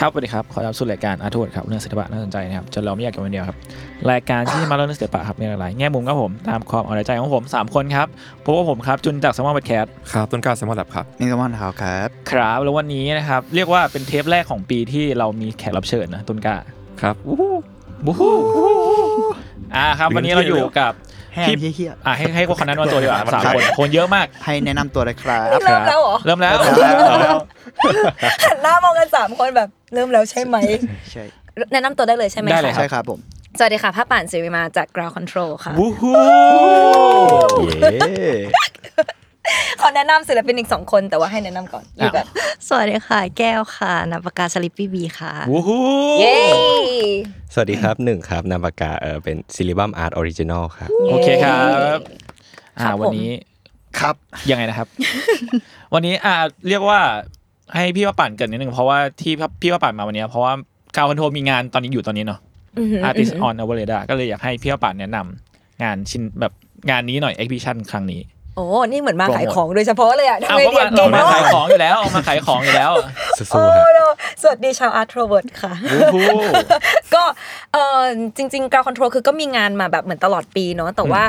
ครับสวัสดีครับ ต้อนรับสู่รายการอาร์ทวดครับเรื่องศิลปะน่าสนใจนะครับจนเราไม่อยากเก็บไว้คนเดียวครับ รายการที่มาเล่าเรื่องศิลปะครับมีหลากหลายแง่มุมครับผมตามความเอาใจของผม 3 คนครับพบกับผมครับจุนจากสมอลบัตแคสครับต้นกล้าสมอลแลบครับนี่ก็มอนเท้าครับครับแล้ววันนี้นะครับเรียกว่าเป็นเทปแรกของปีที่เรามีแขกรับเชิญนะต้นกล้าครับบูฮูอ่าครับวันนี้เราอยู่กับแห้งพี่เฮี้ยอ่าให้ให้พวกคนนั้นมาตัวดีกว่าสามคนคนเยอะมากๆให้แนะนำตัวเลยครับเริ่มแล้วเหรอเริ่มแล้วหันหน้ามองกันสามคนแบบ เริ่มแล้วใช่ไหมใช่แนะนำตัวได้เลยใช่ไหมได้เลยคะใช่ครับผม สวัสดีค่ะผ้าป่านสิริมาจาก Ground Control ค่ะบูฮูขอแนะนำศิลปินอีกสองคนแต่ว่าให้แนะนำก่อนอยู่แบบสวัสดีค่ะ แก้วค่ะนับปากกาสลิปปี้บีค่ะบูฮูเย้สวัสดีครับหนึ่งครับนามปากกาเออเป็นซิลิบัมอาร์ตออริจินอลครับโอเคครับคอ่ารับผมวันนี้ครับยังไงนะครับ วันนี้อ่าเรียกว่า ให้พี่ว่าปั่นเกินนิดนึงเพราะว่าที่พี่ว่าปั่นมาวันนี้เพราะว่าคาวคอนโทรมีงานตอนนี้อยู่ตอนนี้เนาะอือหือ Artist on a v e r a d a ก็เลยอยากให้พี่ว่าปั่นแนะนำงานชิ้นแบบงานนี้หน่อย exhibition ครั้งนี้โอ้นี่เหมือนมาขายของโดยเฉพาะเลยอะทำเอาไมก็เรียมานเก่งมามาขากยของอยู่แล้วเอามาขายของอยู่แล้วสู้โอ้ๆครับโหสวัสดีชาวอาร์ตโทรเวิร์ดค่ะบูฮูก็เออจริงๆ Ground Control คือก็มีงานมาแบบเหมือนตลอดปีเนาะแต่ว่า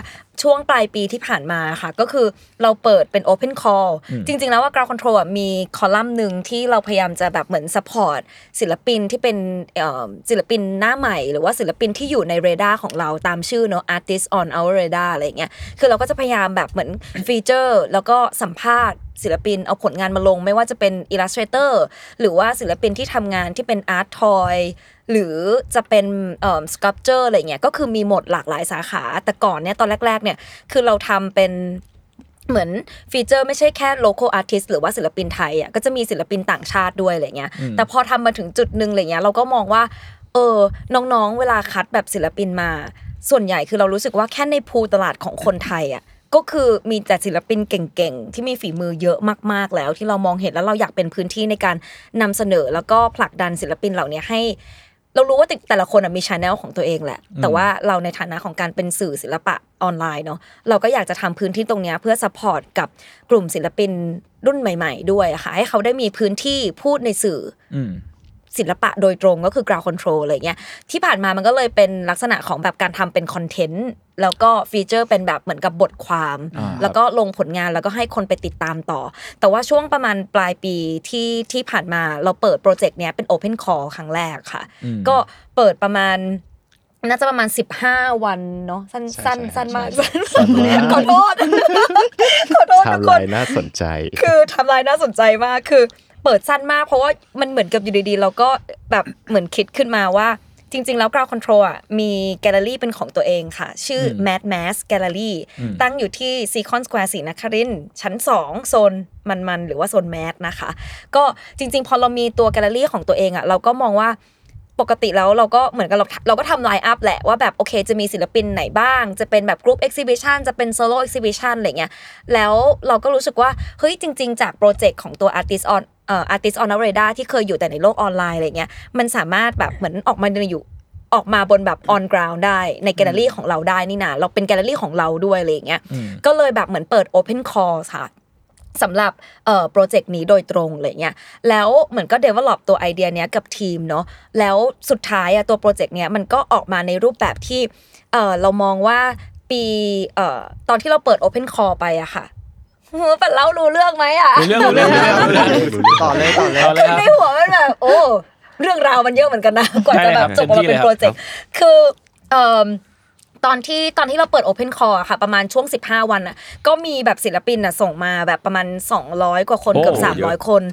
ช่วงปลายปีที่ผ่านมาค่ะ ก็คือเราเปิดเป็น Open Call จริง ๆ แล้วว่า Ground Control อะมีคอลัมน์หนึ่งที่เราพยายามจะแบบเหมือน support ศิลปินที่เป็นเอ่อศิลปินหน้าใหม่ หรือว่าศิลปินที่อยู่ในเรดาร์ของเราตามชื่อเนาะ artist on our radar อะไรอย่างเงี้ยคือเราก็จะพยายามแบบเหมือน feature แล้วก็สัมภาษณ์ ศิลปินเอาผลงานมาลง ไม่ว่าจะเป็น Illustrator หรือว่าศิลปินที่ทำงานที่เป็น Art Toy หรือจะเป็นเอ่อ sculpture อะไรเงี้ยก็คือมีหมดหลากหลายสาขา แต่ก่อนเนี่ยตอนแรก ๆ เนี่ยคือเราทำเป็นเหมือนฟีเจอร์ไม่ใช่แค่ local artist หรือว่าศิลปินไทยอะก็จะมีศิลปินต่างชาติด้วยอะไรเงี้ยแต่พอทำมาถึงจุดหนึ่งอะไรเงี้ยเราก็มองว่าเออน้องๆ เวลาคัดแบบศิลปินมา ส่วนใหญ่คือเรารู้สึกว่าแค่ในภูตลาดของคนไทยอะ ก็คือมีแต่ศิลปินเก่งๆ ที่มีฝีมือเยอะมากๆแล้ว ที่เรามองเห็นแล้วเราอยากเป็นพื้นที่ในการนำเสนอ แล้วก็ผลักดันศิลปินเหล่านี้ให้ เรารู้ว่าแต่แต่ละคนอะมี channel ของตัวเองแหละ แต่ว่าเราในฐานะของการเป็นสื่อศิลปะออนไลน์เนาะเราก็อยากจะทำพื้นที่ตรงเนี้ยเพื่อ support กับกลุ่มศิลปินรุ่นใหม่ ๆ ด้วยอะค่ะให้เขาได้มีพื้นที่พูดในสื่ออืม ศิลปะโดยตรงก็คือ Ground Control อะไรเงี้ยที่ผ่านมามันก็เลยเป็นลักษณะของแบบการทำเป็น content แล้วก็ feature เป็นแบบเหมือนกับบทความอ่าแล้วก็ลงผลงานแล้วก็ให้คนไปติดตามต่อ แต่ว่าช่วงประมาณปลายปีที่ที่ผ่านมาเราเปิด project เนี้ยเป็น Open Call ครั้งแรกค่ะ ก็เปิดประมาณน่าจะประมาณ 15 วันเนาะสั้นใช่สั้นใช่สั้นมากใช่ขอโทษขอโทษทุกคนน์น่าสนใจ คือทำลายน่าสนใจมากคือ เปิดสั้นมากเพราะว่ามันเหมือนกับอยู่ดีๆ เราก็แบบเหมือนคิดขึ้นมาว่าจริง ๆ แล้ว Ground Control อะมีแกลเลอรี่เป็นของตัวเองค่ะ ชื่อ MMAD MASS Gallery ตั้งอยู่ที่ Seacon Square ศรีนครินทร์ชั้น 2 โซนมันๆ หรือว่าโซน mass นะคะ ก็จริง ๆ พอเรามีตัวแกลเลอรี่ของตัวเองอะเราก็มองว่าปกติแล้วเราก็เหมือนกับเราเราก็ทำ line up แหละว่าแบบโอเคจะมีศิลปินไหนบ้าง จะเป็นแบบ group exhibition จะเป็น solo exhibition อะไรเงี้ยแล้วเราก็รู้สึกว่า เฮ้ยจริง ๆ จากโปรเจกต์ของตัว Artist on เอ่อ Artist on a r a d a r ที่เคยอยู่แต่ในโลกออนไลน์อะไรเงี้ยมันสามารถแบบเหมือนออกมาอยู่ออกมาบนแบบ on ground ได้ในแกลเลอรี่ของเราได้นี่นะเราเป็นแกลเลอรี่ของเราด้วยอะไรเงี้ยก็เลยแบบเหมือนเปิด Open Call ค่ะสำหรับเอ่อโปรเจกต์นี้โดยตรงอะไรเงี้ยแล้วเหมือนก็ develop ตัวไอเดียเนี้ยกับทีมเนาะแล้วสุดท้ายอะตัวโปรเจกต์เนี้ยมันก็ออกมาในรูปแบบที่เออเรามองว่าปีเอ่อตอนที่เราเปิด Open Call ไปอะค่ะ ปันเล่ารู้เรื่องไหมอะรู้เรื่องรู้เรื่องรู้เรื่องรู้เรื่องต่อเลยต่อเลยเอาเลยครับในหัวมันแบบโอ้เรื่องราวมันเยอะเหมือนกันนะกว่าจะแบบได้เลยครับจบออกมาเป็นเต็มที่เลยครับโปรเจกต์คือเอ่อตอนที่ตอนที่เราเปิด Open Call อะค่ะ ประมาณช่วง 15 วันอะก็มีแบบศิลปินอะส่งมาแบบประมาณ 200 กว่าคนโอ้เกือบเยอะ300 คน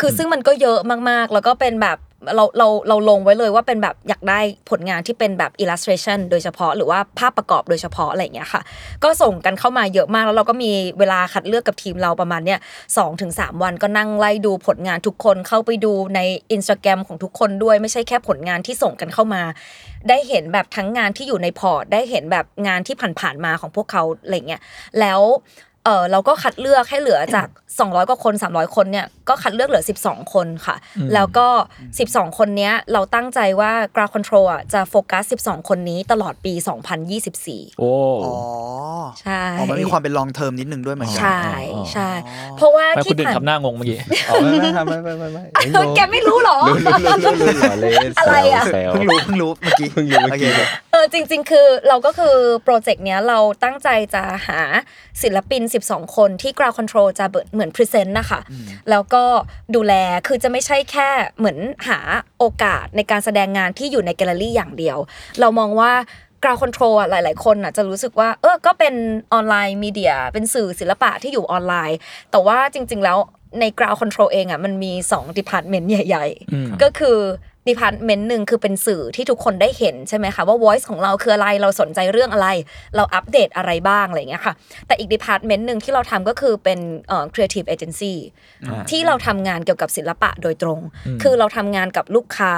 คือซึ่งมันก็เยอะมากๆ แล้วก็เป็นแบบ เราเราเราลงไว้เลยว่าเป็นแบบอยากได้ผลงานที่เป็นแบบ illustration โดยเฉพาะหรือว่าภาพประกอบโดยเฉพาะอะไรอย่างเงี้ยค่ะ ก็ส่งกันเข้ามาเยอะมากแล้วเราก็มีเวลาคัดเลือกกับทีมเราประมาณเนี้ยสองถึงสามวันก็นั่งไล่ดูผลงานทุกคนเข้าไปดูใน Instagram ของทุกคนด้วยไม่ใช่แค่ผลงานที่ส่งกันเข้ามา ได้เห็นแบบทั้งงานที่อยู่ในพอร์ตได้เห็นแบบงานที่ผ่านๆมาของพวกเขาอะไรเงี้ยแล้วเออเราก็คัดเลือกให้เหลือจาก 200 กว่าคน 300 คนเนี่ยก็คัดเลือกเหลือ 12 คนค่ะ แล้วก็ 12 คนเนี้ยเราตั้งใจว่า Ground Control อะจะโฟกัส 12 คนนี้ตลอดปี 2024 โอ้อ๋อใช่อ๋อมันมีความเป็นลองเทอมนิดนึงด้วยเหมือนกัใช่อ๋อใช่เพราะว่าไม่คุณที่ดึงผ่านทำหน้างงเมื่อกี้อ๋อไม่ไม่ครับไม่ไม่ไม่ไม่เออแกไม่รู้เหรอรู้รู้รู้รู้รู้รู้เล่นอะไรอะแซวเพิ่งรู้เพิ่งรู้เมื่อกี้เพิ่งรู้เมื่อกี้โคเออจริง ๆ คือเราก็คือโปรเจกต์เนี้ยเราตั้งใจจะหาศิลปิน 12 คนที่ Ground Control จะเหมือนพรีเซนต์นะคะ แล้วก็ดูแลคือจะไม่ใช่แค่เหมือนหาโอกาสในการแสดงงานที่อยู่ในแกลเลอรี่อย่างเดียว เรามองว่า Ground Control อะหลาย ๆ คนอะจะรู้สึกว่าเออก็เป็นออนไลน์มีเดีย เป็นสื่อศิลปะที่อยู่ออนไลน์ แต่ว่าจริง ๆ แล้วใน Ground Control เองอะมันมี2 department ใหญ่อืมๆก็คือ department หนึ่งคือเป็นสื่อที่ทุกคนได้เห็นใช่ไหมคะว่า voice ของเราคืออะไรเราสนใจเรื่องอะไร เราอัปเดตอะไรบ้างอะไรอย่างเงี้ยค่ะ แต่อีก department หนึ่งที่เราทำก็คือเป็นเอ่อ creative agency ที่เราทำงานเกี่ยวกับศิลปะโดยตรง คือเราทำงานกับลูกค้า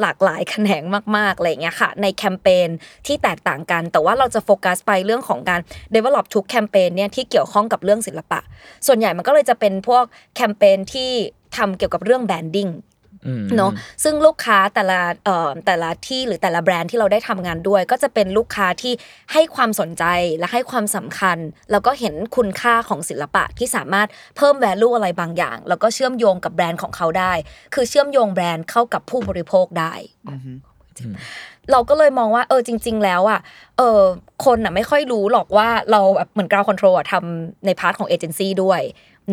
หลากหลายแขนงมากๆอะไรอย่างเงี้ยค่ะ ในแคมเปญที่แตกต่างกัน แต่ว่าเราจะโฟกัสไปเรื่องของการ develop ทุกแคมเปญเนี่ยที่เกี่ยวข้องกับเรื่องศิลปะ ส่วนใหญ่มันก็เลยจะเป็นพวกแคมเปญที่ทำเกี่ยวกับเรื่องแบรนดิ้งอืม เนาะซึ่งลูกค้าแต่ละเอ่อแต่ละที่หรือแต่ละแบรนด์ที่เราได้ทำงานด้วย ก็จะเป็นลูกค้าที่ให้ความสนใจและให้ความสำคัญ แล้วก็เห็นคุณค่าของศิลปะที่สามารถเพิ่ม value อะไรบางอย่าง แล้วก็เชื่อมโยงกับแบรนด์ของเขาได้ คือเชื่อมโยงแบรนด์เข้ากับผู้บริโภคได้เราก็เลยมองว่าเออจริง ๆ แล้วอะเออคนอะไม่ค่อยรู้หรอกว่าเราแบบเหมือน Ground Control อะทำใน part ของเอเจนซี่ด้วย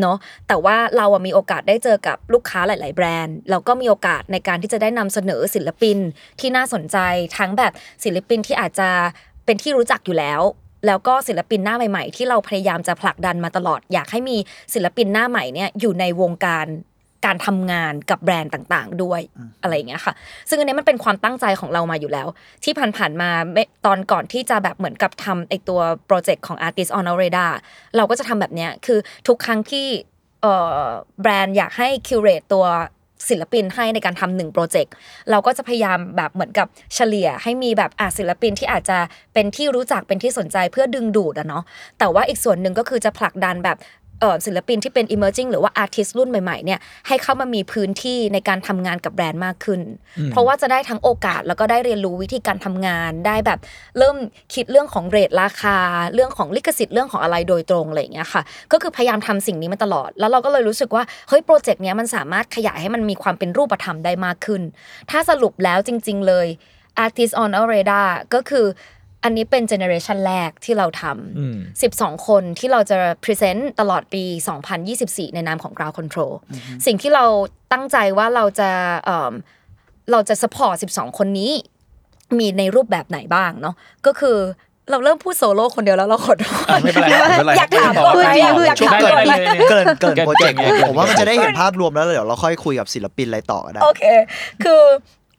เนาะแต่ว่าเราอะมีโอกาสได้เจอกับลูกค้าหลาย ๆ แบรนด์เราก็มีโอกาสในการที่จะได้นำเสนอศิลปินที่น่าสนใจ ทั้งแบบศิลปินที่อาจจะเป็นที่รู้จักอยู่แล้วแล้วก็ศิลปินหน้าใหม่ ๆ ที่เราพยายามจะผลักดันมาตลอด อยากให้มีศิลปินหน้าใหม่เนี่ยอยู่ในวงการ การทำงานกับแบรนด์ต่างๆ ด้วยอะไรอย่างเงี้ยค่ะ ซึ่งอันนี้มันเป็นความตั้งใจของเรามาอยู่แล้ว ที่ผ่านๆมาไม่ตอนก่อนที่จะแบบเหมือนกับทำไอตัวโปรเจกต์ของ Artist on Our Radar เราก็จะทำแบบเนี้ยคือทุกครั้งที่เอ่อแบรนด์อยากให้ curate ตัวศิลปินให้ในการทำหนึ่งโปรเจกต์เราก็จะพยายามแบบเหมือนกับเฉลี่ยให้มีแบบอะศิลปินที่อาจจะเป็นที่รู้จักเป็นที่สนใจเพื่อดึงดูดอะเนาะแต่ว่าอีกส่วนหนึ่งก็คือจะผลักดันแบบเอ่อ ศิลปินที่เป็น emerging หรือว่า artist รุ่นใหม่ๆเนี่ยให้เข้ามามีพื้นที่ในการทำงานกับแบรนด์มากขึ้น เพราะว่าจะได้ทั้งโอกาสแล้วก็ได้เรียนรู้วิธีการทำงานได้แบบเริ่มคิดเรื่องของเรทราคา เรื่องของลิขสิทธิ์เรื่องของอะไรโดยตรงอะไรอย่างเงี้ยค่ะ ก็คือพยายามทำสิ่งนี้มาตลอด แล้วเราก็เลยรู้สึกว่าเฮ้ยโปรเจกต์เนี้ยมันสามารถขยายให้มันมีความเป็นรูปธรรมได้มากขึ้น ถ้าสรุปแล้วจริง ๆ เลย Artist on Our Radar ก็คือ อันนี้เป็น generation แรกที่เราทำอืม 12 คนที่เราจะ present ตลอดปี 2024 ในนามของ Ground Control สิ่งที่เราตั้งใจว่าเราจะเอิ่มเราจะ support 12 คนนี้ มีในรูปแบบไหนบ้างเนาะก็คือเราเริ่มพูดโซโล่คนเดียวแล้วเราขอโทษไม่เป็นไรไม่เป็นไรอยากถามก่อนไหมพูดอยากช่วงถามเกิก่อนนไหมเลยเกินเกินเกินโปรเจกต์เกินผมว่ามันจะได้เห็นภาพรวมแล้วเดี๋ยวเราค่อยคุยกับศิลปินอะไรต่อก็ได้โอเค คือ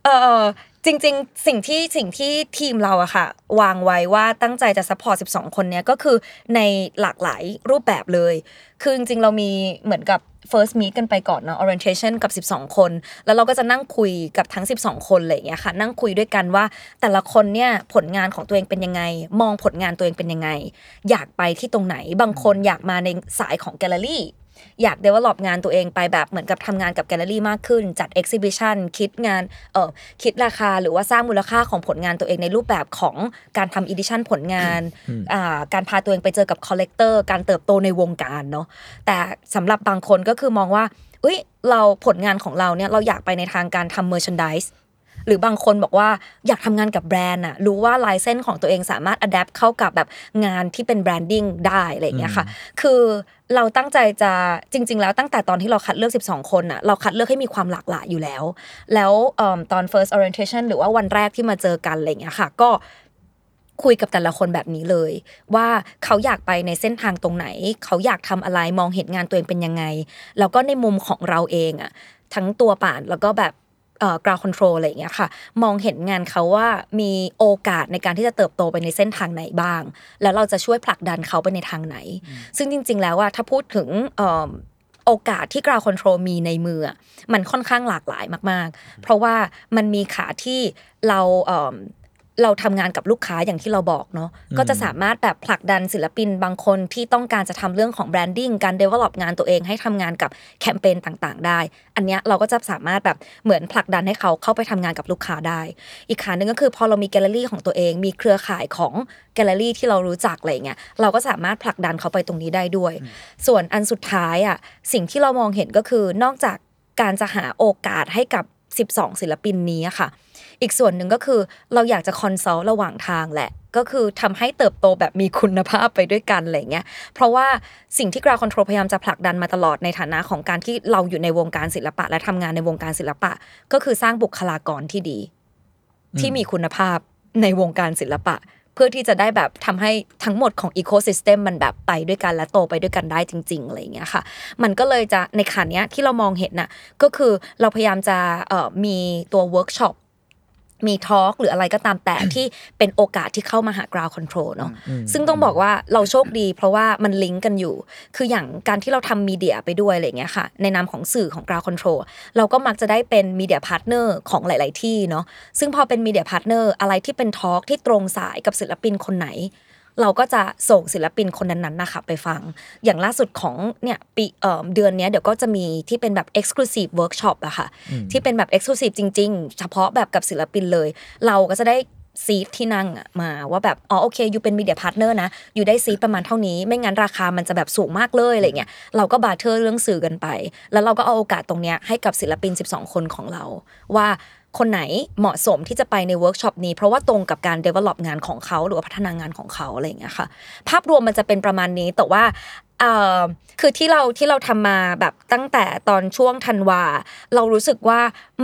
เออ จริงๆ สิ่งที่สิ่งที่ทีมเราอะค่ะ วางไว้ว่าตั้งใจจะ support 12 คนเนี้ยก็คือในหลากหลายรูปแบบเลย คือจริงๆ เรามีเหมือนกับ first meet กันไปก่อนเนาะ orientation กับ 12 คน แล้วเราก็จะนั่งคุยกับทั้ง 12 คนอะไรอย่างเงี้ยค่ะ นั่งคุยด้วยกันว่าแต่ละคนเนี่ยผลงานของตัวเองเป็นยังไง มองผลงานตัวเองเป็นยังไง อยากไปที่ตรงไหน บางคนอยากมาในสายของแกลเลอรี่ อยาก develop งานตัวเองไปแบบเหมือนกับทำงานกับแกลเลอรี่มากขึ้น จัด exhibition คิดงานเออคิดราคาหรือว่าสร้างมูลค่าของผลงานตัวเองในรูปแบบของการทำ edition ผลงานอ่าการพาตัวเองไปเจอกับ collector การเติบโตในวงการเนาะแต่สำหรับบางคนก็คือมองว่าเอ้ยเราผลงานของเราเนี่ยเราอยากไปในทางการทำ merchandise หรือบางคนบอกว่าอยากทำงานกับแบรนด์อะรู้ว่าลายเส้นของตัวเองสามารถ adapt เข้ากับแบบงานที่เป็นแบรนดิ้งได้อะไรอย่างเงี้ยค่ะ คือเราตั้งใจจะจริง ๆ แล้วตั้งแต่ตอนที่เราคัดเลือก 12 คนอะเราคัดเลือกให้มีความหลากหลายอยู่แล้ว แล้วเอิ่มตอน first orientation หรือว่าวันแรกที่มาเจอกันอะไรอย่างเงี้ยค่ะ ก็คุยกับแต่ละคนแบบนี้เลย ว่าเขาอยากไปในเส้นทางตรงไหน เขาอยากทำอะไรมองเห็นงานตัวเองเป็นยังไง แล้วก็ในมุมของเราเองอะทั้งตัวป่านแล้วก็แบบเอ่อ กราวคอนโทรลอะไรอย่างเงี้ยค่ะ มองเห็นงานเขาว่ามีโอกาสในการที่จะเติบโตไปในเส้นทางไหนบ้าง แล้วเราจะช่วยผลักดันเขาไปในทางไหน ซึ่งจริง ๆ แล้วว่าถ้าพูดถึงเอิ่มโอกาสที่ Ground Control มีในมืออะมันค่อนข้างหลากหลายมาก ๆ เพราะว่ามันมีขาที่เรา เอิ่มเราทำงานกับลูกค้าอย่างที่เราบอกเนาะก็จะสามารถแบบผลักดันศิลปินบางคนที่ต้องการจะทำเรื่องของ branding การ develop งานตัวเองให้ทำงานกับแคมเปญต่าง ๆ ได้ อันเนี้ยเราก็จะสามารถแบบเหมือนผลักดันให้เขาเข้าไปทำงานกับลูกค้าได้ อีกขาหนึ่งก็คือพอเรามีแกลเลอรี่ของตัวเอง มีเครือข่ายของแกลเลอรี่ที่เรารู้จักอะไรเงี้ยเราก็สามารถผลักดันเขาไปตรงนี้ได้ด้วย ส่วนอันสุดท้ายอะสิ่งที่เรามองเห็นก็คือนอกจากการจะหาโอกาสให้กับ 12 ศิลปินนี้อะค่ะ อีกส่วนหนึ่งก็คือเราอยากจะ consult ระหว่างทางแหละ ก็คือทำให้เติบโตแบบมีคุณภาพไปด้วยกันอะไรเงี้ยเพราะว่าสิ่งที่ Ground Control พยายามจะผลักดันมาตลอดในฐานะของการที่เราอยู่ในวงการศิลปะ และทำงานในวงการศิลปะ ก็คือสร้างบุคลากรที่ดี ที่มีคุณภาพในวงการศิลปะ เพื่อที่จะได้แบบทำให้ทั้งหมดของอีโค y ิสเต็มมันแบบไปด้วยกันและโตไปด้วยกันได้จริงๆอะไรอย่างเงี้ยค่ะ มันก็เลยจะในขาเนี้ยที่เรามองเห็นน่ะก็คือเราพยายามจะเอ่อมีตัวเวิร์กช็อป มี talk หรืออะไรก็ตามแต่ที่เป็นโอกาสที่เข้ามาหา Ground Control เนาะซึ่งต้องบอกว่าเราโชคดี เพราะว่ามันลิงก์กันอยู่ คืออย่างการที่เราทำ media ไปด้วยอะไรอย่างเงี้ยค่ะ ในนามของสื่อของ Ground Control เราก็มักจะได้เป็น media partner ของหลาย ๆ ที่เนาะซึ่งพอเป็น media partner อะไรที่เป็น talk ที่ตรงสายกับศิลปินคนไหน เราก็จะส่งศิลปินคนนั้นๆนะคะไปฟัง อย่างล่าสุดของเนี่ยปีเอ่อเดือนเนี้ยเดี๋ยวก็จะมีที่เป็นแบบ Exclusive Workshop อะค่ะ ที่เป็นแบบ Exclusive จริง ๆ เฉพาะแบบกับศิลปินเลย เราก็จะได้ seat ที่นั่งอะมาว่าแบบอ๋อโอเค you เป็น media partner นะ you ได้ seat ประมาณเท่านี้ ไม่งั้นราคามันจะแบบสูงมากเลยอะไรเงี้ยเราก็ barter เรื่องสื่อกันไป แล้วเราก็เอาโอกาสตรงเนี้ยให้กับศิลปิน 12 คนของเรา ว่า คนไหนเหมาะสมที่จะไปในเวิร์กช็อปนี้ เพราะว่าตรงกับการ develop งานของเขา หรือว่าพัฒนางานของเขาอะไรอย่างเงี้ยค่ะ ภาพรวมมันจะเป็นประมาณนี้แต่ว่า เอ่อคือที่เราที่เราทำมาแบบตั้งแต่ตอนช่วงธันวา เรารู้สึกว่า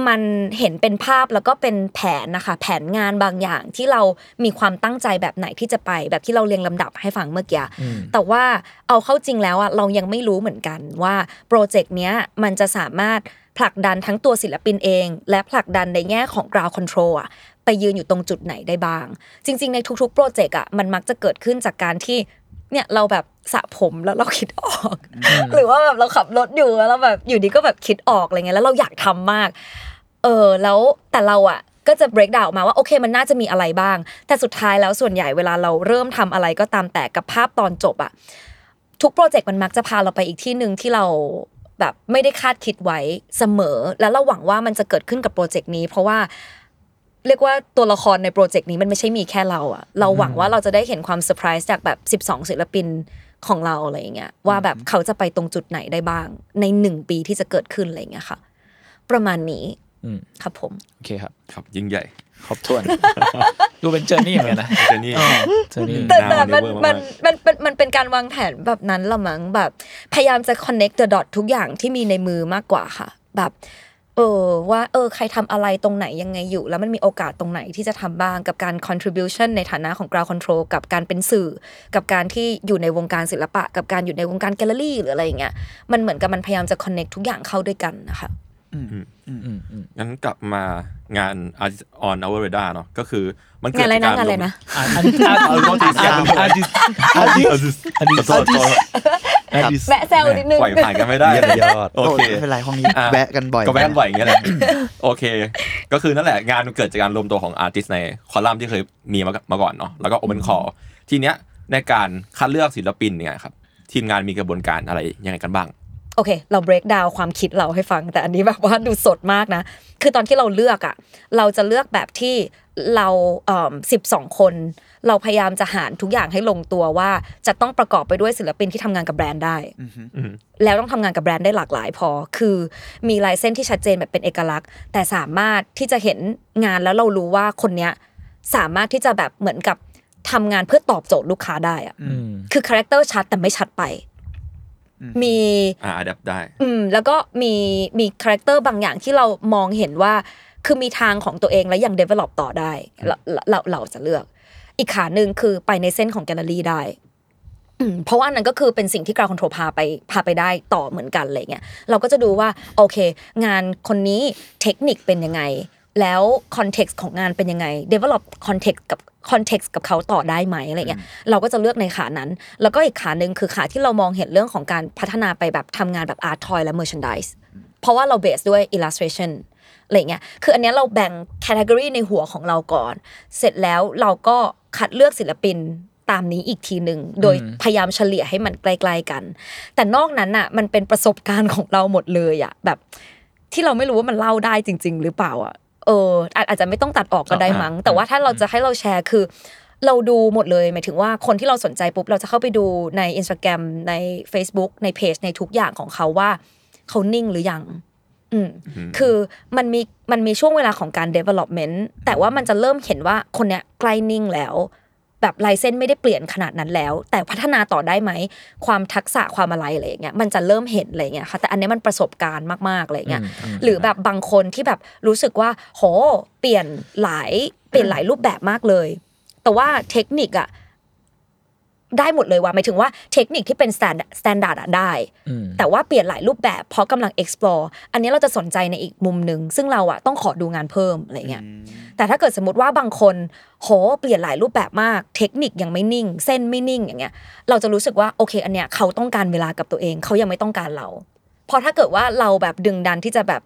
มันเห็นเป็นภาพแล้วก็เป็นแผนนะคะ แผนงานบางอย่างที่เรามีความตั้งใจแบบไหนที่จะไป แบบที่เราเรียงลำดับให้ฟังเมื่อกี้แต่ว่าเอาเข้าจริงแล้วอะเรายังไม่รู้เหมือนกันว่าโปรเจกต์เนี้ยมันจะสามารถผลักดันทั้งตัวศิลปินเอง และผลักดันในแง่ของ ground control อะไปยืนอยู่ตรงจุดไหนได้บ้าง จริง ๆ ในทุกๆ โปรเจกต์อะมันมักจะเกิดขึ้นจากการที่ เนี่ยเราแบบสระผมแล้วเราคิดออก หรือว่าแบบเราขับรถอยู่แล้วเราแบบอยู่ดีก็แบบคิดออกอะไรเงี้ยแล้วเราอยากทำมาก เออแล้วแต่เราอะก็จะ break down ออกมาว่าโอเคมันน่าจะมีอะไรบ้าง แต่สุดท้ายแล้วส่วนใหญ่เวลาเราเริ่มทำอะไรก็ตามแต่กับภาพตอนจบอะทุกโปรเจกต์มันมักจะพาเราไปอีกที่หนึ่งที่เราแบบไม่ได้คาดคิดไว้เสมอ แล้วเราหวังว่ามันจะเกิดขึ้นกับโปรเจกต์นี้ เพราะว่า เรียกว่าตัวละครในโปรเจกต์นี้มันไม่ใช่มีแค่เราอะเราหวังว่าเราจะได้เห็นความเซอร์ไพรส์จากแบบ 12 ศิลปินของเราอะไรอย่างเงี้ยว่าแบบเขาจะไปตรงจุดไหนได้บ้าง ในหนึ่งปีที่จะเกิดขึ้นอะไรอย่างเงี้ยค่ะ ประมาณนี้อืมครับผม โอเคครับ ครับยิ่งใหญ่ครบถ้วน ดูเป็น journey เหมือนกันนะเจนนี่ journey แต่หแต่น้ามันเวอร์มัมานกมันเป็นมันเป็นการวางแผนแบบนั้นละมั้งแบบ พยายามจะ connect the dot ทุกอย่างที่มีในมือมากกว่าค่ะ แบบ เออว่าเออใครทำอะไรตรงไหนยังไงอยู่ แล้วมันมีโอกาสตรงไหนที่จะทำบ้างกับการ contribution ในฐานะของ Ground Control กับการเป็นสื่อ กับการที่อยู่ในวงการศิลปะ กับการอยู่ในวงการแกลเลอรี่หรืออะไรอย่างเงี้ยมันเหมือนกับมันพยายามจะ connect ทุกอย่างเข้าด้วยกันนะคะอืมอืมงั้นกลับมางาน Artist on Our Radar เนาะก็คือมันงานอะไรนะจกงานอะไรนะอ่านอันนี้อ่านอันนี้อ่านอันนี้อันนี้อันนี้ขอโทษข อโทษอันนี้แวะแซวนิดนึง ปล่อยผ่านกันไม่ได้ เยี่ยมยอดโอเคไม่เป็นไรห้องนี้อะ แวะกันบ่อย ก็แวะกันบ่อยอย่างเงี้ยแหละ โอเค ก็คือนั่นแหละงานมันเกิดจากการรวมตัวของอาร์ติสในคอลัมน์ที่เคยมีมามาก่อนเนาะแล้วก็โอเ n นคอร์ทีเนี้ยในการคัดเลือกศิลปินเนี่ยครับ ทีมงานมีกระบวนการอะไรยังไงกันบ้าง โอเค เรา break down ความคิดเราให้ฟัง แต่อันนี้แบบว่าดูสดมากนะ คือตอนที่เราเลือกอะเราจะเลือกแบบที่เราเอ่อสิบสองคน เราพยายามจะหารทุกอย่างให้ลงตัวว่า จะต้องประกอบไปด้วยศิลปินที่ทำงานกับแบรนด์ได้อืมแล้วต้องทำงานกับแบรนด์ได้หลากหลายพอ คือมีลายเส้นที่ชัดเจนแบบเป็นเอกลักษณ์ แต่สามารถที่จะเห็นงานแล้วเรารู้ว่าคนเนี้ยสามารถที่จะแบบเหมือนกับทำงานเพื่อตอบโจทย์ลูกค้าได้อะอืมคือคาแรคเตอร์ชัดแต่ไม่ชัดไปมีอ่า adapt ได้ อืม แล้วก็มีมีคาแรคเตอร์บางอย่างที่เรามองเห็นว่า คือมีทางของตัวเองและยัง develop ต่อได้เราเราเราจะเลือก อีกขาหนึ่งคือไปในเส้นของแกลเลอรี่ได้อืมเพราะว่าอันนั้นก็คือเป็นสิ่งที่ Ground Control พาไปพาไปได้ต่อเหมือนกันอะไรเงี้ยเราก็จะดูว่าโอเค งานคนนี้เทคนิคเป็นยังไง แล้ว context ของงานเป็นยังไง develop context กับ context กับเขาต่อได้ไหมอะไรเงี้ยเราก็จะเลือกในขานั้น แล้วก็อีกขาหนึ่งคือขาที่เรามองเห็นเรื่องของการพัฒนาไปแบบทำงานแบบ art toy และ merchandise เพราะว่าเรา base ด้วย illustration อะไรเงี้ย คืออันเนี้ยเราแบ่ง category ในหัวของเราก่อน เสร็จแล้วเราก็คัดเลือกศิลปินตามนี้อีกทีหนึ่งโดยพยายามเฉลี่ยให้มันใกล้ๆกัน แต่นอกนั้นอะ มันเป็นประสบการณ์ของเราหมดเลยอะแบบ ที่เราไม่รู้ว่ามันเล่าได้จริง ๆ หรือเปล่าอะเอออาจอาจจะไม่ต้องตัดออกก็ได้มั้ง แต่ว่าถ้าเราจะให้เราแชร์คือ เราดูหมดเลยหมายถึงว่าคนที่เราสนใจปุ๊บ เราจะเข้าไปดูใน Instagram ใน Facebook ในเพจในทุกอย่างของเขาว่า เขานิ่งหรือยัง อืมคือมันมีมันมีช่วงเวลาของการ development แต่ว่ามันจะเริ่มเห็นว่าคนเนี้ยใกล้นิ่งแล้วแบบลายเส้นไม่ได้เปลี่ยนขนาดนั้นแล้ว แต่พัฒนาต่อได้ไหมความทักษะความอะไรอะไรอย่างเงี้ยมันจะเริ่มเห็นอะไรอย่างเงี้ยค่ะแต่อันเนี้ยมันประสบการณ์มากๆอะไรอย่างเงี้ยหรือแบบบางคนที่แบบรู้สึกว่า โห เปลี่ยนหลายเปลี่ยนหลายรูปแบบมากเลย แต่ว่าเทคนิคอะ ได้หมดเลยว่าหมายถึงว่าเทคนิคที่เป็น stand- standard อะได้อืมแต่ว่าเปลี่ยนหลายรูปแบบเพราะกำลัง explore อันนี้เราจะสนใจในอีกมุมหนึ่งซึ่งเราอะต้องขอดูงานเพิ่มอะไรเงี้ยแต่ถ้าเกิดสมมติว่าบางคนโหเปลี่ยนหลายรูปแบบมาก เทคนิคยังไม่นิ่ง เส้นไม่นิ่งอย่างเงี้ย เราจะรู้สึกว่าโอเค อันเนี้ยเขาต้องการเวลากับตัวเองเขายังไม่ต้องการเราเพราะถ้าเกิดว่าเราแบบดึงดันที่จะแบบ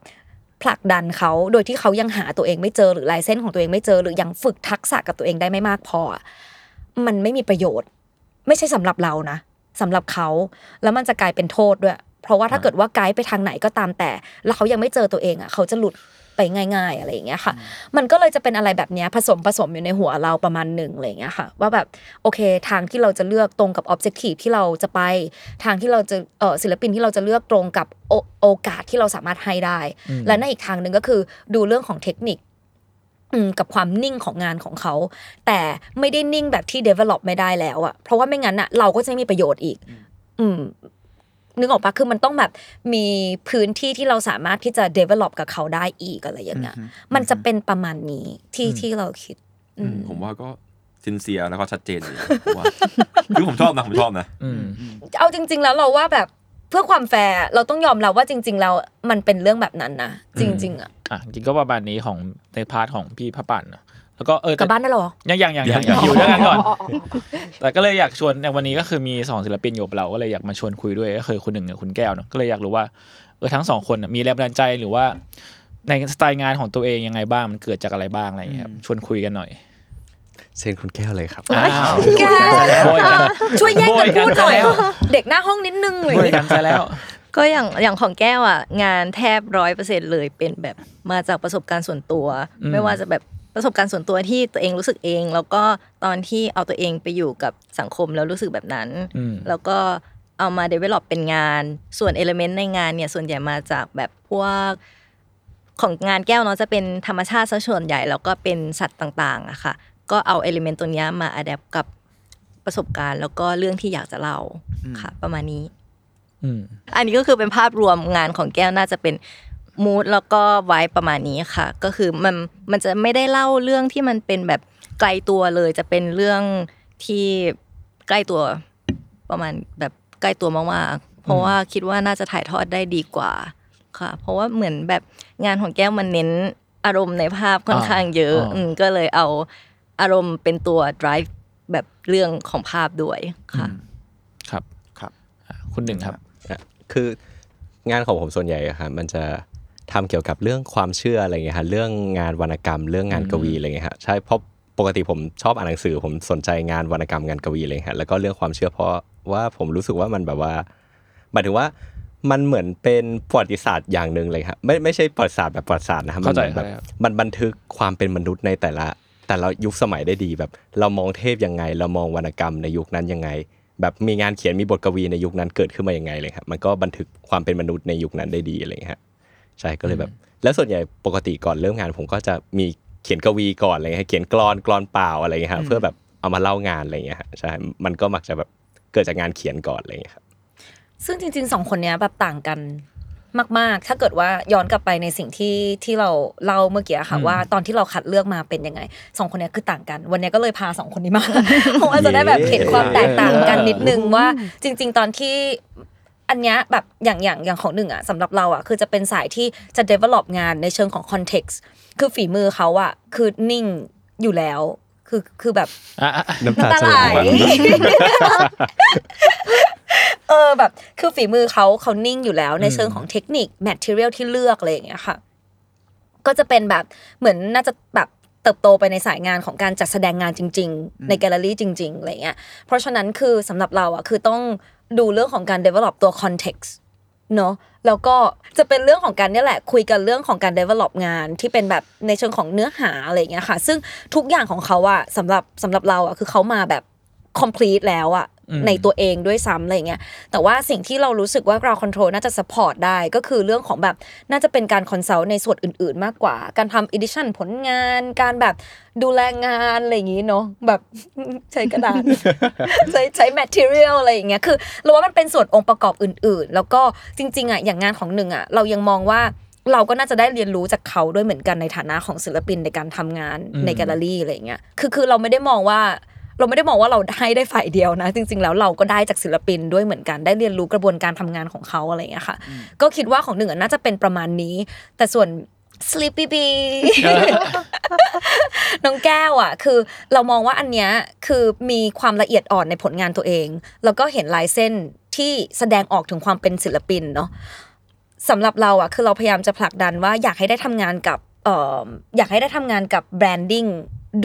ผลักดันเขาโดยที่เขายังหาตัวเองไม่เจอหรือลายเส้นของตัวเองไม่เจอ หรือยังฝึกทักษะกับตัวเองได้ไม่มากพออะมันไม่มีประโยชน์ ไม่ใช่สำหรับเรานะสำหรับเขาแล้วมันจะกลายเป็นโทษด้วย เพราะว่าถ้าเกิดว่าไกด์ไปทางไหนก็ตามแต่ แล้วเขายังไม่เจอตัวเองอะเขาจะหลุดไปง่าย ๆ อะไรอย่างเงี้ยค่ะ มันก็เลยจะเป็นอะไรแบบเนี้ยผสมผสมอยู่ในหัวเราประมาณหนึ่งอะไรอย่างเงี้ยค่ะ ว่าแบบโอเคทางที่เราจะเลือกตรงกับ objective ที่เราจะไป ทางที่เราจะเออศิลปินที่เราจะเลือกตรงกับโอโอกาสที่เราสามารถให้ได้ และในอีกทางหนึ่งก็คือดูเรื่องของเทคนิคอืม กับความนิ่งของงานของเขา แต่ไม่ได้นิ่งแบบที่ develop ไม่ได้แล้วอะเพราะว่าไม่งั้นอะเราก็จะไม่มีประโยชน์อีก อืมนึกออกปะคือมันต้องแบบมีพื้นที่ที่เราสามารถที่จะ develop กับเขาได้อีกอะไรอย่างเงี้ยมันจะเป็นประมาณนี้ที่ที่เราคิดอืมผมว่าก็ sincere แล้วก็ชัดเจนอยู่ผมว่าคือผมชอบนะผมชอบนะอืมเอาจริง ๆ แล้วเราว่าแบบ เพื่อความแฟร์เราต้องยอมรับว่าจริง ๆ แล้วมันเป็นเรื่องแบบนั้นนะจริง ๆอะอะจริงก็ประมาณนี้ของใน part ของพี่พระปั่นนะแล้วก็เออกลับบ้านได้เหรอยังยังยังยัยังงยังอยู่ด้วยกันก่อนแต่ก็เลยอยากชวนในวันนี้ก็คือมีสองศิลปินอยู่กับเราก็เลยอยากมาชวนคุยด้วยก็คือคุณหนึ่งกับคุณแก้วเนอะก็เลยอยากรู้ว่าเออทั้งสองคนน่ะมีแรงบันดาลใจหรือว่าในสไตล์งานของตัวเองยังไงบ้างมันเกิดจากอะไรบ้างอะไรอย่างเงี้ยครับชวนคุยกันหน่อย เช่นคุณแก้วเลยครับอ้าวแกโบยกันช่วยแย่งกันพูดหน่อยโบยกันซะแล้วเด็กหน้าห้องนิดนึงเลยโบยกันซะแล้ว ก็อย่างอย่างของแก้วอะ งานแทบร้อยเปอร์เซ็นเลยเป็นแบบมาจากประสบการณ์ส่วนตัวอืมไม่ว่าจะแบบประสบการณ์ส่วนตัวที่ตัวเองรู้สึกเอง แล้วก็ตอนที่เอาตัวเองไปอยู่กับสังคมแล้วรู้สึกแบบนั้นอืมแล้วก็เอามา develop เป็นงาน ส่วน element ในงานเนี่ย ส่วนใหญ่มาจากแบบพวกของงานแก้วเนาะจะเป็นธรรมชาติซะส่วนใหญ่ แล้วก็เป็นสัตว์ต่างๆอะค่ะ ก็เอา element ตัวเนี้ยมา adapt กับประสบการณ์ แล้วก็เรื่องที่อยากจะเล่าค่ะ ประมาณนี้อืมอันนี้ก็คือเป็นภาพรวมงานของแก้วน่าจะเป็นมูดแล้วก็ไว้ประมาณนี้ค่ะ ก็คือมันมันจะไม่ได้เล่าเรื่องที่มันเป็นแบบไกลตัวเลย จะเป็นเรื่องที่ใกล้ตัวประมาณแบบใกล้ตัวมากๆเพราะว่าคิดว่าน่าจะถ่ายทอดได้ดีกว่าค่ะ เพราะว่าเหมือนแบบงานของแก้วมันเน้นอารมณ์ในภาพค่อนข้างเยอะอ่าอืมก็เลยเอา อารมณ์เป็นตัว drive แบบเรื่องของภาพด้วยค่ะ ครับครับอะคุณหนึ่งครับอะคืองานของผมส่วนใหญ่อะครับมันจะทำเกี่ยวกับเรื่องความเชื่ออะไรเงี้ยฮะเรื่องงานวรรณกรรม เรื่องงานกวีอะไรเงี้ยฮะใช่เพราะปกติผมชอบอ่านหนังสือ ผมสนใจงานวรรณกรรมงานกวีอะไรเลยฮะแล้วก็เรื่องความเชื่อเพราะว่าผมรู้สึกว่ามันแบบว่าหมายถึงว่ามันเหมือนเป็นประวัติศาสตร์อย่างหนึ่งเลยครับไม่ไม่ใช่ประวัติศาสตร์แบบประวัติศาสตร์นะครับมันเข้าใจเหมือนแบบเข้าใจครับมันบันทึกความเป็นมนุษย์ในแต่ละ แต่ละยุคสมัยได้ดีแบบ เรามองเทพยังไง เรามองวรรณกรรมในยุคนั้นยังไง แบบมีงานเขียนมีบทกวีในยุคนั้นเกิดขึ้นมายังไงเลยครับมันก็บันทึกความเป็นมนุษย์ในยุคนั้นได้ดีอะไรอย่างเงี้ยฮะใช่ก็เลยแบบ แล้วส่วนใหญ่ปกติก่อนเริ่มงาน ผมก็จะมีเขียนกวีก่อนอะไรเงี้ยเขียนกลอนกลอนเปล่าอะไรเงี้ยฮะเพื่อแบบเอามาเล่างานอะไรเงี้ยฮะใช่มันก็มักจะแบบเกิดจากงานเขียนก่อนอะไรเงี้ยครับซึ่งจริงๆสองคนเนี้ยแบบต่างกัน มาก ๆ ถ้าเกิดว่าย้อนกลับไปในสิ่งที่ที่เราเล่าเมื่อกี้อะค่ะอืมว่าตอนที่เราคัดเลือกมาเป็นยังไงสองคนเนี้ยคือต่างกัน วันเนี้ยก็เลยพาสองคนนี้มาเพราะว่าจะได้แบบเห็นความแตกต่างกันนิดนึงว่าจริง ๆ ตอนที่อันเนี้ยแบบอย่างอย่างอย่างของหนึ่งอะสำหรับเราอะคือจะเป็นสายที่จะ develop งานในเชิงของ context คือฝีมือเขาอะคือนิ่งอยู่แล้ว คือคือแบบอะอะอะน้ำตาน้ำตาจะไหไหลลเออแบบคือฝีมือเขาเขานิ่งอยู่แล้ว ในเชิงของเทคนิค material ที่เลือกอะไรอย่างเงี้ยค่ะ ก็จะเป็นแบบเหมือนน่าจะแบบเติบโตไปในสายงานของการจัดแสดงงานจริง ๆ ในแกลเลอรี่จริงๆอะไรเงี้ยเพราะฉะนั้นคือสำหรับเราอะคือต้องดูเรื่องของการ develop ตัว context เนอะ แล้วก็จะเป็นเรื่องของการนี่แหละ คุยกันเรื่องของการ develop งานที่เป็นแบบในเชิงของเนื้อหาอะไรอย่างเงี้ยค่ะ ซึ่งทุกอย่างของเขาอะสำหรับสำหรับเราอะคือเขามาแบบ complete แล้วอะ ในตัวเองด้วยซ้ำอะไรเงี้ยแต่ว่าสิ่งที่เรารู้สึกว่า ground control น่าจะ support ได้ก็คือเรื่องของแบบน่าจะเป็นการ consult ในส่วนอื่น ๆ มากกว่า การทำ edition ผลงาน การแบบดูแลงานอะไรอย่างงี้เนาะแบบใช้กระดาษใช้ใช้ material อะไรอย่างเงี้ยคือเราว่ามันเป็นส่วนองค์ประกอบอื่น ๆ แล้วก็จริงๆอะอย่างงานของหนึ่งอะเรายังมองว่าเราก็น่าจะได้เรียนรู้จากเขาด้วยเหมือนกันในฐานะของศิลปินในการทำงานอืมในแกลเลอรี่อะไรอย่างเงี้ย คือคือเราไม่ได้มองว่า เราไม่ได้มองว่าเราได้ได้ฝ่ายเดียวนะ จริง ๆ แล้วเราก็ได้จากศิลปินด้วยเหมือนกันได้เรียนรู้กระบวนการทำงานของเขาอะไรอย่างเงี้ยค่ะ ก็คิดว่าของหนึ่งอะน่าจะเป็นประมาณนี้ แต่ส่วน Sleepy Bee น้องแก้วอะ คือเรามองว่าอันเนี้ยคือมีความละเอียดอ่อนในผลงานตัวเอง แล้วก็เห็นลายเส้นที่แสดงออกถึงความเป็นศิลปินเนาะสำหรับเราอะคือเราพยายามจะผลักดันว่าอยากให้ได้ทำงานกับเอ่ออยากให้ได้ทำงานกับแบรนดิ้ง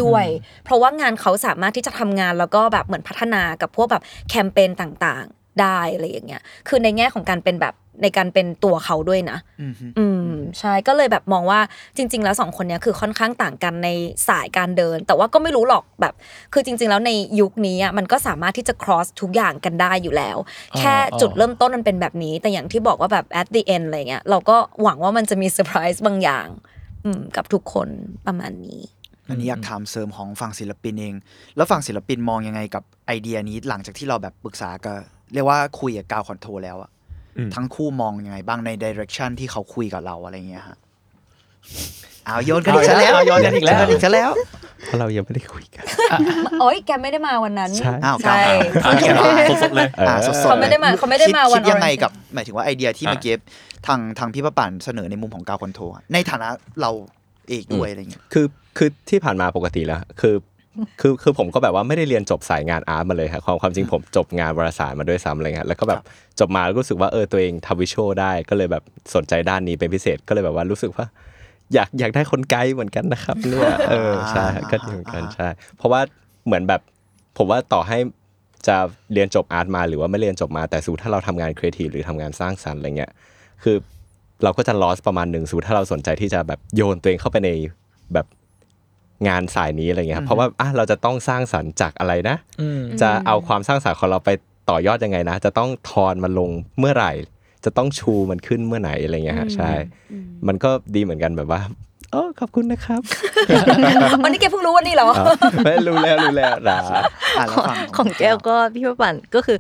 ด้วย เพราะว่างานเขาสามารถที่จะทำงานแล้วก็แบบเหมือนพัฒนากับพวกแบบแคมเปญต่างๆ ได้อะไรอย่างเงี้ย คือในแง่ของการเป็นแบบในการเป็นตัวเขาด้วยนะอืมฮึอืมใช่ ก็เลยแบบมองว่าจริง ๆ แล้วสองคนเนี้ยคือค่อนข้างต่างกันในสายการเดิน แต่ว่าก็ไม่รู้หรอกแบบ คือจริง ๆ แล้วในยุคนี้อะมันก็สามารถที่จะ cross ทุกอย่างกันได้อยู่แล้ว แค่จุดเริ่มต้นมันเป็นแบบนี้ แต่อย่างที่บอกว่าแบบ at the end อะไรเงี้ยเราก็หวังว่ามันจะมีเซอร์ไพรส์บางอย่างอืมกับทุกคนประมาณนี้ อันนี้อยากถามเสริมของฝั่งศิลปินเอง แล้วฝั่งศิลปินมองยังไงกับไอเดียนี้หลังจากที่เราแบบปรึกษากับเรียกว่าคุยกับ Ground Control แล้วอะอืมทั้งคู่มองยังไงบ้างใน direction ที่เขาคุยกับเราอะไรเงี้ยฮะเอาโยนกันอีกซะแล้วเอาโยนกันอีกแล้วโยนอีกซะแล้วเพราะเรายังไม่ได้คุยกันโอ้ยแกไม่ได้มาวันนั้นใช่อ้าวใช่อะแกะสดๆเลยเอออ่าสดๆเขาไม่ได้มาเลยเขาไม่ได้มาคิวันคิดยังไง Orange กับ หมายถึงว่าไอเดียที่อะเมื่อกี้ทางทางพี่ประปั่นเสนอในมุมของกาวคอนโทรอะในฐานะเราเอกด้วยอะไรเงี้ยคือคือที่ผ่านมาปกติแล้ว คือคือคือผมก็แบบว่าไม่ได้เรียนจบสายงานอาร์ตมาเลยครับความความจริงผมจบงานวารสารมาด้วยซ้ำอะไรเงี้ยแล้วก็แบบจบมาแล้วก็รู้สึกว่าเออตัวเองทำวิชวลได้ก็เลยแบบสนใจด้านนี้เป็นพิเศษก็เลยแบบว่ารู้สึกว่า อยากอยากได้คนไกด์เหมือนกันนะครับเนี่ยเออใช่ก็ดีเหมือนกันใช่ เพราะว่าเหมือนแบบผมว่าต่อให้จะเรียนจบ art มาหรือว่าไม่เรียนจบมาแต่สูถ้าเราทำงานครีเอทีฟหรือทำงานสร้างสรรค์อะไรเงี้ยคือ เราก็จะ lost ประมาณหนึ่งสูถ้าเราสนใจที่จะแบบโยนตัวเองเข้าไปในแบบงานสายนี้อะไรเงี้ยครับเพราะว่าอะเราจะต้องสร้างสรรค์จากอะไรนะอืมจะเอาความสร้างสรรค์ของเราไปต่อยอดยังไงนะ จะต้องทอนมันลงเมื่อไหร่ จะต้องชูมันขึ้นเมื่อไหร่อะไรเงี้ยฮะใช่ มันก็ดีเหมือนกันแบบว่าโอ้ขอบคุณนะครับ วันนี้แกเพิ่งรู้วันนี้เหรออ้าวไม่รู้แล้วรู้แล้วนะอะแล้วฝั่งของแก้วก็พี่ประปั่นก็คือ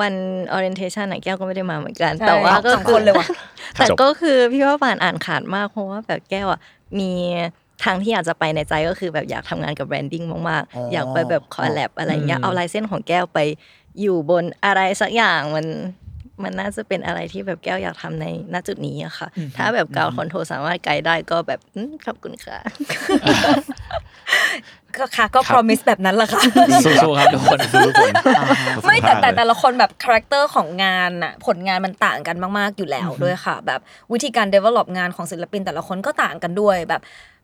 วัน orientation น่ะแก้วก็ไม่ได้มาเหมือนกันใช่แต่ว่าก็สองคนเลยว่ะแต่ก็คือพี่ประปั่นอ่านขาดมากเพราะว่าแบบแก้วอะมีทางที่อยากจะไปในใจก็คือแบบอยากทำงานกับแบรนดิ้งมากอ๋อๆออยากไปแบบคอลแลบอะไรเงี้ยอืมเอาลายเส้นของแก้วไปอยู่บนอะไรสักอย่างมัน มันน่าจะเป็นอะไรที่แบบแก้วอยากทำในณจุดนี้อะค่ะ ถ้าแบบ Ground Control สามารถไกด์ได้ก็แบบอืมขอบคุณค่ะก็ค่ะก็ promise แบบนั้นแหละค่ะสู้ๆครับทุกคนทุกคนไม่แต่แต่แต่ละคนแบบคาแรคเตอร์ของงานอะผลงานมันต่างกันมาก ๆ อยู่แล้วด้วยค่ะ แบบวิธีการ develop งานของศิลปินแต่ละคนก็ต่างกันด้วยแบบ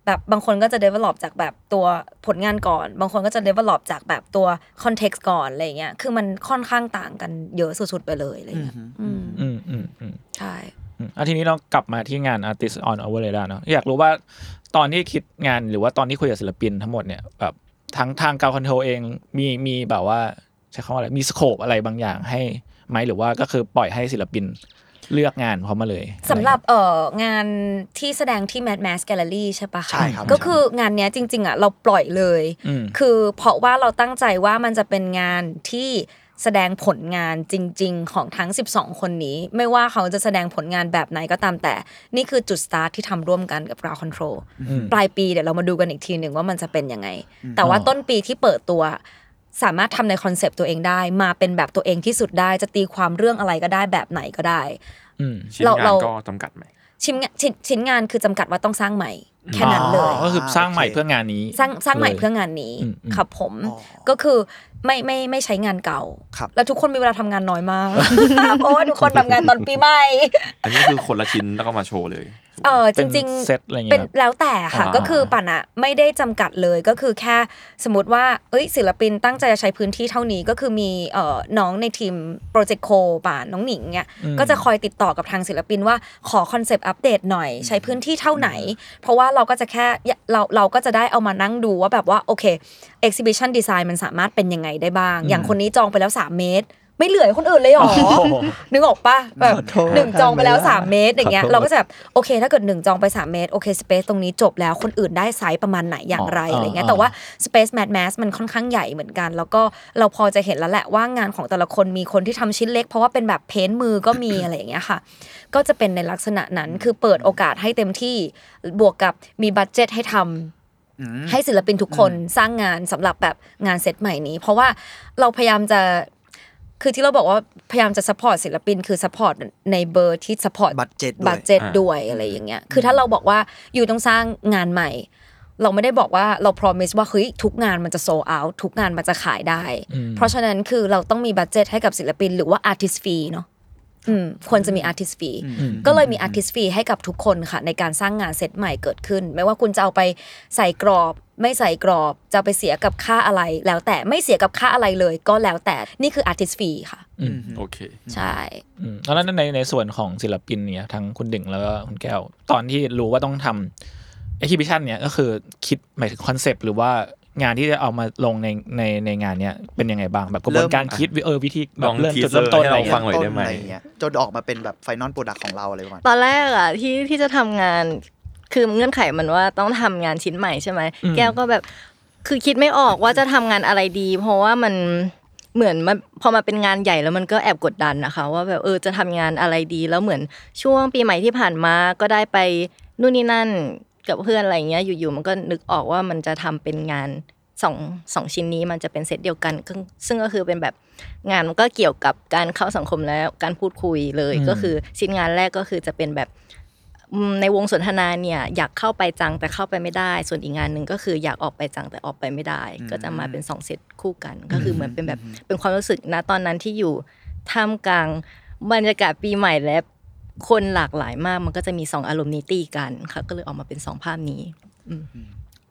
แบบบางคนก็จะ develop จากแบบตัวผลงานก่อน บางคนก็จะ develop จากแบบตัว context ก่อนอะไรเงี้ยคือมันค่อนข้างต่างกันเยอะสุดๆไปเลยอะไรเงี้ยอืมอืมอืมอืมใช่อืมอะทีนี้เรากลับมาที่งาน Artist on Over Radar เนาะอยากรู้ว่าตอนที่คิดงานหรือว่าตอนที่คุยกับศิลปินทั้งหมดเนี่ยแบบทั้งทางการคอนโทรเองมีมีแบบว่าใช้คำว่าอะไรมีสโคปอะไรบางอย่างให้ไหมหรือว่าก็คือปล่อยให้ศิลปิน เลือกงานเขามาเลยสำหรับเอ่องานที่แสดงที่ Mad Mass Gallery ใช่ปะคะใช่ครับก็คืองานเนี้ยจริง ๆอะเราปล่อยเลยอืมคือเพราะว่าเราตั้งใจว่ามันจะเป็นงานที่แสดงผลงานจริง ๆ ของทั้ง 12 คนนี้ ไม่ว่าเขาจะแสดงผลงานแบบไหนก็ตามแต่ นี่คือจุดสตาร์ทที่ทำร่วมกันกับ Ground Control ปลายปีเดี๋ยวเรามาดูกันอีกทีหนึ่งว่ามันจะเป็นยังไง แต่ว่าต้นปีที่เปิดตัว สามารถทำในคอนเซปต์ตัวเองได้ มาเป็นแบบตัวเองที่สุดได้ จะตีความเรื่องอะไรก็ได้แบบไหนก็ได้อืมชิ้นเรางานเราก็จำกัดไหมชิ้นงานชิ้นชิ้นงานคือจำกัดว่าต้องสร้างใหม่แค่นั้นเลยอ๋อก็คือสร้างใหม่โอเคเพื่องานนี้ สร้างสร้างใหม่ลยเพื่องานนี้อืมอืมครับผมอ๋อก็คือไม่ไม่ไม่ใช้งานเก่าครับแล้วทุกคนมีเวลาทำงานน้อยมากเพราะว่าทุกคนทำงานตอนปีใหม่ อันนี้คือคนละชิ้นแล้วก็มาโชว์เลย เออจเป็นริงเซตอะไรอย่างเป็เงี้นยครับแล้วแต่ค่ะอ่าก็คือปั่นอะไม่ได้จำกัดเลยก็คือแค่สมมติว่าเอ้ยศิลปินตั้งใจจะใช้พื้นที่เท่านี้ก็คือมีเอ่อน้องในทีมโปรเจกต์โคป่านน้องหนิงเนี่ยก็จะคอยติดต่อกับทางศิลปินว่าขอคอนเซปต์อัปเดตหน่อยใช้พื้นที่เท่าไหน เพราะว่าเราก็จะแค่เราเราก็จะได้เอามานั่งดูว่าแบบว่าโอเค exhibition design มันสามารถเป็นยังไงได้บ้าง อย่างคนนี้จองไปแล้ว 3 เมตร ไม่เหลือให้คนอื่นเลยหรอ นึกออกปะแบบขอโทษหนึ่งจองไปแล้ว 3 เมตรอย่างเงี้ยขอโทษเราก็จะแบบโอเค ถ้าเกิดหนึ่งจองไป 3 เมตรโอเค space ตรงนี้จบแล้วคนอื่นได้ไซส์ประมาณไหนอย่างไรอ๋อออะไรเงี้ยอ๋อแต่ว่า space MMAD MASS มันค่อนข้างใหญ่เหมือนกัน แล้วก็เราพอจะเห็นแล้วแหละว่างานของแต่ละคนมีคนที่ทำชิ้นเล็ก เพราะว่าเป็นแบบ paint มือก็มีอะไรอย่างเงี้ยค่ะ ก็จะเป็นในลักษณะนั้นคือเปิดโอกาสให้เต็มที่บวกกับมี budget ให้ทำอืมให้ศิลปินทุกคนสร้างงานสำหรับแบบงานเซตใหม่นี้ เพราะว่าเราพยายามจะ คือที่เราบอกว่าพยายามจะสปอร์ตศิลปินคือสปอร์ตในเบอร์ที่สปอร์ต budget ด้วยบัตเจ็ตอ่าด้วยอะไรอย่างเงี้ยคือถ้าเราบอกว่า you ต้องสร้างงานใหม่ เราไม่ได้บอกว่าเรา promise ว่าเฮ้ยทุกงานมันจะโซเอาทุกงานมันจะขายได้ เพราะฉะนั้นคือเราต้องมี budget ให้กับศิลปินหรือว่า artist fee เนาะอืม ควรจะมี artist fee ก็เลยมี artist fee ให้กับทุกคนค่ะ ในการสร้างงานเซตใหม่เกิดขึ้น ไม่ว่าคุณจะเอาไปใส่กรอบไม่ใส่กรอบจะเอาไปเสียกับค่าอะไร แล้วแต่ไม่เสียกับค่าอะไรเลยก็แล้วแต่นี่คือ artist fee ค่ะโอเค ใช่อืมแล้วในในส่วนของศิลปินเนี่ยทั้งคุณดึงแล้วก็คุณแก้ว ตอนที่รู้ว่าต้องทำ exhibition เนี่ยก็คือคิดหมายถึงคอนเซปต์หรือว่า งานที่จะเอามาลงในในในงานเนี้ยเป็นยังไงบ้างแบบกระบวนการคิดเออวิธีแบลบองเริ่มทีจุดเซอเริ่มร์ต้นให้อะไรเราเงี้ฟังยหน่อยได้ไหมอะไรเงี้ยจนออกมาเป็นแบบไฟนอลโปรดักของเราอะไรประมาณตอนแรกอะที่ที่จะทำงานคือเงื่อนไขมันว่าต้องทำงานชิ้นใหม่ใช่ไหมแก้วก็แบบคือคิดไม่ออกว่าจะทำงานอะไรดี เพราะว่ามันเหมือนมันพอมาเป็นงานใหญ่แล้วมันก็แอบกดดันนะคะ ว่าแบบเออจะทำงานอะไรดี แล้วเหมือนช่วงปีใหม่ที่ผ่านมาก็ได้ไปนู่นนี่นั่น กับเพื่อนอะไรเงี้ยอยู่ๆมันก็นึกออกว่ามันจะทำเป็นงานสองสองชิ้นนี้มันจะเป็นเซตเดียวกันซึ่งซึ่งก็คือเป็นแบบงานมันก็เกี่ยวกับการเข้าสังคมและการพูดคุยเลยอืมก็คือชิ้นงานแรกก็คือจะเป็นแบบอืมในวงสนทนาเนี่ยอยากเข้าไปจังแต่เข้าไปไม่ได้ ส่วนอีกงานหนึ่งก็คืออยากออกไปจังแต่ออกไปไม่ได้ ก็จะมาเป็นสองเซตคู่กัน ก็คือเหมือนเป็นแบบเป็นความรู้สึกนะตอนนั้นที่อยู่ท่ามกลางบรรยากาศปีใหม่และ คนหลากหลายมากมันก็จะมีสองอารมณ์นี้ตีกันค่ะ ก็เลยออกมาเป็นสองภาพนี้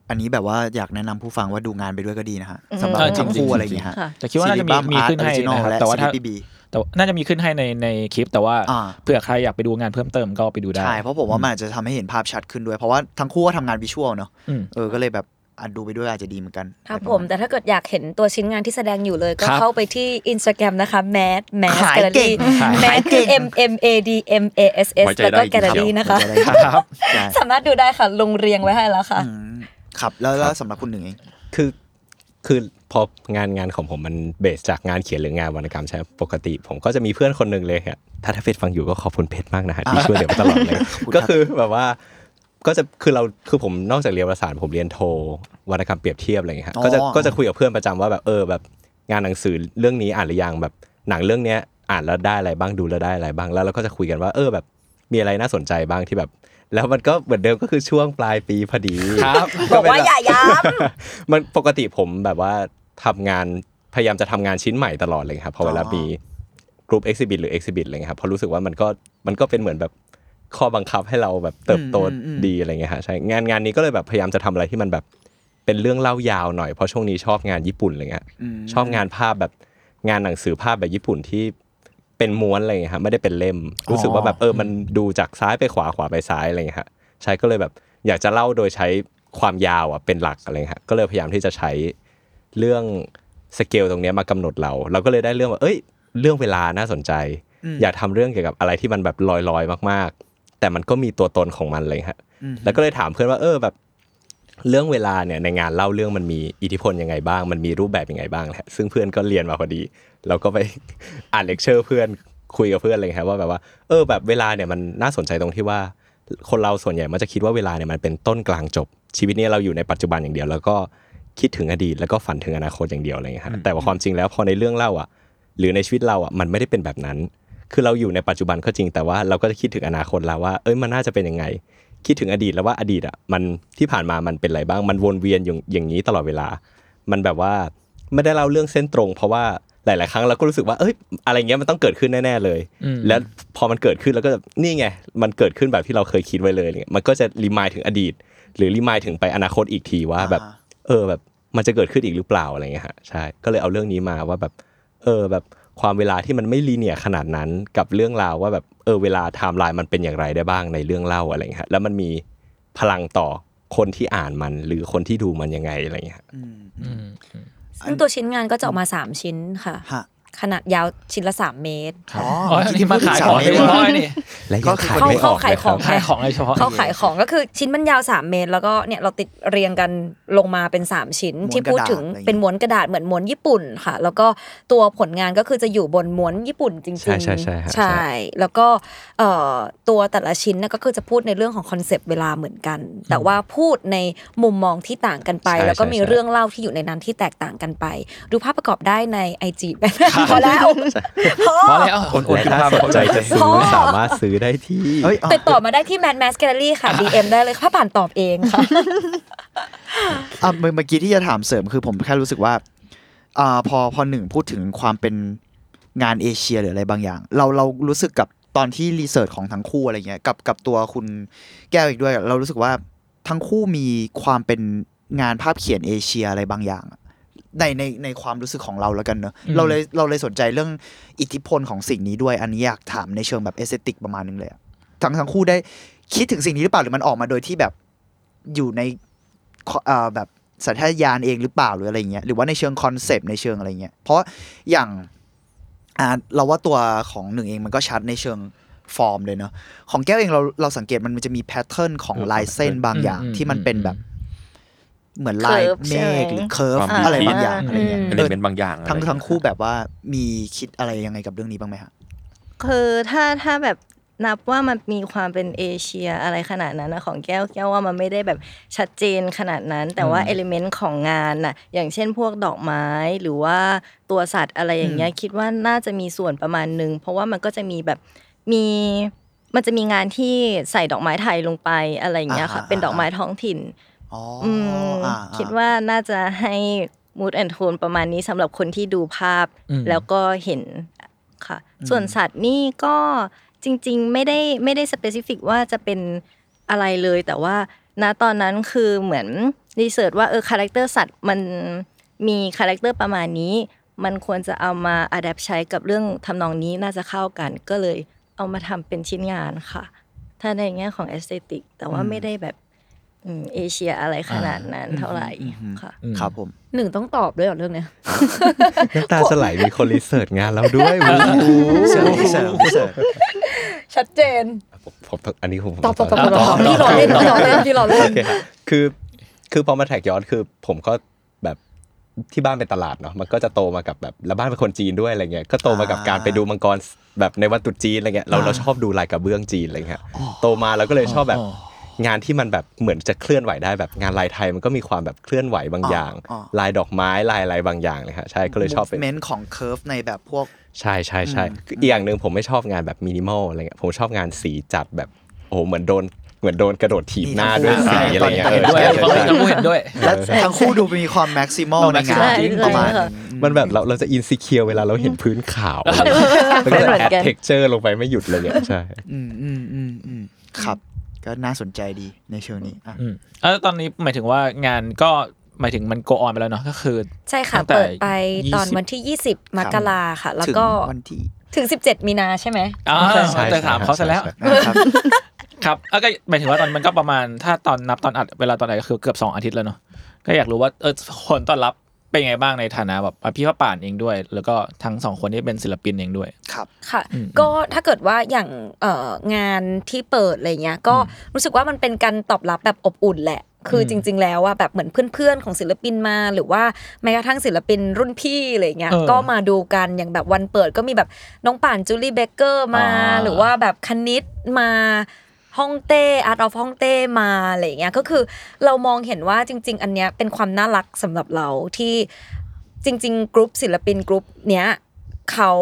อันนี้แบบว่าอยากแนะนำผู้ฟังว่าดูงานไปด้วยก็ดีนะฮะสำหรับเออจริงทั้งคู่ๆอะไรอย่างเงี้ยฮะค่ะแต่คิดว่าน่าจะมีมีขึ้นให้นะครับแต่ว่าถ้าบีบีแต่ว่าน่าจะมีขึ้นให้ในในคลิป แต่ว่าอ่าเผื่อใครอยากไปดูงานเพิ่มเติมก็ไปดูได้ใช่เพราะผมว่ามันอาจจะทำให้เห็นภาพชัดขึ้นด้วย เพราะว่าทั้งคู่ก็ทำงานวิชวลเนาะอืมเออก็เลยแบบ อะดูไปด้วยอาจจะดีเหมือนกันครับผม แต่ถ้าเกิดอยากเห็นตัวชิ้นงานที่แสดงอยู่เลย ก็ครับเข้าไปที่ Instagram นะคะ mad mass ขาย gallery เก่ง mad คือ m m a d m a s s ไว้ใจแล้วได้ก็ gallery นะคะครับใช่สามารถดูได้ค่ะลงเรียงไว้ให้แล้วค่ะอืมครับแล้วแล้วสำหรับคุณหนึ่งเองคือคือพองานงานของผมมันเบสจากงานเขียนหรืองานวรรณกรรมใช่ไหมปกติ ผมก็จะมีเพื่อนคนหนึ่งเลยครับถ้าถ้าเพชรฟังอยู่ก็ขอบคุณเพชรมากนะฮะที่ช่วยเหลือมาตลอดเลย ก็คือแบบว่า ก็จะคือเราคือผมนอกจากเรียนวารสารผมเรียนโทวรรณกรรมเปรียบเทียบอะไรอย่างเงี้ยฮะอ๋อก็จะก็จะคุยกับเพื่อนประจำว่าแบบเออแบบงานหนังสือเรื่องนี้อ่านหรือยังแบบหนังเรื่องเนี้ยอ่านแล้วได้อะไรบ้างดูแล้วได้อะไรบ้างแล้วเราก็จะคุยกันว่าเออแบบมีอะไรน่าสนใจบ้างที่แบบ แล้วมันก็เหมือนเดิมก็คือช่วงปลายปีพอดีครับบอกว่าอย่าย้มันปกติผมแบบว่าทำงานพยายามจะทำงานชิ้นใหม่ตลอดเลยครับพอเวลาอ๋อมีกลุ่มเอ็กซิบิทหรือเอ็กซิบิทอะไรเงี้ยครับเพราะรู้สึกว่ามันก็มันก็เป็นเหมือนแบบ ข้อบังคับให้เราแบบเติบโตดีอะไรเงี้ยฮะใช่งานงานนี้ก็เลยแบบพยายามจะทำอะไรที่มันแบบเป็นเรื่องเล่ายาวหน่อยเพราะช่วงนี้ชอบงานญี่ปุ่นอะไรเงี้ยมชอบงานภาพแบบงานหนังสือภาพแบบญี่ปุ่นที่เป็นม้วนอะไรเงี้ยฮะไม่ได้เป็นเล่ม รู้สึกว่าแบบเออมันดูจากซ้ายไปขวาขวาไปซ้ายอะไรเงี้ยฮะใช่ก็เลยแบบอยากจะเล่าโดยใช้ความยาวอะเป็นหลักอะไรเงี้ยฮะก็เลยพยายามที่จะใช้เรื่องสเกลตรงเนี้ยมากำหนดเรา เราก็เลยได้เรื่องว่าเอ้ย เรื่องเวลาน่าสนใจ อยากทำเรื่องเกี่ยวกับอะไรที่มันแบบลอยๆมากๆ แต่มันก็มีตัวตนของมันเลยฮะแล้วก็เลยถามเพื่อนว่าเออแบบ เรื่องเวลาเนี่ยในงานเล่าเรื่องมันมีอิทธิพลยังไงบ้าง มันมีรูปแบบยังไงบ้างแหละซึ่งเพื่อนก็เรียนมาพอดีเราก็ไปอ่านเลคเชอร์เพื่อนคุยกับเพื่อนอะไรเงี้ยครับว่าแบบว่าเออแบบเวลาเนี่ยมันน่าสนใจตรงที่ว่า คนเราส่วนใหญ่มันจะคิดว่าเวลาเนี่ยมันเป็นต้นกลางจบ ชีวิตเนี้เราอยู่ในปัจจุบันอย่างเดียว แล้วก็คิดถึงอดีตแล้วก็ฝันถึงอนาคตอย่างเดียวอะไรเงี้ยฮะแต่ว่าความจริงแล้วพอในเรื่องเล่าอะ หรือในชีวิตเราอะมันไม่ได้เป็นแบบนั้น คือเราอยู่ในปัจจุบันก็จริงแต่ว่าเราก็จะคิดถึงอนาคตแล้วว่า เอ้ยมันน่าจะเป็นยังไง คิดถึงอดีตแล้วว่าอดีตอะมันที่ผ่านมามันเป็นอะไรบ้างมันวนเวียนอยู่อย่างนี้ตลอดเวลา มันแบบว่าไม่ได้เล่าเรื่องเส้นตรง เพราะว่าหลาย ๆ ครั้งเราก็รู้สึกว่าเอ้ยอะไรเงี้ยมันต้องเกิดขึ้นแน่ๆเลยอืมแล้วพอมันเกิดขึ้นแล้วก็นี่ไงมันเกิดขึ้นแบบที่เราเคยคิดไว้เลยอะไรเงี้ยมันก็จะรีมายถึงอดีต หรือรีมายถึงไปอนาคตอีกทีว่าแบบอ่าเออแบบมันจะเกิดขึ้นอีกหรือเปล่าอะไรเงี้ยฮะใช่ก็เลยเอาเรื่องนี้มาว่าแบบ เออแบบ ความเวลาที่มันไม่ linear ขนาดนั้นกับเรื่องราวว่าแบบเออเวลาไทม์ไลน์มันเป็นอย่างไรได้บ้างในเรื่องเล่าอะไรเงี้ยฮะแล้วมันมีพลังต่อคนที่อ่านมันหรือคนที่ดูมันยังไงอะไรเงี้ยฮะอืมอืมซึ่งตัวชิ้นงานก็จะออกมา3ชิ้นค่ะฮะ ขนาดยาวชิ้นละ3เมตรครับอ๋ออ๋อที่ที่มาขายของพูดถึงเรียบร้อยนี่และก็ยังคือขายเข้าไม่อเข้าอกขายของขายของโดยเฉพาะเขาขายของก็คือชิ้นมันยาว3เมตร แล้วก็เนี่ยเราติดเรียงกันลงมาเป็น3ชิ้นม้วนที่พูดถึงกระดาษอะไรอย่างเงี้ยเป็นม้วนกระดาษเหมือนม้วนญี่ปุ่นค่ะ แล้วก็ตัวผลงานก็คือจะอยู่บนม้วนญี่ปุ่นจริงๆ ใช่ใช่ใช่ฮะใช่แล้วก็เอ่อตัวแต่ละชิ้นน่ะก็คือจะพูดในเรื่องของคอนเซปต์เวลาเหมือนกัน แต่ว่าพูดในมุมมองที่ต่างกันไปใช่แล้วก็มีใช่ใช่เรื่องเล่าที่อยู่ในนั้นที่แตกต่างกันไป ดูภาพประกอบได้ในไอจีพอแล้วพอพอแล้วคนโอนและคิดถ้าภาพสนใจจะซื้อพอสามารถซื้อได้ที่เฮ้ยอะติดต่อมาได้ที่ Mad Max Gallery ค่ะ DM ได้เลยค่ะผ่านตอบเองค่ะอะเมื่อเมื่อกี้ที่จะถามเสริมคือผมแค่รู้สึกว่าอ่าพอพอหนึ่งพูดถึงความเป็นงานเอเชียหรืออะไรบางอย่าง เราเรารู้สึกกับตอนที่ research ของทั้งคู่อะไรเงี้ยกับกับตัวคุณแก้วอีกด้วย เรารู้สึกว่าทั้งคู่มีความเป็นงานภาพเขียนเอเชียอะไรบางอย่างอะ ในในในความรู้สึกของเราแล้วกันเนอะอืมเราเลยเราเลยสนใจเรื่องอิทธิพลของสิ่งนี้ด้วย อันนี้อยากถามในเชิงแบบ aesthetic ประมาณนึงเลยอะทั้งทั้งคู่ได้คิดถึงสิ่งนี้หรือเปล่าหรือมันออกมาโดยที่แบบอยู่ในเอ่อแบบสัญชาตญาณเองหรือเปล่าหรืออะไรเงี้ยหรือว่าในเชิง concept ในเชิงอะไรเงี้ยเพราะอย่างอ่าเราว่าตัวของหนึ่งเองมันก็ชัดในเชิงฟอร์มเลยเนาะของแก้วเองเราเราสังเกตมันมันจะมี pattern ของเออลายเส้นบางอย่างอืมที่มันเป็นอืมแบบ เหมือนลาย Curve เมใช่ไหมฆหรือ curve ความอะไรบางอย่างอืมอะไรเงี้ย element บางอย่างทั้งอะไรทั้งคู่แบบว่ามีคิดอะไรยังไงกับเรื่องนี้บ้างไหมฮะคือถ้าถ้าแบบนับว่ามันมีความเป็นเอเชียอะไรขนาดนั้นนะของแก้วแก้วว่ามันไม่ได้แบบชัดเจนขนาดนั้น แต่ว่าเอลิเมนต์ของงานน่ะอย่างเช่นพวกดอกไม้หรือว่าตัวสัตว์อะไรอย่างเงี้ยคิดว่าน่าจะมีส่วนประมาณหนึ่งเพราะว่ามันก็จะมีแบบมีมันจะมีงานที่ใส่ดอกไม้ไทยลงไปอะไรอย่างเงี้ยค่ะอ่าฮะเป็นดอกไม้ท้องถิ่นอ๋ออืมอ่า คิดว่าน่าจะให้ mood and tone ประมาณนี้สำหรับคนที่ดูภาพอืมแล้วก็เห็นค่ะ ส่วนสัตว์นี่ก็จริง ๆ ไม่ได้ไม่ได้ specific ว่าจะเป็นอะไรเลย แต่ว่าณตอนนั้นคือเหมือน research ว่าเออ character สัตว์มันมี character ประมาณนี้ มันควรจะเอามา adapt ใช้กับเรื่องทำนองนี้น่าจะเข้ากัน ก็เลยเอามาทำเป็นชิ้นงานค่ะ ถ้าในแง่ของ aesthetic แต่ว่าไม่ได้แบบอืม เอเชียอะไรขนาดนั้นเท่าไหร่ค่ะอืมครับผมหนึ่งต้องตอบด้วยเหรอเรื่องเนี้ยน้ำตาจะไหลมีคน research งานเราด้วยโอ้โหเสริมเสริมเสริมชัดเจนผมอันนี้ผมตอบตอบตอบตอบตอบพี่ล้อเล่นพี่ล้อเล่นพี่ล้อเล่นโอเคครับคือ คือพอมา track ย้อนคือ ผมก็แบบที่บ้านเป็นตลาดเนาะมันก็จะโตมากับแบบแล้วบ้านเป็นคนจีนด้วยอะไรเงี้ยก็โตมากับการไปดูมังกรแบบในวันตรุษจีนอะไรเงี้ยเราเราชอบดูลายกระเบื้องจีนอะไรเงี้ยโตมาเราก็เลยชอบแบบอ๋อ งานที่มันแบบเหมือนจะเคลื่อนไหวได้แบบงานลายไทยมันก็มีความแบบเคลื่อนไหวบางอย่างอ๋อลายดอกไม้ลายอะไรบางอย่างเลยครับใช่ก็เลยชอบ elementของ curve ในแบบพวกใช่ใช่ใช่อืมคืออีกอย่างหนึ่งผมไม่ชอบงานแบบมินิมอลอะไรเงี้ยผมชอบงานสีจัดแบบโอ้โหเหมือนโดนเหมือนโดนกระโดดถีบหน้าด้วยสีอะไรเงี้ยเห็นด้วยใช่ฟังใช่ทั้งคู่เห็นด้วยและทั้งคู่ดูมีความ maximalในงานใช่ประมาณใช่ค่ะนึงมันแบบเราเราจะ insecure เวลาเราเห็นพื้นขาวแล้วเป็นก็เหมือน add texture ลงไปไม่หยุดเลยเนี่ยใช่อืมอืมอืมอืมครับ ก็น่าสนใจดีในเชิงนี้อะอืมแล้วตอนนี้หมายถึงว่างานก็หมายถึงมัน go on ไปแล้วเนาะก็คือ ใช่ค่ะตั้งแต่เปิดไปตอน20วันที่ 20 มกราค่ะ แล้วถึงก็วันที่ถึง 17 มีนาใช่ไหมอ่าใช่แต่ถามเขาซะแล้วนะครับครับแล้วก็หมายถึงว่าตอนมันก็ประมาณถ้าตอนนับตอนอัดเวลาตอนไหนก็คือเกือบสองอาทิตย์แล้วเนาะก็อยากรู้ว่าเออผลตอบรับ เป็นเป็นไงบ้างในฐานะแบบพี่พ่อป่านเองด้วย แล้วก็ทั้งสองคนที่เป็นศิลปินเองด้วยครับค่ะอืมก็ถ้าเกิดว่าอย่างเอ่องานที่เปิดอะไรเงี้ยก็รู้สึกว่ามันเป็นการตอบรับแบบอบอุ่นแหละคือจริง ๆ แล้วว่าแบบเหมือนเพื่อนๆของศิลปินมา หรือว่าแม้กระทั่งศิลปินรุ่นพี่อะไรเงี้ยเออก็มาดูกันอย่างแบบวันเปิดก็มีแบบน้องป่านจูลี่เบเกอร์มาอ่าหรือว่าแบบคณิตมา ฮ่องเต้ Art of ฮ่องเต้มาอะไรเงี้ยก็คือเรามองเห็นว่าจริง ๆ อันเนี้ยเป็นความน่ารักสำหรับเราที่จริง ๆ กรุ๊ปศิลปินกรุ๊ปเนี้ยเขา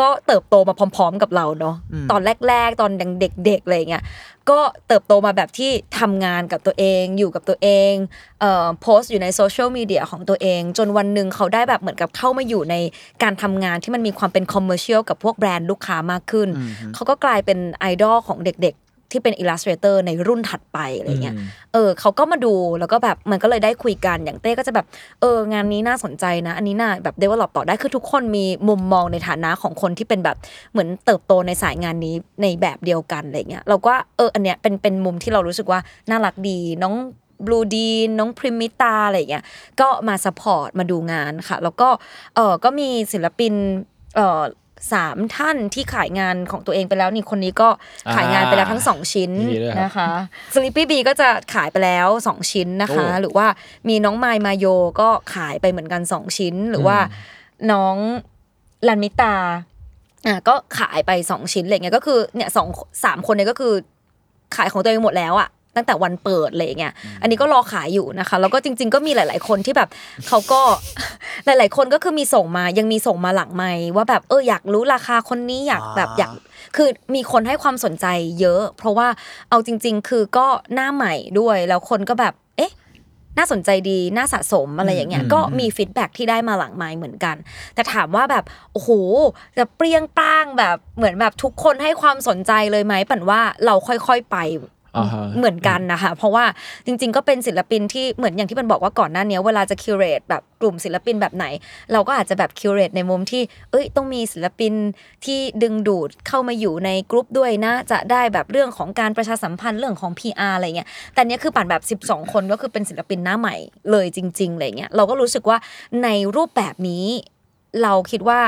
ก็เติบโตมาพร้อม ๆ กับเราเนาะอืมตอนแรก ๆ ตอนยังเด็กๆอะไรเงี้ยก็เติบโตมาแบบที่ทำงานกับตัวเองอยู่กับตัวเองเอ่อโพสต์อยู่ในโซเชียลมีเดียของตัวเอง จนวันหนึ่งเขาได้แบบเหมือนกับเข้ามาอยู่ในการทำงานที่มันมีความเป็น commercial กับพวกแบรนด์ลูกค้ามากขึ้น เขาก็กลายเป็นไอดอลของเด็กๆ ที่เป็น illustrator ในรุ่นถัดไปอะไรเงี้ยอืมเออเขาก็มาดูแล้วก็แบบมันก็เลยได้คุยกันอย่างเต้ก็จะแบบเอองานนี้น่าสนใจนะ อันนี้น่าแบบ develop ต่อได้คือทุกคนมีมุมมองในฐานะของคนที่เป็นแบบเหมือนเติบโตในสายงานนี้ในแบบเดียวกันอะไรเงี้ยเราก็เอออันเนี้ยเป็นเป็นมุมที่เรารู้สึกว่าน่ารักดีน้องบลูดีนน้องพริมิตาอะไรเงี้ยก็มา support มาดูงานค่ะ แล้วก็เออก็มีศิลปินเออ สามท่านที่ขายงานของตัวเองไปแล้วนี่คนนี้ก็ขายงานไปแล้วทั้งสองชิ้นยินดีด้วยครับนะคะ Sleepy Bee ก็จะขายไปแล้ว 2 ชิ้นนะคะโอ้หรือว่ามีน้องไมายมาโยก็ขายไปเหมือนกัน 2 ชิ้น หรือว่าน้องลันมิตาอะก็ขายไป 2 ชิ้นอะไรเงี้ยก็คือเนี่ยสองสามคนเนี่ยก็คือขายของตัวเองหมดแล้วอะ ตั้งแต่วันเปิดอะไรเงี้ย อันนี้ก็รอขายอยู่นะคะ แล้วก็จริง ๆ ก็มีหลาย ๆ คนที่แบบเขาก็หลาย ๆ คนก็คือมีส่งมา ยังมีส่งมาหลังไมค์ว่าแบบเอออยากรู้ราคาคนนี้อยากแบบอยากคือมีคนให้ความสนใจเยอะ เพราะว่าเอาจริง ๆ คือก็หน้าใหม่ด้วย แล้วคนก็แบบเอ๊ะน่าสนใจดี น่าสะสมอะไรอย่างเงี้ยอืมก็มี feedback ที่ได้มาหลังไมค์เหมือนกัน แต่ถามว่าแบบ โอ้โห จะเปรี้ยงปร้างแบบเหมือนแบบทุกคนให้ความสนใจเลยไหมฉันว่าเราค่อยๆไปอ่าฮะ เหมือนกันนะคะ เพราะว่าจริง ๆ ก็เป็นศิลปินที่เหมือนอย่างที่มันบอกว่าก่อนหน้านี้เวลาจะคิวเรตแบบกลุ่มศิลปินแบบไหน เราก็อาจจะแบบคิวเรตในมุมที่ เอ้ยต้องมีศิลปินที่ดึงดูดเข้ามาอยู่ในกรุ๊ปด้วยนะ จะได้แบบเรื่องของการประชาสัมพันธ์เรื่องของ PR อะไรเงี้ยแต่เนี้ยคือปั่นแบบ 12 คนก็คือเป็นศิลปินหน้าใหม่เลยจริงๆอะไรเงี้ยเราก็รู้สึกว่าในรูปแบบนี้ เราคิดว่า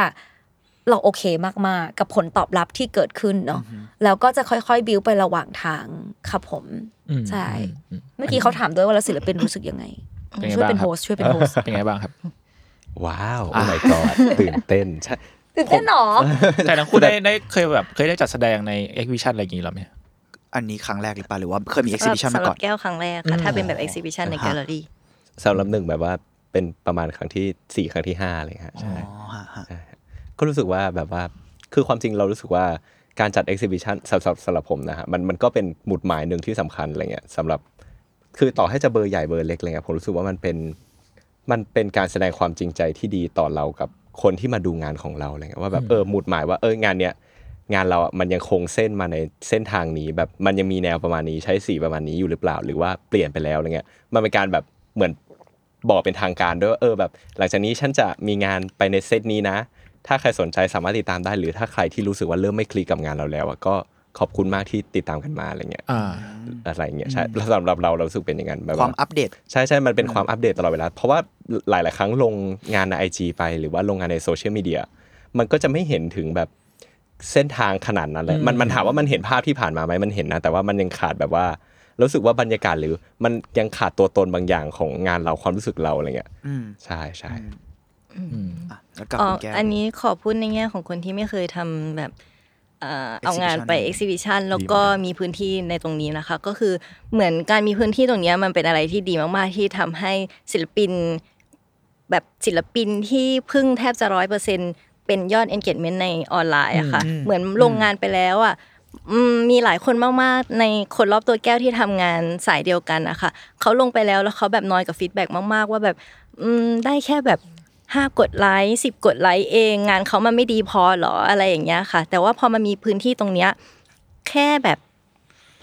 เราโอเคมากๆ กับผลตอบรับที่เกิดขึ้นเนาะแล้วก็จะค่อยๆ บิวไประหว่างทางครับผมอืมใช่อืมเมื่อกี้เขาถามด้วยว่าแล้วศิลปินรู้สึกยังไงเป็นไงช่วยบ้างเป็นครัโฮบสต์ช่วยเป็นโฮสต์เป็นไงบ้างครับ ว้าวโอ้ my god ตื่นเต้นใช่ตื่นเต้นหรอแต่ทั้งคู่ได้ได้เคยแบบเคยได้จัดแสดงในเอ็กซิบิชันอะไรอย่างงี้หรอไหมอันนี้ครั้งแรกหรือเปล่าหรือว่าเคยมีสำหรับ exhibition มาสำหก่รัอนบแก้วครั้งแรกค่ะถ้าเป็นแบบ exhibition ในอ่าฮะแกลเลอรี่สำหรับหนึ่งแบบว่าเป็นประมาณครั้งที่สี่ครั้งที่ห้าเลยฮะใช่อ๋อฮะฮะใช่ฮะ ก็รู้สึกว่าแบบว่าคือความจริงเรารู้สึกว่าการจัด exhibition สำหรับสำหรับผมนะฮะมันมันก็เป็นหมุดหมายหนึ่งที่สำคัญอะไรเงี้ยสำหรับ คือต่อให้จะเบอร์ใหญ่เบอร์เล็กอะไรเงี้ยผมรู้สึกว่ามันเป็นมันเป็นการแสดงความจริงใจที่ดีต่อเรากับคนที่มาดูงานของเราอะไรเงี้ยว่าแบบเออหมุดหมายว่าเอองานเนี้ยงานเราอะมันยังคงเส้นมาในเส้นทางนี้ แบบมันยังมีแนวประมาณนี้ใช้สีประมาณนี้อยู่หรือเปล่า หรือว่าเปลี่ยนไปแล้วอะไรเงี้ยมันเป็นการแบบเหมือนบอกเป็นทางการด้วยว่าเออแบบ หลังจากนี้ฉันจะมีงานไปในเซตนี้นะ ถ้าใครสนใจสามารถติดตามได้ หรือถ้าใครที่รู้สึกว่าเริ่มไม่คลิกกับงานเราแล้วอะก็ขอบคุณมากที่ติดตามกันมาอะไรเงี้ยอ่าอะไรเงี้ยใช่แล้วสำหรับเราเรารู้สึกเป็นอย่างนั้นแบบความว่าอัปเดต ใช่ใช่มันเป็นความอัปเดตตลอดเวลา เพราะว่าหลาย ๆ ครั้งลงงานในไอจีไป หรือว่าลงงานในโซเชียลมีเดียมันก็จะไม่เห็นถึงแบบเส้นทางขนาดนั้นเลยมันมันถามว่ามันเห็นภาพที่ผ่านมาไหมมันเห็นนะแต่ว่ามันยังขาดแบบว่ารู้สึกว่าบรรยากาศหรือมันยังขาดตัวตนบางอย่างของงานเราความรู้สึกเราอะไรเงี้ยอืมใช่ใช่ อืมอะแล้วกับอ๋อคุณแก้ว อันนี้ขอพูดในแง่ของคนที่ไม่เคยทำแบบเอ่อเอางานไป Exhibition exhibition แล้วดีก็มากมีพื้นที่ในตรงนี้นะคะ ก็คือเหมือนการมีพื้นที่ตรงเนี้ยมันเป็นอะไรที่ดีมากๆที่ทำให้ศิลปิน แบบศิลปินที่พึ่งแทบจะร้อยเปอร์เซ็นเป็นยอด engagement ในออนไลน์อะค่ะอืมเหมือนลงงานไปแล้วอะอืมมีหลายคนมากๆ ในคนรอบตัวแก้วที่ทำงานสายเดียวกันนะคะเขาลงไปแล้วแล้วเขาแบบน้อยกับฟีดแบ็กมาก ๆ ว่าแบบ อืมได้แค่แบบ ห้ากดไลค์สิบกดไลค์เองงานเขามันไม่ดีพอเหรออะไรอย่างเงี้ยค่ะ แต่ว่าพอมันมีพื้นที่ตรงเนี้ยแค่แบบ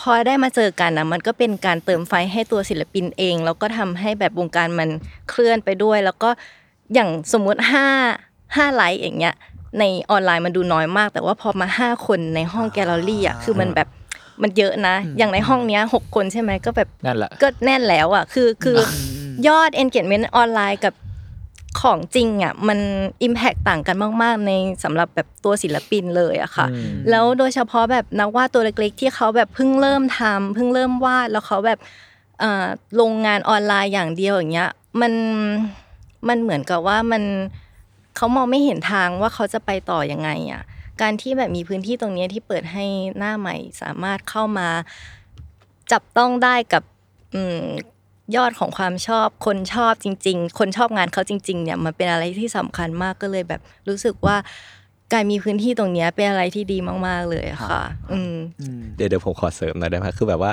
พอได้มาเจอกันนะมันก็เป็นการเติมไฟให้ตัวศิลปินเอง แล้วก็ทำให้แบบวงการมันเคลื่อนไปด้วย แล้วก็อย่างสมมุติห้าห้าไลค์อย่างเงี้ยในออนไลน์มันดูน้อยมาก แต่ว่าพอมาห้าคนในห้องแกลเลอรี่อะคือมันแบบมันเยอะนะ อย่างในห้องเนี้ยหกคนใช่ไหมก็แบบนั่นแหละก็แน่นแล้วอะคือคืออยอด engagement ออนไลน์กับ ของจริงอะมัน impact ต่างกันมากๆ ในสำหรับแบบตัวศิลปินเลยอะค่ะอืมแล้วโดยเฉพาะแบบนักวาดตัวเล็กๆ ที่เขาแบบเพิ่งเริ่มทำเพิ่งเริ่มวาดแล้วเขาแบบเอ่อลงงานออนไลน์อย่างเดียวอย่างเงี้ยมันมันเหมือนกับว่ามันเขามองไม่เห็นทางว่าเขาจะไปต่อยังไงอะการที่แบบมีพื้นที่ตรงเนี้ยที่เปิดให้หน้าใหม่สามารถเข้ามา จับต้องได้กับอืม ยอดของความชอบคนชอบจริง ๆ คนชอบงานเขาจริง ๆ เนี่ยมันเป็นอะไรที่สำคัญมากก็เลยแบบรู้สึกว่าการมีพื้นที่ตรงเนี้ยเป็นอะไรที่ดีมาก ๆ เลยอะค่ะ อืมเดี๋ยวเดี๋ยวผมขอเสริมหน่อยได้ไหมคือแบบว่า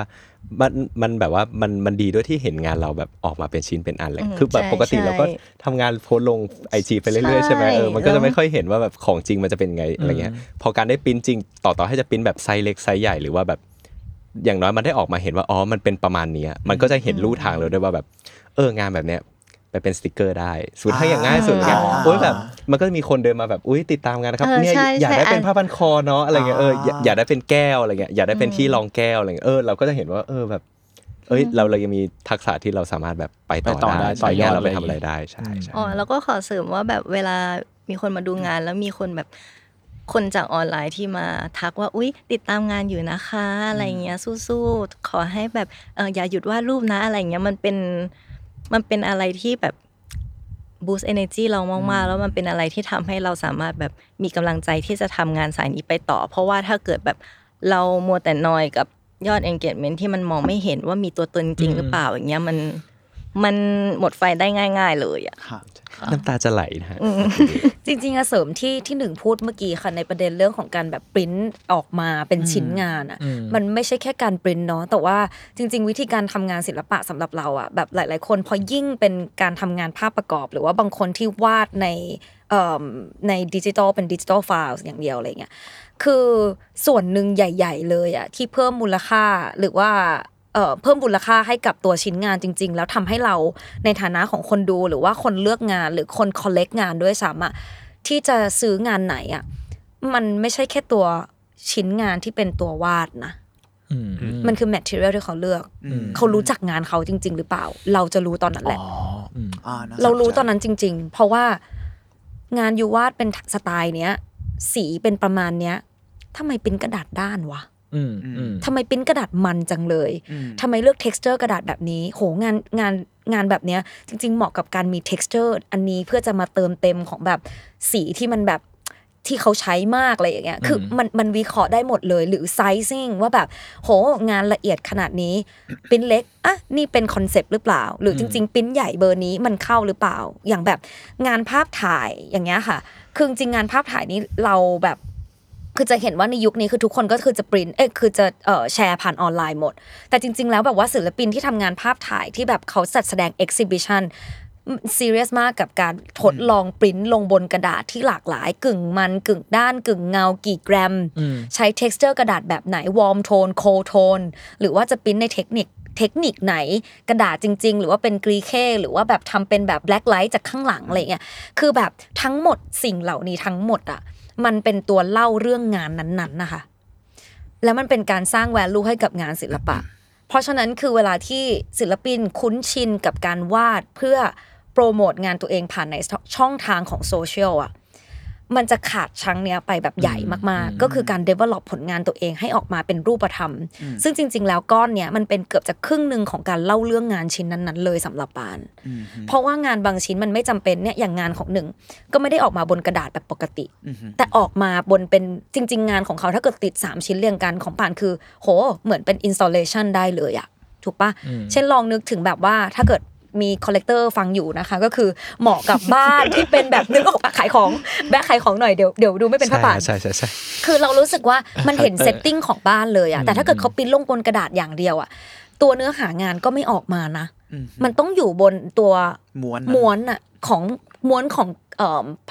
มันมันแบบว่ามันมันดีด้วยที่เห็นงานเราแบบออกมาเป็นชิ้นเป็นอันเลยอืมคือแบบใช่ปกติใช่เราก็ทำงานโพสต์ลงไอจีไปเรื่อยๆใช่ไหมใช่เออมันก็แล้จะวไม่ค่อยเห็นว่าแบบของจริงมันจะเป็นไงอะไรเงี้ยพอการได้ปริ้นจริงต่อต่อให้จะปริ้นแบบไซส์เล็กไซส์ใหญ่หรือว่าแบบ อย่างน้อยมันได้ออกมาเห็นว่าอ๋อมันเป็นประมาณเนี้ยมันก็จะเห็นลู่ทางเลยด้วยว่าแบบเอองานแบบเนี้ยไปเป็นสติกเกอร์ได้สมมติถ้าอย่างง่ายสุดเนี่ยอ่าโอ้ยแบบมันก็จะมีคนเดินมาแบบอุ้ยติดตามงานนะครับเออเนี่ยใช่อยากได้ใช่เป็นผ้าพันคอเนาะอะไรเงี้ยเอออยากอ่าอยากได้เป็นแก้วอะไรเงี้ยอยากได้เป็นที่รองแก้วอะไรเงี้ยเออเราก็จะเห็นว่าเออแบบ เอ้ยเราเรายังมีทักษะที่เราสามารถแบบไปต่อไปต่อได้ได้ต่อยอดใช่เราไปเลยทำอะไรได้ใช่ใช่อ๋อแล้วก็ขอเสริมว่าแบบเวลามีคนมาดูงานแล้วมีคนแบบ คนจากออนไลน์ที่มาทักว่าอุ๊ย ติดตามงานอยู่นะคะ อะไรเงี้ยสู้ๆขอให้แบบเอออย่าหยุดวาดรูปนะอะไรเงี้ยมันเป็นมันเป็นอะไรที่แบบ boost energy เรามากๆแล้วมันเป็นอะไรที่ทำให้เราสามารถแบบมีกำลังใจที่จะทำงานสายนี้ไปต่อ เพราะว่าถ้าเกิดแบบเรามัวแต่นอยกับยอด engagement ที่มันมองไม่เห็นว่ามีตัวตนจริงหรือเปล่าอย่างเงี้ยมันมันหมดไฟได้ง่าย ๆ เลยอะค่ะ น้ำตาจะไหลนะฮะจริงๆอะเสริมที่ที่หนึ่งพูดเมื่อกี้ค่ะในประเด็นเรื่องของการแบบปริ้นออกมาเป็นชิ้นงานอะอืมมันไม่ใช่แค่การปริ้นเนาะแต่ว่าจริง ๆ วิธีการทำงานศิลปะสำหรับเราอะแบบหลาย ๆ คนพอยิ่งเป็นการทำงานภาพประกอบ หรือว่าบางคนที่วาดในเอ่อในดิจิตอลเป็น digital file อย่างเดียวอะไรเงี้ยคือส่วนหนึ่งใหญ่ ๆ เลยอะที่เพิ่มมูลค่าหรือว่า เอ่อเพิ่มมูลค่าให้กับตัวชิ้นงานจริง ๆ แล้วทำให้เราในฐานะของคนดูหรือว่าคนเลือกงานหรือคน collect งานด้วยซ้ำอะที่จะซื้องานไหนอะมันไม่ใช่แค่ตัวชิ้นงานที่เป็นตัววาดนะอืมมันคือ material ที่เขาเลือกอืมเขารู้จักงานเขาจริง ๆ หรือเปล่า เราจะรู้ตอนนั้นแหละอ๋ออืมอ่าน่สเรารู้ใจตอนนั้นจริง ๆ เพราะว่างานยูวาดเป็นสไตล์เนี้ยสีเป็นประมาณเนี้ยทำไมเป็นกระดาษด้านวะอืมอืม ทำไมเป็นกระดาษมันจังเลยอืมทำไมเลือก texture กระดาษแบบนี้ โหงานงานงานแบบเนี้ย จริง ๆ เหมาะกับการมี texture อันนี้เพื่อจะมาเติมเต็มของแบบสีที่มันแบบที่เขาใช้มากอะไรอย่างเงี้ย คือมันมันวิเคราะห์ได้หมดเลย หรือ sizing ว่าแบบโหงานละเอียดขนาดนี้ ปิ้นเล็ก อะ นี่เป็นคอนเซปต์หรือเปล่า หรือจริง ๆ ปิ้นใหญ่เบอร์นี้มันเข้าหรือเปล่า อย่างแบบงานภาพถ่ายอย่างเงี้ยค่ะ คือจริงๆงานภาพถ่ายนี้เราแบบ คือจะเห็นว่าในยุคนี้คือทุกคนก็คือจะปริ้นเอ้ยคือจะเอ่อแชร์ผ่านออนไลน์หมด แต่จริง ๆ แล้วแบบว่าศิลปินที่ทำงานภาพถ่ายที่แบบเขาจัดแสดง exhibition ซีเรียสมากกับการทดลองปริ้นลงบนกระดาษที่หลากหลาย กึ่งมันกึ่งด้านกึ่งเงากี่แกรมอืมใช้ texture กระดาษแบบไหน warm tone cold tone หรือว่าจะปริ้นในเทคนิคเทคนิคไหนกระดาษจริง ๆ หรือว่าเป็นกรีเคหรือว่าแบบทำเป็นแบบ black light จากข้างหลังอะไรเงี้ยคือแบบทั้งหมดสิ่งเหล่านี้ทั้งหมดอะ มันเป็นตัวเล่าเรื่องงานนั้นๆนะคะ แล้วมันเป็นการสร้างแวลูให้กับงานศิลปะ เพราะฉะนั้นคือเวลาที่ศิลปินคุ้นชินกับการวาดเพื่อโปรโมทงานตัวเองผ่านในช่องทางของโซเชียลอะ มันจะขาดชั้งเนี้ยไปแบบใหญ่มากๆ ก็คือการ develop ผลงานตัวเองให้ออกมาเป็นรูปธรรม ซึ่งจริง ๆ แล้วก้อนเนี้ยมันเป็นเกือบจะครึ่งหนึ่งของการเล่าเรื่องงานชิ้นนั้นๆ เลยสำหรับปาน เพราะว่างานบางชิ้นมันไม่จำเป็นเนี่ยอย่างงานของหนึ่ง ก็ไม่ได้ออกมาบนกระดาษแบบปกติ แต่ออกมาบนเป็นจริง ๆ งานของเขาถ้าเกิดติด 3 ชิ้นเรียงกันของปานคือ โห เหมือนเป็น installation ได้เลยอะถูกปะเช่นลองนึกถึงแบบว่าถ้าเกิด มี collector ฟังอยู่นะคะ ก็คือเหมาะกับบ้านที่เป็นแบบนึกออกปะขายของแบะขายของหน่อยเดี๋ยวเดี๋ยวดูไม่เป็นผ้าป่านใช่ใช่ใช่คือเรารู้สึกว่ามันเห็น setting ของบ้านเลยอะแต่ถ้าเกิดเขาปริ้นลงบนกระดาษอย่างเดียวอะตัวเนื้อหางานก็ไม่ออกมานะ มันต้องอยู่บนตัวม้วนม้วนอะของม้วนของเอ่อ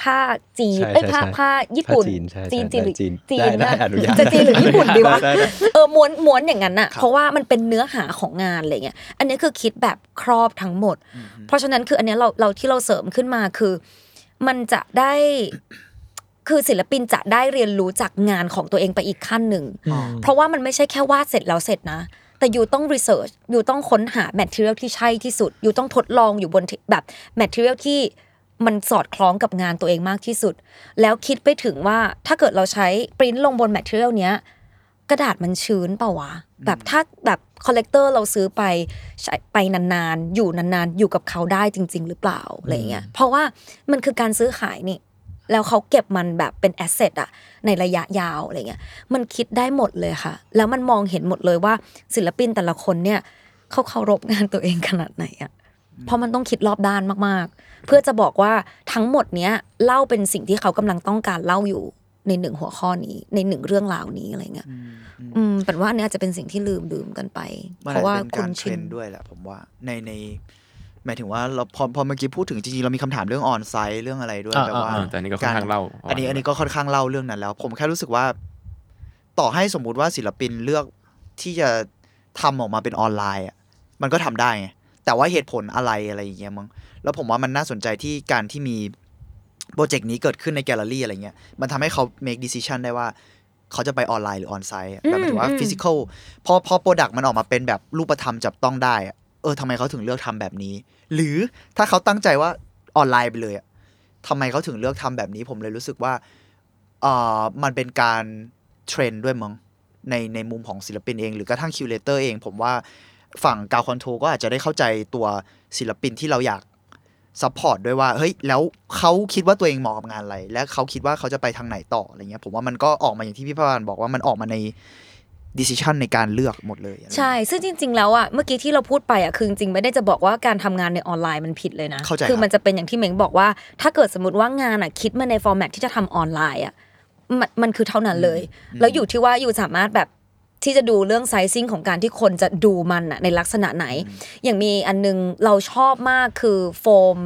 ผ้าจีนใช่เอ้ยใช่ผ้าใช่ผ้าญี่ปุ่นผ้าจีนใช่จีนใช่จีนหรือจีนจีนได้นะได้อนุญาตจะจีนหรือญี่ปุ่นดีวะได้ได้เออม้วนม้วนอย่างนั้นอะเพราะว่ามันเป็นเนื้อหาของงานอะไรเงี้ยอันนี้คือคิดแบบครอบทั้งหมด เพราะฉะนั้นคืออันเนี้ยเราเราที่เราเสริมขึ้นมาคือ มันจะได้คือศิลปินจะได้เรียนรู้จากงานของตัวเองไปอีกขั้นหนึ่ง เพราะว่ามันไม่ใช่แค่วาดเสร็จแล้วเสร็จนะ แต่ you ต้อง research you ต้องค้นหา material ที่ใช่ที่สุด you ต้องทดลองอยู่บนที่แบบ material ที่ มันสอดคล้องกับงานตัวเองมากที่สุด แล้วคิดไปถึงว่าถ้าเกิดเราใช้ปริ้นลงบน material เนี้ยกระดาษมันชื้นเปล่าวะแบบถ้าแบบ collector เราซื้อไปใช้ไปนานๆ อยู่นานๆ อยู่กับเขาได้จริง ๆ หรือเปล่าอะไรเงี้ยเพราะว่ามันคือการซื้อขายนี่แล้วเขาเก็บมันแบบเป็น asset อะในระยะยาวอะไรเงี้ยมันคิดได้หมดเลยค่ะ แล้วมันมองเห็นหมดเลยว่าศิลปินแต่ละคนเนี่ยเขาเคารพงานตัวเองขนาดไหนอะ เพราะมันต้องคิดรอบด้านมากๆ เพื่อจะบอกว่าทั้งหมดเนี้ยเล่าเป็นสิ่งที่เขากำลังต้องการเล่าอยู่ในหนึ่งหัวข้อนี้ ในหนึ่งเรื่องราวนี้อะไรเงี้ยอืมเป็นว่าอันเนี้ยอาจจะเป็นสิ่งที่ลืมลืมกันไปมันเพราะว่าอาจจะเป็นคุการณเทรชินนด์ด้วยแหละผมว่าในในหมายถึงว่าเราพอพอเมื่อกี้พูดถึงจริงๆเรามีคำถามเรื่องออนไซต์เรื่องอะไรด้วยอ่าแบบว่าอ่าแต่อันนี้ก็ค่อนข้างเล่า อันนี้อันนี้ก็ค่อนข้างเล่าเรื่องนั้นแล้ว ผมแค่รู้สึกว่า ต่อให้สมมุติว่าศิลปินเลือกที่จะทำออกมาเป็นออนไลน์อะมันก็ทำได้ไง แต่ว่าเหตุผลอะไรอะไรอย่างเงี้ยมั้งแล้วผมว่ามันน่าสนใจที่การที่มีโปรเจกต์นี้เกิดขึ้นในแกลเลอรี่อะไรเงี้ยมันทำให้เขา make decision ได้ว่าเขาจะไปออนไลน์หรือ on-site อะแบบหมายถึงว่าอืม physical พอพอ product มันออกมาเป็นแบบรูปธรรมจับต้องได้อะเออทำไมเขาถึงเลือกทำแบบนี้ หรือถ้าเขาตั้งใจว่าออนไลน์ไปเลยอะทำไมเขาถึงเลือกทำแบบนี้ ผมเลยรู้สึกว่าเออมันเป็นการ train ด้วยมั้งในในมุมของศิลปินเอง หรือกระทั่ง curator เอง ผมว่า ฝั่งกอง curator ก็อาจจะได้เข้าใจตัวศิลปินที่เราอยาก support ด้วยว่าเฮ้ยแล้วเขาคิดว่าตัวเองเหมาะกับงานอะไร และเขาคิดว่าเขาจะไปทางไหนต่ออะไรเงี้ย ผมว่ามันก็ออกมาอย่างที่พี่พานบอกว่ามันออกมาใน decision ในการเลือกหมดเลยอะไรเงี้ยใช่ ซึ่งจริง ๆ แล้วอะเมื่อกี้ที่เราพูดไปอะคือจริงๆไม่ได้จะบอกว่าการทำงานในออนไลน์มันผิดเลยนะเข้าใจคือครับมันจะเป็นอย่างที่เม้งบอกว่า ถ้าเกิดสมมติว่างานอะคิดมาใน format ที่จะทำออนไลน์อะมันมันคือเท่านั้นเลย แล้วอยู่ที่ว่า you สามารถแบบ ที่จะดูเรื่อง sizing ของการที่คนจะดูมันอะในลักษณะไหน อย่างมีอันนึงเราชอบมากคือ Foam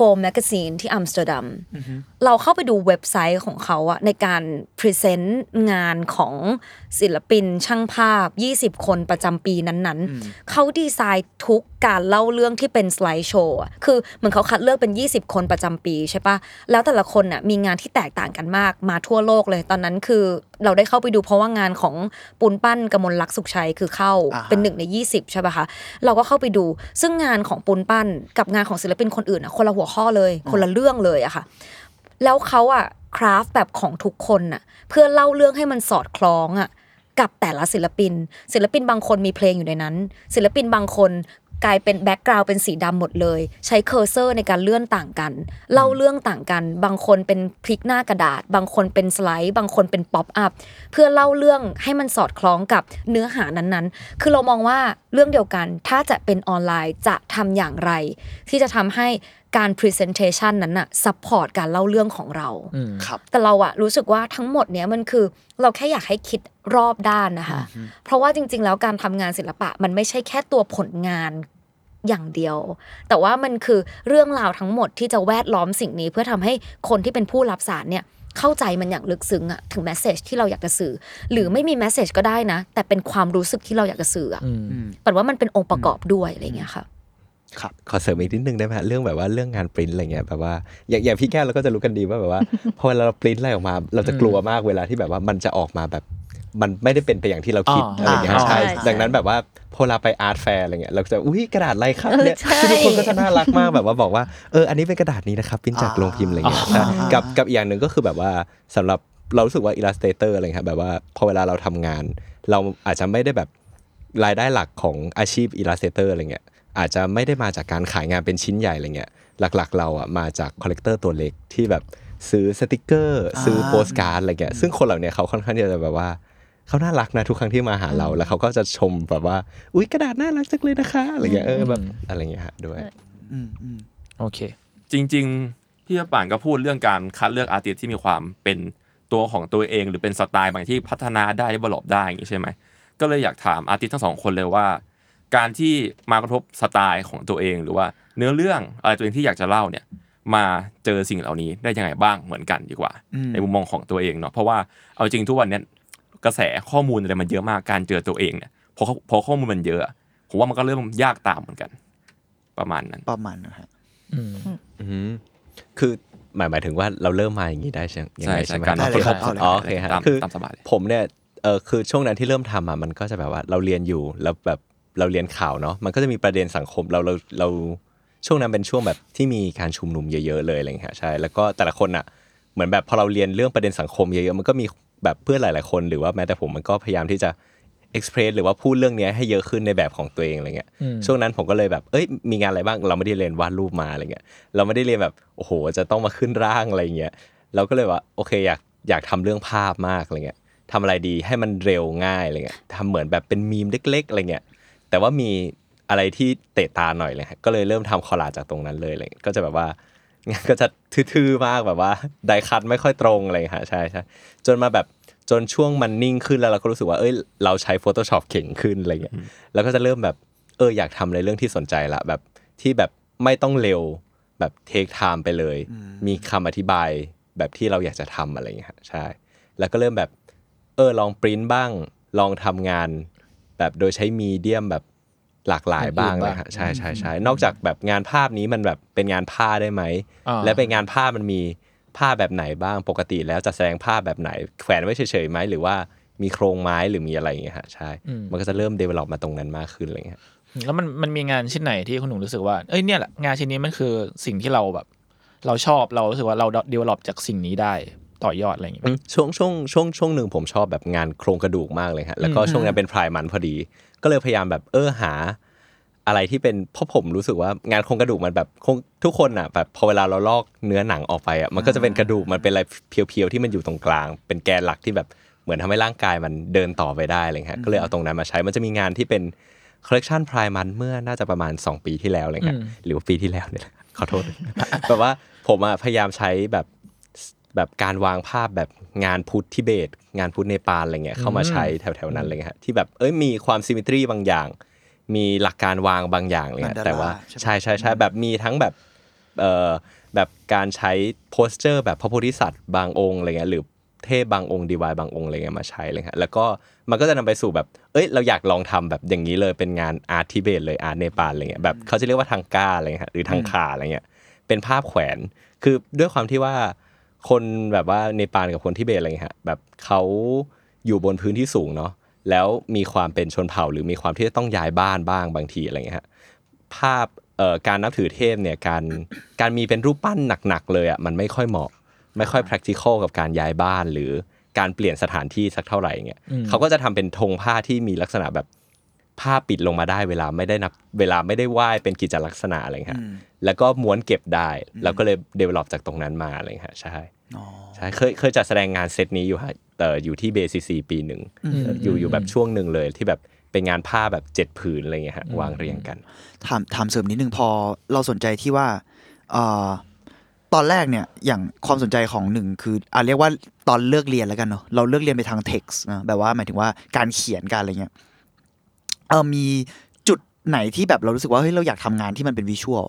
Foam magazine ที่อัมสเตอร์ดัมเราเข้าไปดูเว็บไซต์ของเขาอะในการ present งานของศิลปินช่างภาพ 20 คนประจำปีนั้นๆ เขาดีไซน์ทุกการเล่าเรื่องที่เป็น slideshow อะคือเหมือนเขาคัดเลือกเป็น 20 คนประจำปีใช่ปะแล้วแต่ละคนน่ะมีงานที่แตกต่างกันมากมาทั่วโลกเลยตอนนั้นคือเราได้เข้าไปดูเพราะว่างานของปูนปั้นกมลลักษณ์สุขชัยคือเข้าอ่าฮะเป็นหนึ่งใน 20 ใช่ปะคะเราก็เข้าไปดูซึ่งงานของปูนปั้นกับงานของศิลปินคนอื่นอะคนละหัวข้อเลยคนละเรื่องเลยอะค่ะ แล้วเขาอะคราฟแบบของทุกคนอะเพื่อเล่าเรื่องให้มันสอดคล้องอะกับแต่ละศิลปิน ศิลปินบางคนมีเพลงอยู่ในนั้น ศิลปินบางคนกลายเป็นแบ็กกราวด์เป็นสีดำหมดเลย ใช้ cursor ในการเลื่อนต่างกัน เล่าเรื่องต่างกัน บางคนเป็นพลิกหน้ากระดาษ บางคนเป็นสไลด์ บางคนเป็น pop-up เพื่อเล่าเรื่องให้มันสอดคล้องกับเนื้อหานั้นๆ คือเรามองว่าเรื่องเดียวกันถ้าจะเป็นออนไลน์จะทำอย่างไร ที่จะทำให้การ Presentation นั้นน่ะซัพพอร์ตการเล่าเรื่องของเราอืมครับแต่เราอะรู้สึกว่าทั้งหมดเนี้ยมันคือเราแค่อยากให้คิดรอบด้านนะคะ เพราะว่าจริง ๆ แล้วการทำงานศิลปะมันไม่ใช่แค่ตัวผลงานอย่างเดียว แต่ว่ามันคือเรื่องราวทั้งหมดที่จะแวดล้อมสิ่งนี้ เพื่อทำให้คนที่เป็นผู้รับสารเนี่ยเข้าใจมันอย่างลึกซึ้งอะถึงแมสเซจที่เราอยากจะสื่อ หรือไม่มีแมสเซจก็ได้นะ แต่เป็นความรู้สึกที่เราอยากจะสื่ออะอืมอืมแต่ว่ามันเป็นองค์ประกอบด้วยอะไรอย่างเงี้ยค่ะ ครับขอเสริมอีกนิดนึงได้ไหมฮะเรื่องแบบว่าเรื่องงานปริ้นอะไรเงี้ยแบบว่าอย่างอย่างพี่แก้วเราก็จะรู้กันดีว่าแบบว่าพอเวลาเราปริ้นอะไรออกมา เราจะกลัวมากเวลาที่แบบว่ามันจะออกมาแบบมันไม่ได้เป็นไปอย่างที่เราคิดอ๋อออะไรเงี้ยอ่าใช่ใช่ดังนั้นแบบว่าพอเราไป art fair อะไรเงี้ยเราจะอุ้ยกระดาษอะไรครับเนี่ยเออใช่คือทุกคนก็จะน่ารักมากแบบว่าบอกว่าเอออันนี้เป็นกระดาษนี้นะครับปริ้นจากโรงพิมพ์อะไรเงี้ยใช่กับกับอีกอย่างหนึ่งก็คือแบบว่าสำหรับเรารู้สึกว่า illustrator อะไรเงี้ยแบบว่าพอเวลาเราทำงาน เราอาจจะไม่ได้แบบรายได้หลักของอาชีพ illustrator อะไรเงี้ย อาจจะไม่ได้มาจากการขายงานเป็นชิ้นใหญ่อะไรเงี้ยหลักๆ เราอะมาจาก collector ตัวเล็กที่แบบซื้อสติกเกอร์ ซื้อโปสการ์ดอะไรเงี้ยซึ่งคนเหล่าเนี้ยเขาค่อนข้างที่จะแบบว่าเขาน่ารักนะทุกครั้งที่มาหาเราแล้วเขาก็จะชมแบบว่า อุ้ยกระดาษน่ารักจังเลยนะคะอะไรเงี้ยเออแบบอะไรเงี้ยฮะด้วยอืมอืมโอเค จริง ๆ พี่ป่านก็พูดเรื่องการคัดเลือกอาร์ติสที่มีความเป็นตัวของตัวเอง หรือเป็นสไตล์บางที่พัฒนาได้บลบได้อย่างนี้ใช่ไหมก็เลยอยากถามอาร์ติสทั้งสองคนเลยว่า การที่มากระทบสไตล์ของตัวเอง หรือว่าเนื้อเรื่องอะไรตัวเองที่อยากจะเล่าเนี่ย มาเจอสิ่งเหล่านี้ได้ยังไงบ้างเหมือนกันดีกว่าอืมในมุมมองของตัวเองเนาะเพราะว่าเอาจริงทุกวันเนี้ยกระแสข้อมูลอะไรมันเยอะมากการเจอตัวเองเนี่ยพอเขาพอข้อมูลมันเยอะอะผมว่ามันก็เริ่มยากตามเหมือนกัน ประมาณนั้น ประมาณนะฮะอืมอืมคือหมายหมายถึงว่าเราเริ่มมาอย่างนี้ได้ใช่ยังไงใช่ใช่ไหมการได้โอเลยเคครับครับเอาเลยอ๋อโอเคฮะตามคือตามสบายเลยผมเนี่ยเออคือช่วงนั้นที่เริ่มทำอะมันก็จะแบบว่าเราเรียนอยู่แล้วแบบ เราเรียนข่าวเนาะมันก็จะมีประเด็นสังคมเราเราเราช่วงนั้นเป็นช่วงแบบที่มีการชุมนุมเยอะๆเลยอะไรเงี้ยใช่แล้วก็แต่ละคนอะเหมือนแบบพอเราเรียนเรื่องประเด็นสังคมเยอะๆมันก็มีแบบเพื่อนหลาย ๆ คนหรือว่าแม้แต่ผมมันก็พยายามที่จะเอ็กเพรสหรือว่าพูดเรื่องเนี้ยให้เยอะขึ้นในแบบของตัวเองอะไรเงี้ยอืมช่วงนั้นผมก็เลยแบบเอ้ยมีงานอะไรบ้างเราไม่ได้เรียนวาดรูปมาอะไรเงี้ยเราไม่ได้เรียนแบบโอ้โหจะต้องมาขึ้นร่างอะไรเงี้ยเราก็เลยว่าโอเคอยากอยากทำเรื่องภาพมากอะไรเงี้ยทำอะไรดีให้มันเร็วง่ายอะไรเงี้ยทำเหมือนแบบเป็นมีมเล็ก ๆอะไรเงี้ย แต่ว่ามีอะไรที่เตะตาหน่อยเลยฮะก็เลยเริ่มทำคอลลาจจากตรงนั้นเลยอะไรเลยก็จะแบบว่างานก็จะทื่อๆมากแบบว่าไดคัทไม่ค่อยตรงอะไรฮะใช่ใช่จนมาแบบจนช่วงมันนิ่งขึ้นแล้วเราก็รู้สึกว่าเอ้ยเราใช้ Photoshop เก่งขึ้นอะไรเงี้ยแล้วก็จะเริ่มแบบเอออยากทำในเรื่องที่สนใจละแบบที่แบบไม่ต้องเร็วแบบเทคไทม์ไปเลย มีคำอธิบายแบบที่เราอยากจะทำอะไรเงี้ยฮะใช่ แล้วก็เริ่มแบบเออลองปริ้นบ้าง ลองทำงาน แบบโดยใช้มีเดียมแบบหลากหลายบ้างอย่างอื่นเลยบ้างฮะใช่ใช่ใช่นอกจากแบบงานภาพนี้มันแบบเป็นงานผ้าได้ไหมอ่าและเป็นงานผ้ามันมีผ้าแบบไหนบ้างปกติแล้วจะแสดงผ้าแบบไหน แขวนไว้เฉยๆไหมหรือว่ามีโครงไม้หรือมีอะไรอย่างเงี้ยฮะใช่ มันก็จะเริ่ม develop มาตรงนั้นมากขึ้นอะไรเงี้ยแล้วมันมันมีงานชิ้นไหนที่คุณหนูรู้สึกว่าเอ้ยเนี่ยแหละงานชิ้นนี้มันคือสิ่งที่เราแบบ เราชอบเรารู้สึกว่าเราเดเวลลอปจากสิ่งนี้ได้ ต่อยอดอะไรอย่างเงี้ยช่วงช่วงช่วงช่วงหนึ่งผมชอบแบบงานโครงกระดูกมากเลยฮะแล้วก็ช่วงนั้นเป็นพรายมันพอดี ก็เลยพยายามแบบเออหา อะไรที่เป็นเพราะผมรู้สึกว่างานโครงกระดูกมันแบบคงทุกคนอะแบบพอเวลาเราลอกเนื้อหนังออกไปอะมันก็จะเป็นกระดูกมันเป็นอะไรเพียวๆที่มันอยู่ตรงกลาง เป็นแกนหลักที่แบบเหมือนทำให้ร่างกายมันเดินต่อไปได้อะไรเงี้ยก็เลยเอาตรงนั้นมาใช้มันจะมีงานที่เป็นคอลเลกชันพรายมันเมื่อน่าจะประมาณ 2 ปีที่แล้วอะไรเงี้ยหรือว่าปีที่แล้วเนี่ยแหละขอโทษแบบว่าผมอะพยายามใช้แบบ แบบการวางภาพแบบงานพุทธทิเบต งานพุทธเนปาลอะไรเงี้ยเข้ามาใช้แถวๆนั้นอะไรเงี้ยฮะที่แบบเอ้ยมีความซิม m ตรีบางอย่าง มีหลักการวางบางอย่างอะไรเลย Mandala แต่ว่าใช่ไหมใช่ใช่ใช่แบบมีทั้งแบบเอ่อแบบการใช้ posture แบบพระโพธิสัตว์บางองค์อะไรเงี้ยหรือเทพบางองค์ดีวายบางองค์อะไรเงี้ยมาใช้เลยฮะแล้วก็มันก็จะนำไปสู่แบบ เอ้ยเราอยากลองทำแบบอย่างนี้เลยเป็นงาน art ทิเบตเลย art เนปาลอะไรเงี้ยแบบเขาจะเรียกว่าทางก้าอะไรเงี้ยฮะหรือทางขาอะไรเงี้ยเป็นภาพแขวนคือด้วยความที่ว่า คนแบบว่าเนปาลกับคนทิเบตอะไรเงี้ยฮะแบบเขาอยู่บนพื้นที่สูงเนาะแล้วมีความเป็นชนเผ่าหรือมีความที่จะต้องย้ายบ้านบ้างบางทีอะไรเงี้ยฮะภาพเอ่อการนับถือเทพเนี่ยการการมีเป็นรูปปั้นหนักๆเลยอะมันไม่ค่อยเหมาะ ไม่ค่อย practical กับการย้ายบ้านหรือการเปลี่ยนสถานที่สักเท่าไหร่เงี้ยเขาก็จะทำเป็นธงผ้าที่มีลักษณะแบบผ้าปิดลงมาได้เวลาไม่ได้นับเวลาไม่ได้ไหว้เป็นกิจลักษณะอะไรเงี้ยแล้วก็ม้วนเก็บได้ แล้วก็เลย develop จากตรงนั้นมาอะไรเงี้ยฮะใช่อ๋อ ใช่เคยเคยจัดแสดงงานเซตนี้อยู่ฮะเอ่ออยู่ที่เบซีซีปีหนึ่งอยู่อยู่แบบช่วงหนึ่งเลยที่แบบเป็นงานผ้าแบบเจ็ดผืนอะไรเงี้ยฮะวางเรียงกัน ถามถามเสริมนิดนึงพอเราสนใจที่ว่าเอ่อตอนแรกเนี่ยอย่างความสนใจของหนึ่งคืออะเรียกว่าตอนเลือกเรียนแล้วกันเนาะเราเลือกเรียนไปทาง text นะแบบว่าหมายถึงว่าการเขียนการอะไรเงี้ยเออมีจุดไหนที่แบบเรารู้สึกว่าเฮ้ยเราอยากทำงานที่มันเป็นวิชวล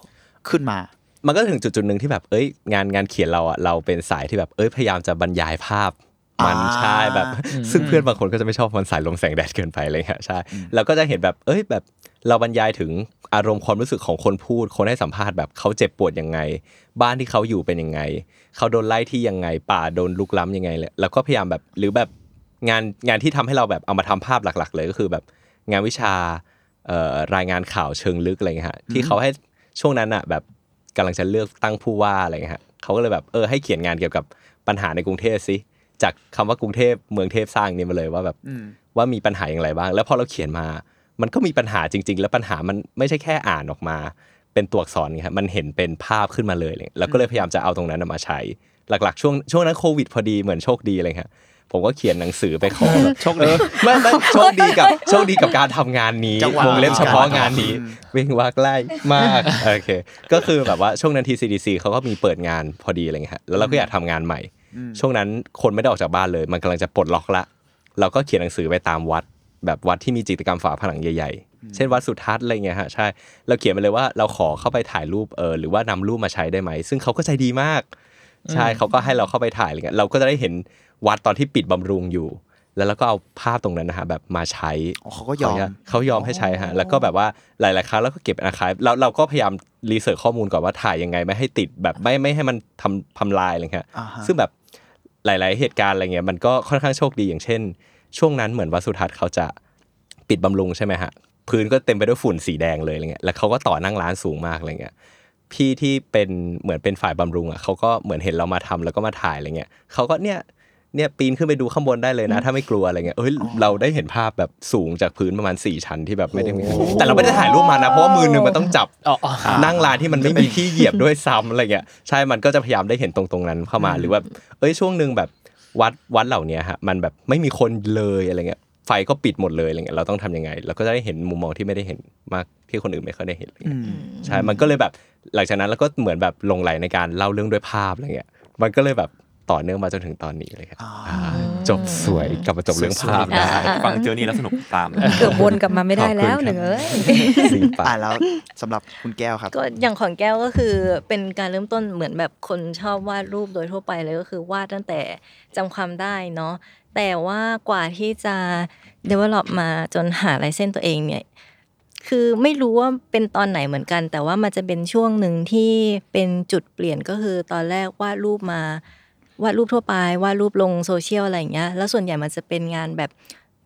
ขึ้นมา มันก็ถึงจุดจุดหนึ่งที่แบบเอ้ยงานงานเขียนเราอะเราเป็นสายที่แบบเอ้ยพยายามจะบรรยายภาพมันอ่าใช่แบบ ซึ่งเพื่อนบางคนก็จะไม่ชอบมันสายลงแสงแดดเกินไปเลยฮะใช่เราก็จะเห็นแบบเอ้ยแบบเราบรรยายถึงอารมณ์ความรู้สึกของคนพูด คนให้สัมภาษณ์แบบเขาเจ็บปวดยังไง บ้านที่เขาอยู่เป็นยังไง เขาโดนไล่ที่ยังไง ป่าโดนลุกล้ำยังไงเลยแล้วก็พยายามแบบหรือแบบงานงานที่ทำให้เราแบบเอามาทำภาพหลัก ๆ เลยก็คือแบบงานวิชาเอ่อรายงานข่าวเชิงลึกอะไรเงี้ยฮะที่เขาให้ช่วงนั้นอะแบบ กำลังจะเลือกตั้งผู้ว่าอะไรเงี้ยฮะเขาก็เลยแบบเออให้เขียนงานเกี่ยวกับปัญหาในกรุงเทพสิจากคำว่ากรุงเทพเมืองเทพสร้างนี่มาเลยว่าแบบว่ามีปัญหาอย่างไรบ้าง แล้วพอเราเขียนมา มันก็มีปัญหาจริง ๆ แล้วปัญหามันไม่ใช่แค่อ่านออกมา เป็นตัวอักษรไงครับมันเห็นเป็นภาพขึ้นมาเลยเลยแล้วก็เลยพยายามจะเอาตรงนั้นนะมาใช้ หลักๆ ช่วงช่วงนั้นโควิดพอดีเหมือนโชคดีเลยครับ ผมก็เขียนหนังสือไปขอแบบโชคดีเออไม่ไม่โชคดีกับโชคดีกับการทำงานนี้จังหวะวงเล็บเฉพาะงานนี้เว่งวักไล่มากโอเคก็คือแบบว่าช่วงนั้น TCDC เขาก็มีเปิดงานพอดีอะไรเงี้ยฮะแล้วเราก็อยากทำงานใหม่ ช่วงนั้นคนไม่ได้ออกจากบ้านเลย มันกำลังจะปลดล็อกละเราก็เขียนหนังสือไปตามวัด แบบวัดที่มีจิตรกรรมฝาผนังใหญ่ๆ เช่นวัดสุทัศน์อะไรเงี้ยฮะใช่เราเขียนไปเลยว่าเราขอเข้าไปถ่ายรูปเออหรือว่านำรูปมาใช้ได้ไหมซึ่งเขาก็ใจดีมากใช่เขาก็ให้เราเข้าไปถ่ายอะไรเงี้ยเราก็จะได้เห็น วัดตอนที่ปิดบำรุงอยู่ แล้วเราก็เอาภาพตรงนั้นนะฮะแบบมาใช้อ๋อเขาก็ยอมขนุญาตเขายอมให้ใช้ฮะแล้วก็แบบว่าหลาย ๆ ครั้งเราก็เก็บเป็นอาคายเราเราก็พยายามรีเสิร์ชข้อมูลก่อนว่าถ่ายยังไงไม่ให้ติดแบบไม่ไม่ให้มันทำทำลายอะไรเงี้ยอ่าฮะซึ่งแบบหลาย ๆ เหตุการณ์อะไรเงี้ยมันก็ค่อนข้างโชคดีอย่างเช่น ช่วงนั้นเหมือนวัดสุทัศน์เขาจะปิดบำรุงใช่ไหมฮะพื้นก็เต็มไปด้วยฝุ่นสีแดงเลยอะไรเงี้ย แล้วเขาก็ต่อนั่งร้านสูงมากอะไรเงี้ย พี่ที่เป็นเหมือนเป็นฝ่ายบำรุงอะเขาก็เหมือนเห็นเรามาทำแล้วก็มาถ่ายอะไรเงี้ยเขาก็เนี่ย เนี่ยปีนขึ้นไปดูข้างบนได้เลยนะ ถ้าไม่กลัวอะไรเงี้ยเอ้ยเราได้เห็นภาพแบบสูงจากพื้นประมาณ 4 ชั้นที่แบบไม่ได้มีแต่เราไม่ได้ถ่ายรูปมานะเพราะว่ามือหนึงมันต้องจับอ๋ออ๋อนั่งร้านที่มันไม่มีที่เหยียบด้วยซ้ำอะไรเงี้ยใช่มันก็จะพยายามได้เห็นตรงตรงๆนั้นเข้ามาหรือว่าเอ้ยช่วงหนึ่งแบบวัดวัดเหล่านี้ฮะมันแบบไม่มีคนเลยอะไรเงี้ยไฟก็ปิดหมดเลยอะไรเงี้ยเราต้องทำยังไงเราก็จะได้เห็นมุมมองที่ไม่ได้เห็นมากที่คนอื่นไม่ค่อยได้เห็นอะไรเงี้ยใช่มันก็เลยแบบหลังจากนั้นเราก็เหมือนแบบลงไหลในการเล่าเรื่องด้วยภาพอะไรเงี้ยมันก็เลยแบบ ต่อเนื่องมาจนถึงตอนนี้เลยครับอ่าอ่าจบสวยกลับมาจบเรื่องภาพได้ฟังเจอนี่แล้วสนุกตามเกือบวนกลับมาไม่ได้แล้วขอบคุณครับหนึ่งเอ้ยสิงปะอ่าแล้วสำหรับคุณแก้วครับ ก็อย่างของแก้วก็คือเป็นการเริ่มต้นเหมือนแบบคนชอบวาดรูปโดยทั่วไปเลยก็คือวาดตั้งแต่จำความได้เนาะแต่ว่ากว่าที่จะ develop มาจนหาลายเส้นตัวเองเนี่ยคือไม่รู้ว่าเป็นตอนไหนเหมือนกัน แต่ว่ามันจะเป็นช่วงหนึ่งที่เป็นจุดเปลี่ยนก็คือตอนแรกวาดรูปมา วาดรูปทั่วไปวาดรูปลงโซเชียลอะไรอย่างเงี้ยแล้วส่วนใหญ่มันจะเป็นงานแบบ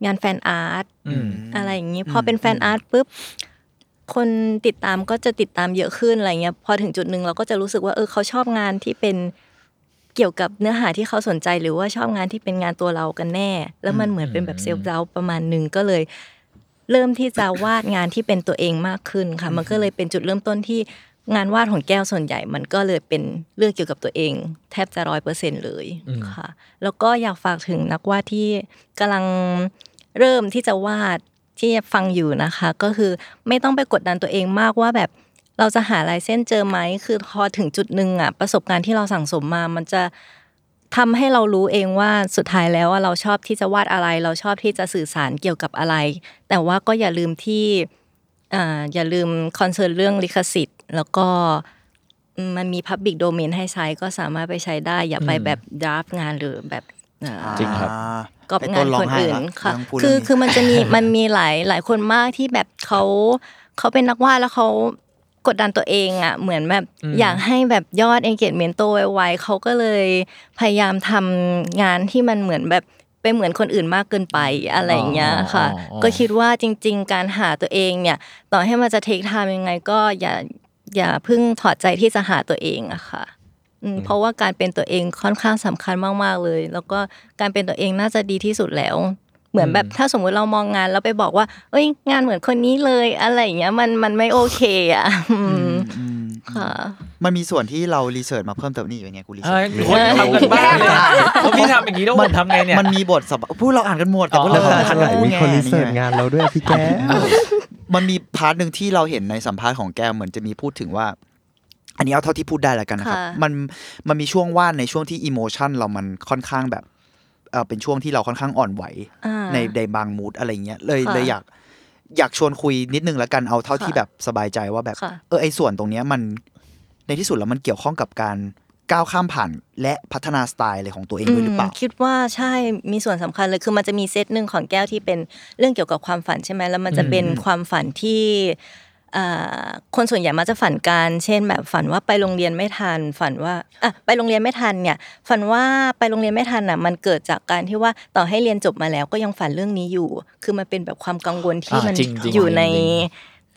งาน fan art อืมอะไรอย่างนี้พอเป็น fan art ปุ๊บคนติดตามก็จะติดตามเยอะขึ้นอะไรเงี้ยพอถึงจุดหนึ่งเราก็จะรู้สึกว่าเออเขาชอบงานที่เป็นเกี่ยวกับเนื้อหาที่เขาสนใจหรือว่าชอบงานที่เป็นงานตัวเรากันแน่ แล้วมันเหมือนเป็นแบบเซลฟ์เราประมาณหนึ่งก็เลย เริ่มที่จะวาดงานที่เป็นตัวเองมากขึ้นค่ะ มันก็เลยเป็นจุดเริ่มต้นที่ งานวาดของแก้วส่วนใหญ่มันก็เลยเป็นเรื่องเกี่ยวกับตัวเอง แทบจะร้อยเปอร์เซ็นเลยค่ะ แล้วก็อยากฝากถึงนักวาดที่กำลังเริ่มที่จะวาดที่ฟังอยู่นะคะ ก็คือไม่ต้องไปกดดันตัวเองมากว่าแบบเราจะหาลายเส้นเจอไหมคือพอถึงจุดหนึ่งอะประสบการณ์ที่เราสั่งสมมา มันจะทำให้เรารู้เองว่าสุดท้ายแล้วว่าเราชอบที่จะวาดอะไร เราชอบที่จะสื่อสารเกี่ยวกับอะไร แต่ว่าก็อย่าลืมที่ อ่าอย่าลืมคอนเซิร์นเรื่องลิขสิทธิ์ แล้วก็อืมมันมี Public Domain ให้ใช้ก็สามารถไปใช้ได้ อย่าไปแบบดราฟงานหรือแบบอ่าจริงครับอ่าก๊อปไอ้งาต้นร้คงนไห้อื่นละค่ะเรื่องพูดคือเรื่องนี้คือมันจะมีมันมีหลายหลายคนมากที่แบบเขาเขาเป็นนักวาดแล้วเขากดดันตัวเองอะเหมือนแบบอยากให้แบบยอด engagement โตไวๆเขาก็เลยพยายามทำงานที่มันเหมือนแบบ เป็นเหมือนคนอื่นมากเกินไปอะไรอย่างเงี้ยค่ะอ๋ออ๋อก็คิดว่าจริง ๆ การหาตัวเองเนี่ย ต่อให้มันจะเทคไทม์ยังไงก็อย่าอย่าเพิ่งถอดใจที่จะหาตัวเองอะค่ะอืมเพราะว่าการเป็นตัวเองค่อนข้างสำคัญมากๆเลย แล้วก็การเป็นตัวเองน่าจะดีที่สุดแล้ว เหมือนแบบถ้าสมมุติเรามองงานแล้วไปบอกว่า เอ้ย งานเหมือนคนนี้เลยอะไรอย่างเงี้ย มันมันไม่โอเคอะอืมอืม ค่ะ มันมีส่วนที่เรารีเสิร์ชมาเพิ่มเติมนี่อยู่ไงกูรีเสิเฮ้ร์ยชคนทำกันบ้างเลยแล้วพี่ทำอย่างนี้แล้วผมทำไงเนี่ยมันมีบทสัมภาษณ์พูดเราอ่านกันหมดแต่อ๋อพวกเราเอออ่านกันมีคนรีเสิร์ชงานเราด้วยพี่แก้วมันมีพาร์ทหนึ่งที่เราเห็นในสัมภาษณ์ของแก้วเหมือนจะมีพูดถึงว่า อันนี้เอาเท่าที่พูดได้แล้วกันนะครับค่ะมันมันมีช่วงว่านในช่วงที่อิโมชันเรามันค่อนข้างแบบเออเป็นช่วงที่เราค่อนข้างอ่อนไหวอ่าในในบางมูดอะไรเงี้ยเลยค่ะเลยอยาก อยากชวนคุยนิดนึงแล้วกันเอาเท่าค่ะที่แบบสบายใจว่าแบบค่ะเออไอส่วนตรงเนี้ยมันในที่สุดแล้วมันเกี่ยวข้องกับการก้าวข้ามผ่านและพัฒนาสไตล์อะไรของตัวเองด้วยหรือเปล่ามคิดว่าใช่มีส่วนสำคัญเลยคือมันจะมีเซตหนึ่งของแก้วที่เป็นเรื่องเกี่ยวกับความฝันใช่ไหมแล้วมันจะเป็นความฝันที่อ่า คนส่วนใหญ่มักจะฝันกัน เช่น แบบฝันว่าไปโรงเรียนไม่ทัน ฝันว่าอะไปโรงเรียนไม่ทันเนี่ย ฝันว่าไปโรงเรียนไม่ทันอะ มันเกิดจากการที่ว่าต่อให้เรียนจบมาแล้วก็ยังฝันเรื่องนี้อยู่ คือมันเป็นแบบความกังวลที่อ่ามันจริงๆอยู่ในจริง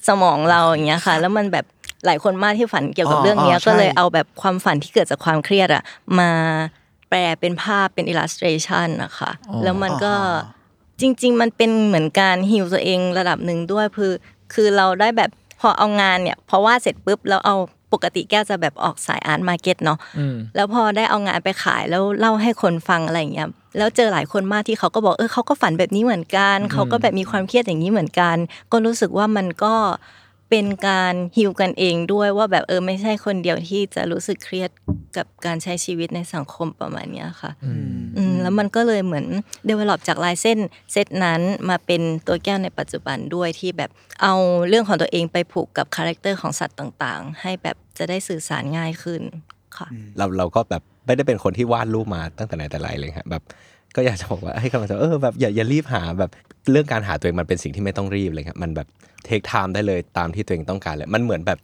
สมองเราอย่างเงี้ยค่ะ แล้วมันแบบหลายคนมากที่ฝันเกี่ยวกับอ๋อเรื่องเนี้ยอ๋อใช่ก็เลยเอาแบบความฝันที่เกิดจากความเครียดอะมาแปลเป็นภาพเป็น illustration นะคะอ๋อแล้วมันก็อ๋อจริง ๆ มันเป็นเหมือนการฮิวตัวเองระดับหนึ่งด้วยคือคือเราได้แบบ พอเอางานเนี่ยพอวาดเสร็จปุ๊บแล้วเอาปกติแก้วจะแบบออกสาย art market เนาะอืมแล้วพอได้เอางานไปขายแล้วเล่าให้คนฟังอะไรอย่างเงี้ยแล้วเจอหลายคนมากที่เขาก็บอกเออเขาก็ฝันแบบนี้เหมือนกัน เขาก็แบบมีความเครียดอย่างนี้เหมือนกัน ก็รู้สึกว่ามันก็ เป็นการฮิวกันเองด้วยว่าแบบเออไม่ใช่คนเดียวที่จะรู้สึกเครียดกับการใช้ชีวิตในสังคมประมาณเนี้ยค่ะอืมแล้วมันก็เลยเหมือน develop จากลายเส้นเซตนั้นมาเป็นตัวแก้วในปัจจุบันด้วยที่แบบเอาเรื่องของตัวเองไปผูกกับ character ของสัตว์ต่างๆ ให้แบบจะได้สื่อสารง่ายขึ้นค่ะเราเราก็แบบไม่ได้เป็นคนที่วาดรูปมาตั้งแต่ไหนแต่ไรเลยครับแบบ ก็อยากจะบอกว่าให้กำลังใจเออแบบอย่าอย่ารีบหาแบบเรื่องการหาตัวเองมันเป็นสิ่งที่ไม่ต้องรีบเลยครับมันแบบ take time ได้เลยตามที่ตัวเองต้องการเลยมันเหมือนแบบ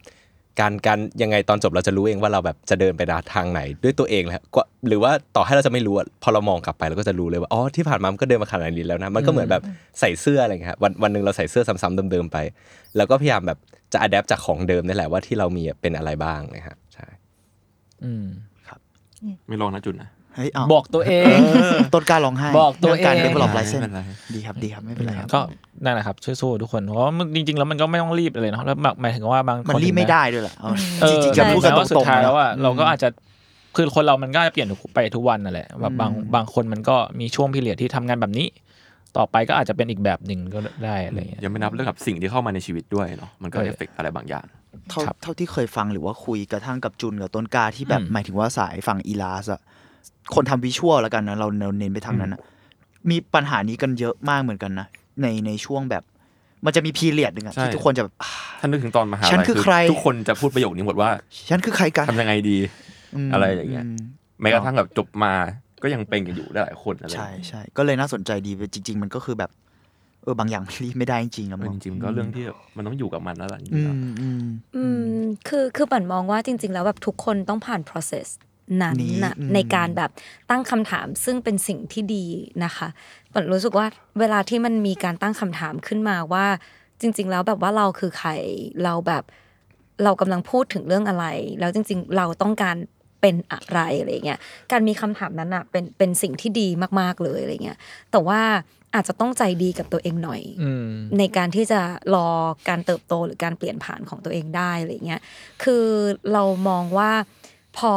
การการยังไงตอนจบเราจะรู้เองว่าเราแบบจะเดินไปทางไหนด้วยตัวเองแหละก็หรือว่าต่อให้เราจะไม่รู้อะพอเรามองกลับไปเราก็จะรู้เลยว่าอ๋อที่ผ่านมามันก็เดินมาขนาดนี้แล้วนะมันก็เหมือนแบบใส่เสื้ออะไรเงี้ยครับวันวันหนึ่งเราใส่เสื้อซ้ำๆเดิมๆไป แล้วก็พยายามแบบจะอัดแอปจากของเดิมนี่แหละว่าที่เรามีอะเป็นอะไรบ้างนะครับใช่อืมไม่ลองนะจุนนะ เฮ้ยเอาบอกตัวเอง ต้นกล้าร้องไห้บอกตัวเองการ develop ไม่ license เป็นไรดีครับดีครับไม่เป็นไรครับก็นั่นแหละครับสู้ๆทุกคนเพราะว่ามันจริง ๆ แล้วมันก็ไม่ต้องรีบเลยเนาะแล้วหมายถึงว่าบางคนมันรีบไม่ได้ด้วยแหละเอาเออจริงๆจะพูดกันแม้ตว่าสุรดงๆท้ายนะแล้วอะอืมเราก็อาจจะคือคนเรามันก็เปลี่ยนไปทุกวันนั่นแหละแบบบางอืมบางคนมันก็มีช่วงพิเรียดที่ทำงานแบบนี้ ต่อไปก็อาจจะเป็นอีกแบบหนึ่งก็ได้อะไรอย่างเงี้ยยังไม่นับเรื่องกับสิ่งที่เข้ามาในชีวิตด้วยเนาะมันก็เออเอฟเฟกอะไรบางอย่างเท่าครับเท่าที่เคยฟังหรือว่าคุยกระทั่งกับจุนกับต้นกล้าที่แบบอืมหมายถึงว่าสายฝั่งอีลาสอะ คนทำวิชวลแล้วกันนะเราเราเน้นไปทางนั้นอะมีปัญหานี้กันเยอะมากเหมือนกันนะในในช่วงแบบ มันจะมีพีเรียดหนึ่งอะใช่ที่ทุกคนจะแบบอ่าถ้านึกถึงตอนมหาฉันลัยคือใครทุกคนจะพูดประโยคนี้หมดว่า ฉันคือใครกันทำยังไงดีมอะไรอย่างเงี้ยมแม้กระทั่งแบบจบมาก็ยังเป็นกันอยู่ได้หลายคนอะไรอย่างใช่เงี้ยใช่ก็เลยน่าสนใจดีจริง ๆ มันก็คือแบบเออบางอย่างมันรีบไม่ได้จริงๆแล้วเออจริงๆมันก็เรื่องที่แบบมันต้องอยู่กับมันแล้วล่ะจริอืงๆแล้วมอืมอืมคือคือปั่นมองว่าจริง ๆ แล้วแบบทุกคนต้องผ่าน process นั้นนี้นะอืมในการแบบตั้งคำถามซึ่งเป็นสิ่งที่ดีนะคะปั่นรู้สึกว่าเวลาที่มันมีการตั้งคำถามขึ้นมาว่า จริง ๆ แล้วแบบว่าเราคือใครเราแบบเรากำลังพูดถึงเรื่องอะไร แล้วจริง ๆ เราต้องการเป็นอะไรอะไรเงี้ยการมีคำถามนั้นอะเป็นเป็นสิ่งที่ดีมากๆเลยอะไรเงี้ยแต่ว่าอาจจะต้องใจดีกับตัวเองหน่อยอืมในการที่จะรอการเติบโตหรือการเปลี่ยนผ่านของตัวเองได้อะไรเงี้ยคือเรามองว่า พอ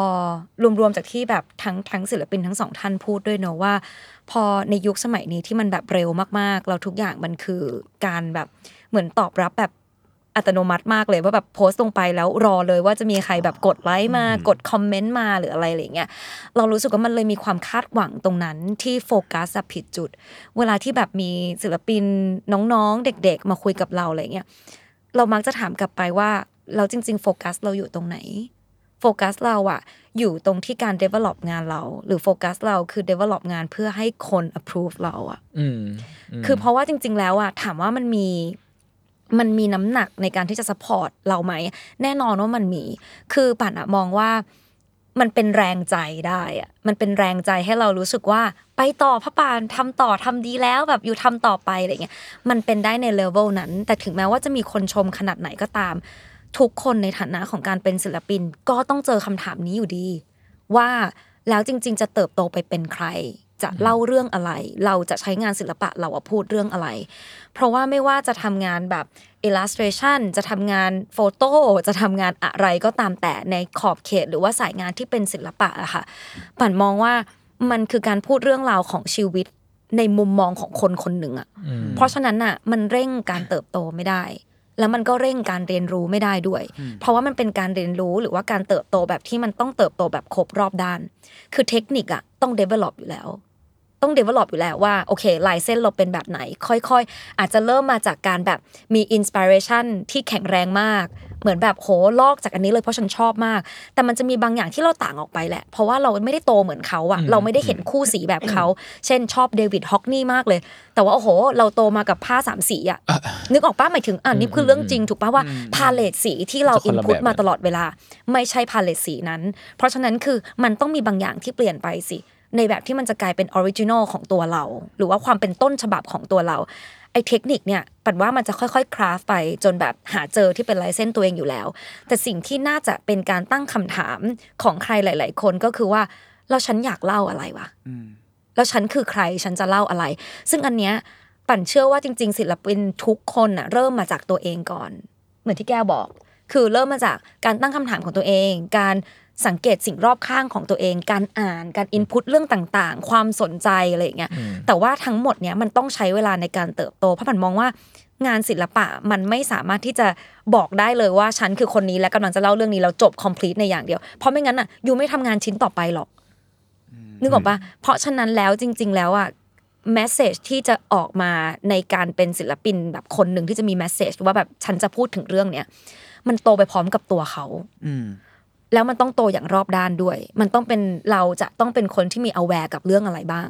รวมๆจากที่แบบทั้งทั้งศิลปินทั้งสองท่านพูดด้วยเนอะว่า พอในยุคสมัยนี้ที่มันแบบเร็วมากๆ เราทุกอย่างมันคือการแบบเหมือนตอบรับแบบอัตโนมัติมากเลยว่าแบบโพสต์ลงไปแล้วรอเลยว่าจะมีใครแบบกดไลค์มากดคอมเมนต์มาหรืออะไรอะไรเงี้ยเรารู้สึกว่ามันเลยมีความคาดหวังตรงนั้นที่โฟกัสอะผิดจุด เวลาที่แบบมีศิลปินน้องๆ เด็กๆ มาคุยกับเราอะไรเงี้ยเรามักจะถามกลับไปว่าเราจริง ๆ โฟกัสเราอยู่ตรงไหนโฟกัสเราอะอยู่ตรงที่การ develop งานเรา หรือโฟกัสเราคือ develop งานเพื่อให้คน approve เราอะอืมมคือเพราะว่าจริง ๆ แล้วอะถามว่ามันมีมันมีน้ำหนักในการที่จะ support เราไหม แน่นอนว่ามันมี คือป่านอะมองว่ามันเป็นแรงใจได้อะมันเป็นแรงใจให้เรารู้สึกว่า ไปต่อพระปานทำต่อทำดีแล้วแบบอยู่ทำต่อไปอะไรเงี้ย มันเป็นได้ในเลเวลนั้น แต่ถึงแม้ว่าจะมีคนชมขนาดไหนก็ตาม ทุกคนในฐานะของการเป็นศิลปิน ก็ต้องเจอคำถามนี้อยู่ดี ว่าแล้วจริง ๆ จะเติบโตไปเป็นใคร จะเล่าเรื่องอะไร เราจะใช้งานศิลปะเราอะพูดเรื่องอะไร เพราะว่าไม่ว่าจะทำงานแบบ illustration จะทำงาน photo จะทำงานอะไรก็ตามแต่ในขอบเขต หรือว่าสายงานที่เป็นศิลปะอะค่ะปันมองว่ามันคือการพูดเรื่องราวของชีวิตในมุมมองของคนคนหนึ่งอะอืมเพราะฉะนั้นน่ะมันเร่งการเติบโตไม่ได้ แล้วมันก็เร่งการเรียนรู้ไม่ได้ด้วย เพราะว่ามันเป็นการเรียนรู้หรือว่าการเติบโตแบบที่มันต้องเติบโตแบบครบรอบด้าน คือเทคนิคอะต้อง develop อยู่แล้ว ต้อง develop อยู่แล้วว่าโอเคลายเส้นเราเป็นแบบไหน ค่อยๆ อาจจะเริ่มมาจากการแบบมี inspiration ที่แข็งแรงมาก เหมือนแบบโหลอกจากอันนี้เลยเพราะฉันชอบมาก แต่มันจะมีบางอย่างที่เราต่างออกไปแหละ เพราะว่าเราไม่ได้โตเหมือนเขาอะเราไม่ได้เห็นคู่สีแบบเขาเช่นชอบ David Hockney มากเลย แต่ว่าโอ้โห เราโตมากับผ้าสามสีอะนึกออกปันหมายถึงอะนี่คือเรื่องจริงถูกป่ะว่า palette สีที่เราจะคนละ input แบบมาตลอดเวลา ไม่ใช่ palette สีนั้น เพราะฉะนั้นคือมันต้องมีบางอย่างที่เปลี่ยนไปสิในแบบที่มันจะกลายเป็น original ของตัวเรา หรือว่าความเป็นต้นฉบับของตัวเรา ไอ้เทคนิคเนี่ยปันว่ามันจะค่อยๆ craft ไปจนแบบหาเจอที่เป็นลายเส้นตัวเองอยู่แล้ว แต่สิ่งที่น่าจะเป็นการตั้งคำถามของใครหลาย ๆ คนก็คือว่าแล้วฉันอยากเล่าอะไรวะแล้วฉันคือใครฉันจะเล่าอะไร ซึ่งอันเนี้ยปั่นเชื่อว่าจริง ๆ ศิลปินทุกคนน่ะเริ่มมาจากตัวเองก่อน เหมือนที่แก้วบอก คือเริ่มมาจากการตั้งคำถามของตัวเอง การ สังเกตสิ่งรอบข้างของตัวเอง การอ่าน การอินพุตเรื่องต่างๆ ความสนใจอะไรอย่างเงี้ย แต่ว่าทั้งหมดเนี้ยมันต้องใช้เวลาในการเติบโต เพราะผันมองว่างานศิลปะมันไม่สามารถที่จะบอกได้เลยว่าฉันคือคนนี้และกำลังจะเล่าเรื่องนี้แล้วจบ complete ในอย่างเดียว เพราะไม่งั้นอะยูไม่ทำงานชิ้นต่อไปหรอก นึกออกปะเพราะฉะนั้นแล้วจริง ๆ แล้วอะแมสเซจที่จะออกมาในการเป็นศิลปินแบบคนหนึ่งที่จะมีแมสเซจว่าแบบฉันจะพูดถึงเรื่องเนี้ยมันโตไปพร้อมกับตัวเขา อืม แล้วมันต้องโตอย่างรอบด้านด้วย มันต้องเป็นเราจะต้องเป็นคนที่มี aware กับเรื่องอะไรบ้าง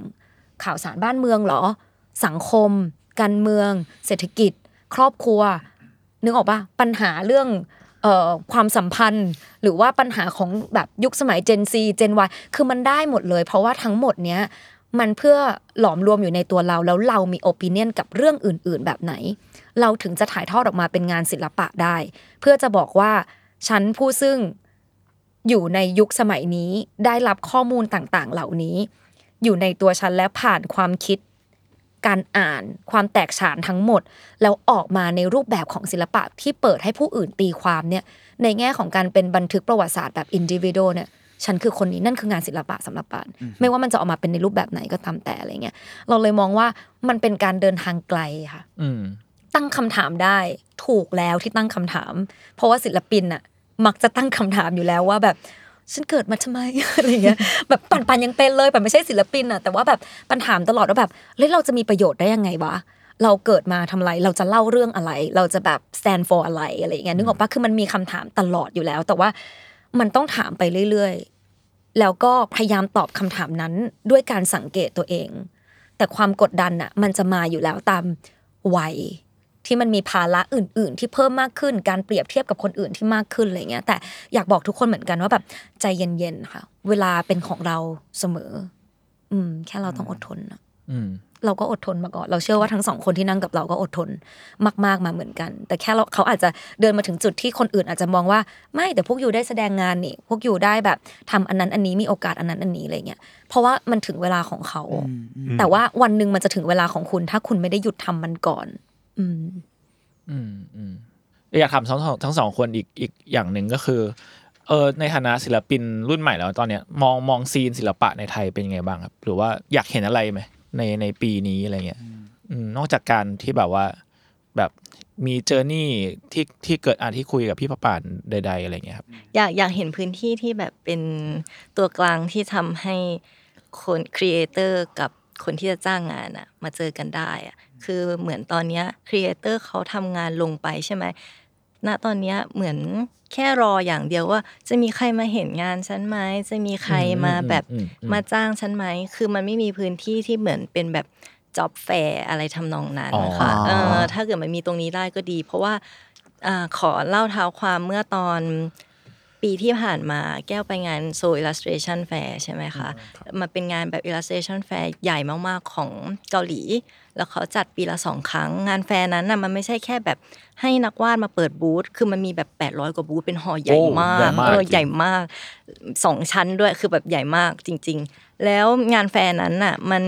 ข่าวสารบ้านเมืองหรอ สังคม การเมือง เศรษฐกิจ ครอบครัว นึกออกปะปัญหาเรื่องออความสัมพันธ์ หรือว่าปัญหาของแบบยุคสมัย Gen Z Gen Y คือมันได้หมดเลย เพราะว่าทั้งหมดเนี้ยมันเพื่อหลอมรวมอยู่ในตัวเรา แล้วเรามีโอปิเนียนกับเรื่องอื่น ๆ แบบไหน เราถึงจะถ่ายทอดออกมาเป็นงานศิลปะได้ เพื่อจะบอกว่าฉันผู้ซึ่ง อยู่ในยุคสมัยนี้ได้รับข้อมูลต่างๆ เหล่านี้ อยู่ในตัวฉันและผ่านความคิด การอ่านความแตกฉานทั้งหมด แล้วออกมาในรูปแบบของศิลปะที่เปิดให้ผู้อื่นตีความเนี่ยในแง่ของการเป็นบันทึกประวัติศาสตร์แบบอินดิวิโดเนี่ยฉันคือคนนี้นั่นคืองานศิลปะสำหรับปานไม่ว่ามันจะออกมาเป็นในรูปแบบไหนก็ตามแต่อะไรเงี้ยเราเลยมองว่ามันเป็นการเดินทางไกลค่ะอืมตั้งคำถามได้ถูกแล้วที่ตั้งคำถาม เพราะว่าศิลปินน่ะ มักจะตั้งคำถามอยู่แล้วว่าแบบฉันเกิดมาทำไมอะไรเงี้ยแบบปันปันยังเป็นเลยปันไม่ใช่ศิลปินอะแต่ว่าแบบปันถามตลอดว่าแบบเฮ้ยเราจะมีประโยชน์ได้ยังไงวะเราเกิดมาทำอะไร เราจะเล่าเรื่องอะไร เราจะแบบ stand for อะไรอะไรเงี้ยนึกออกปะคือมันมีคำถามตลอดอยู่แล้ว แต่ว่ามันต้องถามไปเรื่อยๆ แล้วก็พยายามตอบคำถามนั้นด้วยการสังเกตตัวเอง แต่ความกดดันอะมันจะมาอยู่แล้วตามวัย ที่มันมีภาระอื่น ๆ ที่เพิ่มมากขึ้น การเปรียบเทียบกับคนอื่นที่มากขึ้นอะไรเงี้ย แต่อยากบอกทุกคนเหมือนกันว่าแบบใจเย็นๆค่ะ เวลาเป็นของเราเสมอ อืม แค่เราต้องอดทนนะอืมเราก็อดทนมาก่อน เราเชื่อว่าทั้งสองคนที่นั่งกับเราก็อดทนมากๆมาเหมือนกัน แต่แค่เราเขาอาจจะเดินมาถึงจุดที่คนอื่นอาจจะมองว่า ไม่แต่พวกอยู่ได้แสดงงานนี่ พวกอยู่ได้แบบทำอันนั้นอันนี้มีโอกาสอันนั้นอันนี้อะไรเงี้ย เพราะว่ามันถึงเวลาของเขา แต่ว่าวันหนึ่งมันจะถึงเวลาของคุณ ถ้าคุณไม่ได้หยุดทำมันก่อน อืม อืมอืมอยากถามทั้งสองทั้งสองคนอีกอีกอย่างหนึ่งก็คือ เออในฐานะศิลปินรุ่นใหม่แล้วตอนเนี้ยมองมองซีนศิลปะในไทยเป็นยังไงบ้างครับ หรือว่าอยากเห็นอะไรไหมในในปีนี้อะไรเงี้ยอืมนอกจากการที่แบบว่าแบบมีเจอร์นี่ที่ที่เกิดอ่านที่คุยกับพี่ประป่านใด ๆ อะไรเงี้ยครับ อยากอยากเห็นพื้นที่ที่แบบเป็นตัวกลางที่ทำให้คน creator กับคนที่จะจ้างงานอะมาเจอกันได้อะ คือเหมือนตอนเนี้ย creator เขาทำงานลงไปใช่ไหมณตอนเนี้ยเหมือนแค่รออย่างเดียวว่า จะมีใครมาเห็นงานฉันไหมจะมีใครมาแบบอืมอืมอืมมาจ้างฉันไหมคือมันไม่มีพื้นที่ที่เหมือนเป็นแบบ job fair อะไรทำนองนั้นนะคะอ๋อเออถ้าเกิดมันมีตรงนี้ได้ก็ดี เพราะว่าอาขอเล่าเท้าความเมื่อตอน ปีที่ผ่านมาแก้วไปงาน Seoul Illustration Fair ใช่ไหมคะ มันเป็นงานแบบ Illustration Fair ใหญ่มาก ๆ ของเกาหลี แล้วเขาจัดปีละสองครั้ง งานแฟร์นั้นน่ะมันไม่ใช่แค่แบบให้นักวาดมาเปิดบูธ คือมันมีแบบ 800 กว่าบูธ เป็นหอใหญ่โอ้มากใหญ่มากเออจริงใหญ่มากสองชั้นด้วย คือแบบใหญ่มากจริง ๆ แล้วงานแฟร์นั้นน่ะมัน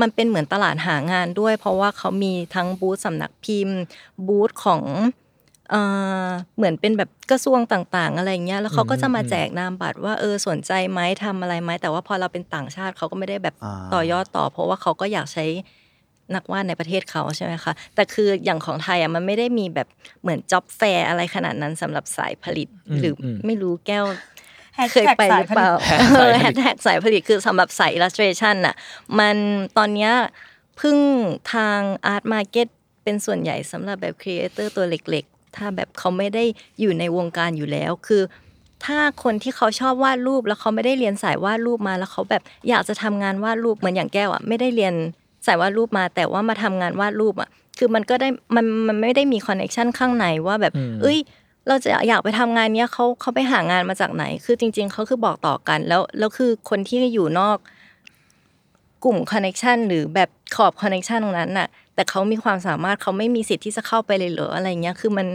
มันเป็นเหมือนตลาดหางานด้วย เพราะว่าเขามีทั้งบูธสำนักพิมพ์ บูธของ เอ่อเหมือนเป็นแบบกระทรวงต่าง ๆ อะไรเงี้ยแล้วเขาก็จะมาแจกนามบัตรว่าเออสนใจไหมทำอะไรไหมแต่ว่าพอเราเป็นต่างชาติเขาก็ไม่ได้แบบอ่าต่อยอดต่อ เพราะว่าเขาก็อยากใช้นักวาดในประเทศเขาใช่ไหมคะแต่คืออย่างของไทยอะมันไม่ได้มีแบบเหมือนจ็อบแฟร์อะไรขนาดนั้นสำหรับสายผลิตหรืออไม่รู้แก้วเคยไปหรือเปล่า Hashtag แฮชแท็กสายผลิตคือสำหรับสาย illustration น่ะมันตอนเนี้ยเพึ่งทาง art market เป็นส่วนใหญ่สำหรับแบบ creator ตัวเล็กๆ ถ้าแบบเขาไม่ได้อยู่ในวงการอยู่แล้ว คือ ถ้าคนที่เขาชอบวาดรูปแล้วเขาไม่ได้เรียนสายวาดรูปมาแล้วเขาแบบอยากจะทำงานวาดรูปเหมือนอย่างแก้วอะไม่ได้เรียนสายวาดรูปมา แต่ว่ามาทำงานวาดรูปอะคือมันก็ได้มันมันไม่ได้มีคอนเนคชันข้างในว่าแบบอืมเอ้ย เราจะอยากไปทำงานเนี้ยเขาเขาไปหางานมาจากไหน คือจริง ๆเขาคือบอกต่อกัน แล้วแล้วคือคนที่อยู่นอก กลุ่มคอนเน t ชันหรือแบบขอบคอนเน t ชันตรงนั้นน่ะ แต่เขามีความสามารถเขาไม่มีสิทธิ์ที่จะเข้าไปเลยเหรออะไรเงี้ยคือมัน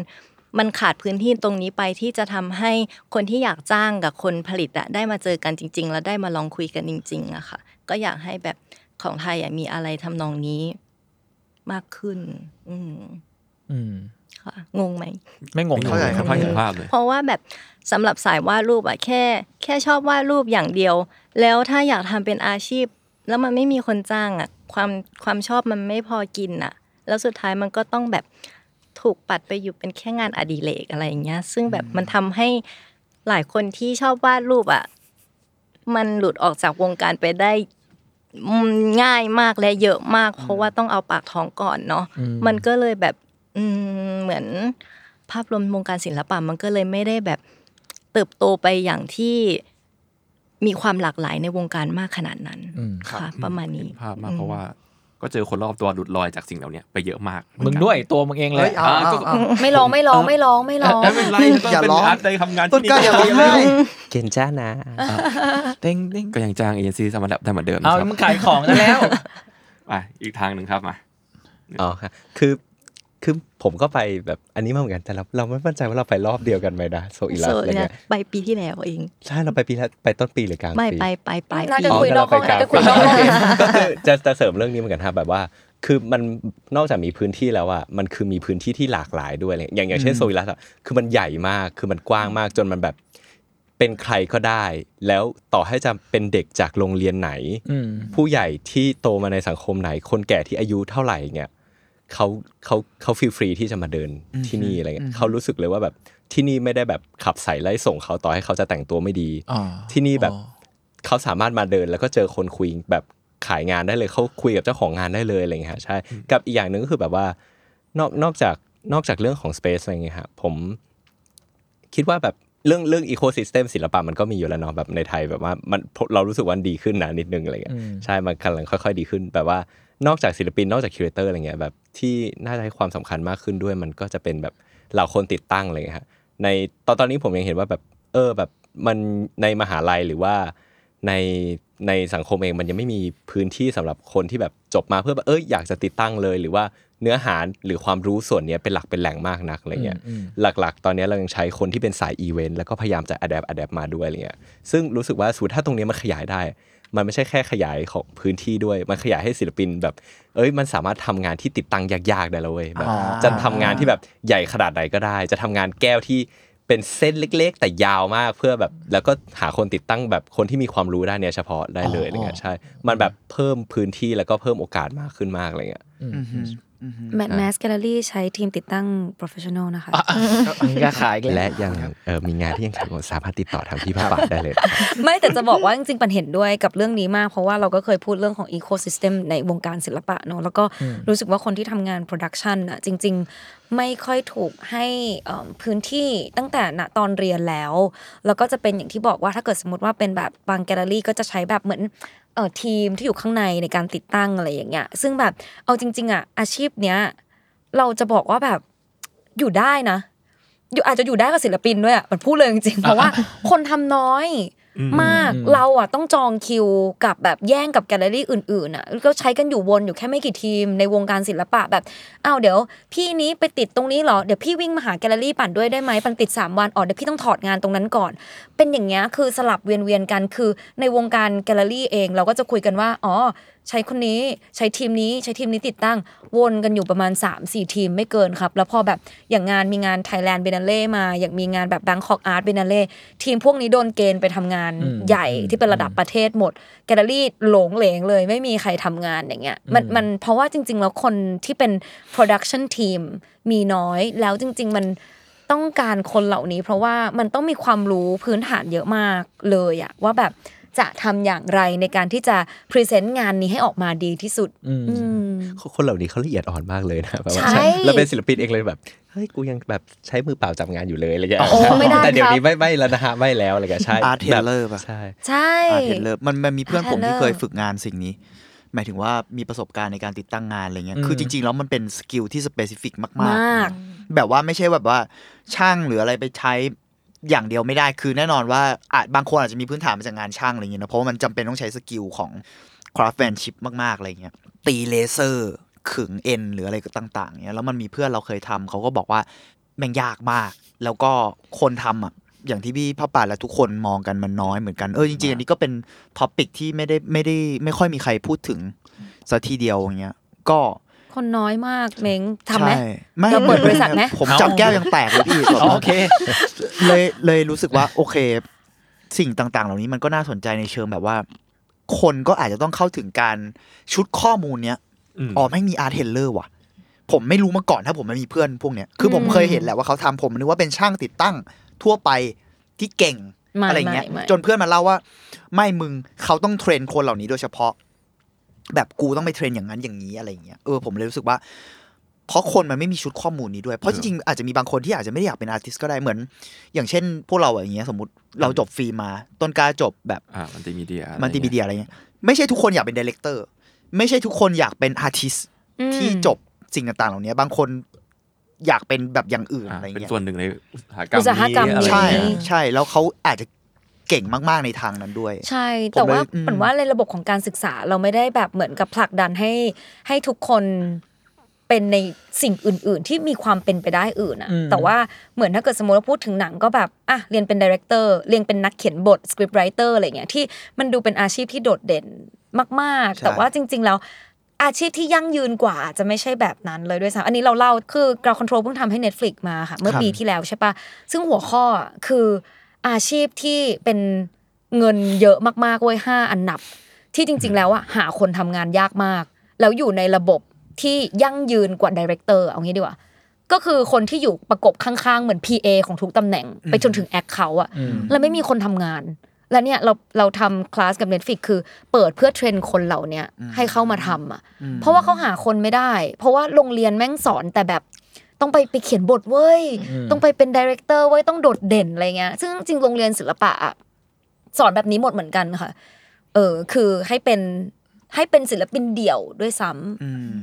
มันขาดพื้นที่ตรงนี้ไปที่จะทำให้คนที่อยากจ้างกับคนผลิตอะได้มาเจอกันจริง ๆ แล้วได้มาลองคุยกันจริงๆอะค่ะ ก็อยากให้แบบของไทยอะมีอะไรทำนองนี้มากขึ้น อืมอืมค่ะงงไหมไม่งงเข้าใจลยครับค่อยเห็นภาพเลยเพราะว่าแบบสำหรับสายวาดรูปอะแค่ แค่ชอบวาดรูปอย่างเดียว แล้วถ้าอยากทำเป็นอาชีพ แล้วมันไม่มีคนจ้างอะความความชอบมันไม่พอกินอะแล้วสุดท้ายมันก็ต้องแบบถูกปัดไปอยู่เป็นแค่งานอดิเรกอะไรอย่างเงี้ย ซึ่งแบบมันทำให้หลายคนที่ชอบวาดรูปอะมันหลุดออกจากวงการไปได้อืมง่ายมากและเยอะมาก เพราะว่าต้องเอาปากท้องก่อนเนาะอืมมันก็เลยแบบอืมเหมือนภาพรวมวงการศิลปะมันก็เลยไม่ได้แบบเติบโตไปอย่างที่ มีความหลากหลายในวงการมากขนาดนั้นอืมค่ะประมาณนี้เห็นภาพมากอืมเพราะว่าก็เจอคนรอบตัวหลุดลอยจากสิ่งเหล่านี้ไปเยอะมาก มึงด้วยตัวมึงเองเลเฮ้ยยเอาเอาเอาไม่ร้องไม่ร้องไม่ร้องไม่ร้องไม่เป็นไรก็อย่าเป็นร้องอาร์ตในทำงานต้นที่กล้าอย่าร้องไห้เกณฑ์จ้านะเต็งเต็งก็ยังจ้างเอเจนซี่สมัครได้เหมือนเดิมเอาครับมึงขายของซะแล้วไปอีกทางหนึ่งครับมาอ๋อครับคือ คือผมก็ไปแบบอันนี้มาเหมือนกันแต่เราเราไม่มั่นใจว่าเราไปรอบเดียวกันไหมนะโซอีลัสโซอะไรเนี่เงี้ยยไปปีที่แล้วเองใช่เราไปปีละไปต้นปีหรือกลางไม่ปีไปไปไปน่าปีจะคุยนอกห้องเราน่าจะไปคุยกนลาองกห้องก็คือจะจะเสริมเรื่องนี้เหมือนกันครับแบบว่าคือมันนอกจากมีพื้นที่แล้วอะมันคือมีพื้นที่ที่หลากหลายด้วยอะไรอย่างอย่างเช่นโซวิลัสอะคือมันใหญ่มากคือมันกว้างมากจนมันแบบเป็นใครก็ได้ แล้วต่อให้จะเป็นเด็กจากโรงเรียนไหนอืมผู้ใหญ่ที่โตมาในสังคมไหน คนแก่ที่อายุเท่าไหร่เงี้ย เขาเขาเขาฟรีฟรีที่จะมาเดินที่นี่อะไรเงี้ยเขารู้สึกเลยว่าแบบที่นี่ไม่ได้แบบขับใส่ไล่ส่งเขาต่อให้เขาจะแต่งตัวไม่ดีอ๋อที่นี่แบบอ๋อเขาสามารถมาเดินแล้วก็เจอคนคุยแบบขายงานได้เลยเขาคุยกับเจ้าของงานได้เลยอะไรเงี้ยฮะใช่กับอีกอย่างหนึ่งก็คือแบบว่านอกนอกจากนอกจากเรื่องของ Space อะไรเงี้ยฮะผมคิดว่าแบบเรื่องเรื่องอีโคซิสเต็มศิลปะมันก็มีอยู่แล้วเนาะแบบในไทยแบบว่ามันเรารู้สึกว่ามันดีขึ้นนะนิดนึงอะไรเงี้ยอืมใช่มันกำลังค่อย ๆ ดีขึ้นแบบว่า นอกจากศิลปินนอกจากคิวเรเตอร์อะไรเงี้ยแบบที่น่าจะให้ความสำคัญมากขึ้นด้วย มันก็จะเป็นแบบเหล่าคนติดตั้งอะไรเงี้ยฮะในตอนตอนนี้ผมยังเห็นว่าแบบเออแบบมันในมหาลัยหรือว่าในในสังคมเองมันยังไม่มีพื้นที่สำหรับคนที่แบบจบมาเพื่อแบบเอออยากจะติดตั้งเลย หรือว่าเนื้อหาหรือความรู้ส่วนเนี้ยเป็นหลักเป็นแหล่งมากนักอะไรเงี้ยอืมหลักๆ ตอนนี้เรายังใช้คนที่เป็นสายอีเวนต์แล้วก็พยายามจะ adapt adapt มาด้วยอะไรเงี้ยซึ่งรู้สึกว่าสมมติถ้าตรงนี้มันขยายได้ มันไม่ใช่แค่ขยายของพื้นที่ด้วย มันขยายให้ศิลปินแบบ เอ้ยมันสามารถทำงานที่ติดตั้งยากๆได้แล้วเว้ยแบบอ๋อจะทำงานที่แบบใหญ่ขนาดไหนก็ได้ จะทำงานแก้วที่เป็นเส้นเล็ก ๆ แต่ยาวมากเพื่อแบบ แล้วก็หาคนติดตั้งแบบคนที่มีความรู้ด้านเนี้ยเฉพาะได้เลยอะไรเงี้ยใช่ มันแบบเพิ่มพื้นที่แล้วก็เพิ่มโอกาสมากขึ้นมากอะไรเงี้ยอืมฮึอืมฮึ แมทแมสแกลเลอรี่ใช้ทีมติดตั้ง professional นะคะมึงก็ขายอีกและแล้วยังเออมีงานที่ยังขายอยู่สามารถติดต่อทางพี่พระบาทได้เลย ไม่แต่จะบอกว่าจริงๆปันเห็นด้วยกับเรื่องนี้มาก เพราะว่าเราก็เคยพูดเรื่องของ ecosystem ในวงการศิลปะเนอะแล้วก็รู้สึกว่าคนที่ทำงาน production อะจริง ๆ ไม่ค่อยถูกให้เอิ่มพื้นที่ตั้งแต่ณตอนเรียนแล้ว แล้วก็จะเป็นอย่างที่บอกว่าถ้าเกิดสมมติว่าเป็นแบบบางแกลเลอรี่ก็จะใช้แบบเหมือน เอ่อทีมที่อยู่ข้างในในการติดตั้งอะไรอย่างเงี้ย ซึ่งแบบเอาจริง ๆอะอาชีพเนี้ยเราจะบอกว่าแบบอยู่ได้นะ อยู่อาจจะอยู่ได้กับศิลปินด้วยอะมันพูดเลยจริงๆเพราะว่าคนทำน้อย มากอืมเราอะต้องจองคิวกับแบบแย่งกับแกลเลอรี่อื่นๆอะแล้วก็ใช้กันอยู่วนอยู่แค่ไม่กี่ทีมในวงการศิลปะแบบอ้าวเดี๋ยว พี่นี้ไปติดตรงนี้เหรอเดี๋ยวพี่วิ่งมาหาแกลเลอรี่ปันด้วยได้ไหมปันติด 3 วันอ๋อเดี๋ยวพี่ต้องถอดงานตรงนั้นก่อน เป็นอย่างเงี้ยคือสลับเวียนเวียนๆกันคือในวงการแกลเลอรี่เอง เราก็จะคุยกันว่าอ๋อใช้คนนี้ใช้ทีมนี้ใช้ทีมนี้ติดตั้ง วนกันอยู่ประมาณ 3-4 ทีมไม่เกินครับ แล้วพอแบบอย่างงานมีงาน Thailand b i e n n a l e มา อย่างมีงานแบบ Bangkok Art b i e n n a l e ทีมพวกนี้โดนเกณฑ์ไปทำงานอืมใหญ่ที่เป็นระดับประเทศหมด แกลเลอรี่หลงเหลงเลย ไม่มีใครทำงานอย่างเงี้ยมันมันเพราะว่าจริง ๆ แล้วคนที่เป็น production team มีน้อยแล้วจริง ๆ มันต้องการคนเหล่านี้ เพราะว่ามันต้องมีความรู้พื้นฐานเยอะมากเลยอะว่าแบบ จะทำอย่างไรในการที่จะ present งานนี้ให้ออกมาดีที่สุดอืมอืมคนเหล่านี้เขาละเอียดอ่อนมากเลยนะแบบว่าใช่เราเป็นศิลปินเองเลยแบบเฮ้ยกูยังแบบใช้มือเปล่าจับงานอยู่เลยอะไรเงี้ยโอ้ไม่ได้แต่เดี๋ยควรับนี้ไม่ไม่แล้วนะฮะไม่แล้วอะไรเงี้ยใช่ Art แบบ Taylor ป่ะใช่ใช่ art handler มันมันมีเพื่อนผมที่ Taylor เคยฝึกงานสิ่งนี้หมายถึงว่ามีประสบการณ์ในการติดตั้งงานอะไรเงี้ยอืมคือจริง ๆ แล้วมันเป็น skill ที่ specific มากมาก ๆ แบบว่าไม่ใช่แบบว่าช่างหรืออะไรไปใช้ อย่างเดียวไม่ได้คือแน่นอนว่าอาจบางคนอาจจะมีพื้นฐานมาจากงานช่างอะไรเงี้ยนะเพราะว่ามันจำเป็นต้องใช้ skill ของ craftsmanship มากๆอะไรเงี้ยตีเลเซอร์ขึงเอ็นหรืออะไรก็ต่างๆเงี้ยแล้วมันมีเพื่อนเราเคยทำเขาก็บอกว่าแม่งยากมาก แล้วก็คนทำอะอย่างที่พี่พ่อป่าและทุกคนมองกันมันน้อยเหมือนกันเออจริงๆ อันนี้ก็เป็น topic ที่ไม่ได้ไม่ได้ไม่ค่อยมีใครพูดถึงสักทีเดียวอย่างเงี้ยก็ คนน้อยมากแม่งทำไหมใช่ไม่เราเปิดบริษัทไหมผมจับแก้วยังแตกเลยพี่อ๋อโอเค เลยเลยรู้สึกว่า โอเค สิ่งต่าง ๆ เหล่านี้มันก็น่าสนใจในเชิงแบบว่า คนก็อาจจะต้องเข้าถึงการชุดข้อมูลเนี้ยอืมอ๋อแม่งมี art handler ว่ะ ผมไม่รู้มาก่อนถ้าผมไม่มีเพื่อนพวกเนี้ยคือผมอืมเคยเห็นแหละว่าเขาทำผมนึกว่าเป็นช่างติดตั้งทั่วไปที่เก่งไม่อะไรเงี้ยไม่ไม่จนเพื่อนมาเล่าว่า ไม่มึงเขาต้อง train คนเหล่านี้โดยเฉพาะ แบบกูต้องไป train อย่างนั้นอย่างนี้อะไรเงี้ยเออผมเลยรู้สึกว่า เพราะคนมันไม่มีชุดข้อมูลนี้ด้วย เพราะจริงๆอาจจะมีบางคนที่อาจจะไม่ได้อยากเป็น artist ก็ได้เหมือน อย่างเช่น พวกเราอย่างเงี้ยสมมติเราจบฟิล์มมาต้นกล้าจบแบบอ่า multimedia multimedia อะไรเงี้ยไม่ใช่ทุกคนอยากเป็น director ไม่ใช่ทุกคนอยากเป็น artist อืมที่จบสิ่งต่างๆ เหล่านี้บางคนอยากเป็นแบบอย่างอื่นอ่าอะไรเป็นเงี้ยส่วนหนึ่งในอุตสาหกรรมอุตสาหกรรมนี้อะไรใช่อย่างเงี้ยใช่แล้วเขาอาจจะ เก่งมากๆในทางนั้นด้วย ใช่ แต่ว่าผมเลยอืมเหมือนว่าในระบบของการศึกษาเราไม่ได้แบบเหมือนกับผลักดันให้ให้ทุกคนเป็นในสิ่งอื่น ๆ ที่มีความเป็นไปได้อื่นอะอืมแต่ว่าเหมือนถ้าเกิดสมมติว่าพูดถึงหนังก็แบบอะเรียนเป็น director เรียนเป็นนักเขียนบท scriptwriter อะไรเงี้ยที่มันดูเป็นอาชีพที่โดดเด่นมากใช่ๆแต่ว่าจริง ๆ แล้วอาชีพที่ยั่งยืนกว่าจะไม่ใช่แบบนั้นเลยด้วยซ้ำอันนี้เราเล่าคือ Ground Control เพิ่งทำให้ Netflix มาค่ะ เมื่อปีที่แล้วใช่ปะซึ่งหัวข้ออะคือ อาชีพที่เป็นเงินเยอะมากๆเว้ยห้าอันดับ ที่จริง ๆ แล้วอะหาคนทำงานยากมาก แล้วอยู่ในระบบที่ยั่งยืนกว่า director เอางี้ดีกว่าก็คือคนที่อยู่ประกบข้างๆ เหมือน PA ของทุกตำแหน่ง ไปจนถึงแอคเขาอะอืมแล้วไม่มีคนทำงาน แล้วเนี่ยเราเราทำคลาสกับ Netflix คือเปิดเพื่อ train คนเหล่าเนี้ยให้เข้ามาทำอะเพราะว่าเขาหาคนไม่ได้ เพราะว่าโรงเรียนแม่งสอนแต่แบบ ต้องไปไปเขียนบทเว้ย ต้องไปเป็น director เว้ยต้องโดดเด่นอะไรเงี้ย ซึ่งจริงๆโรงเรียนศิลปะอะสอนแบบนี้หมดเหมือนกันค่ะ เออ คือให้เป็นให้เป็นศิลปินเดี่ยวด้วยซ้ำอืม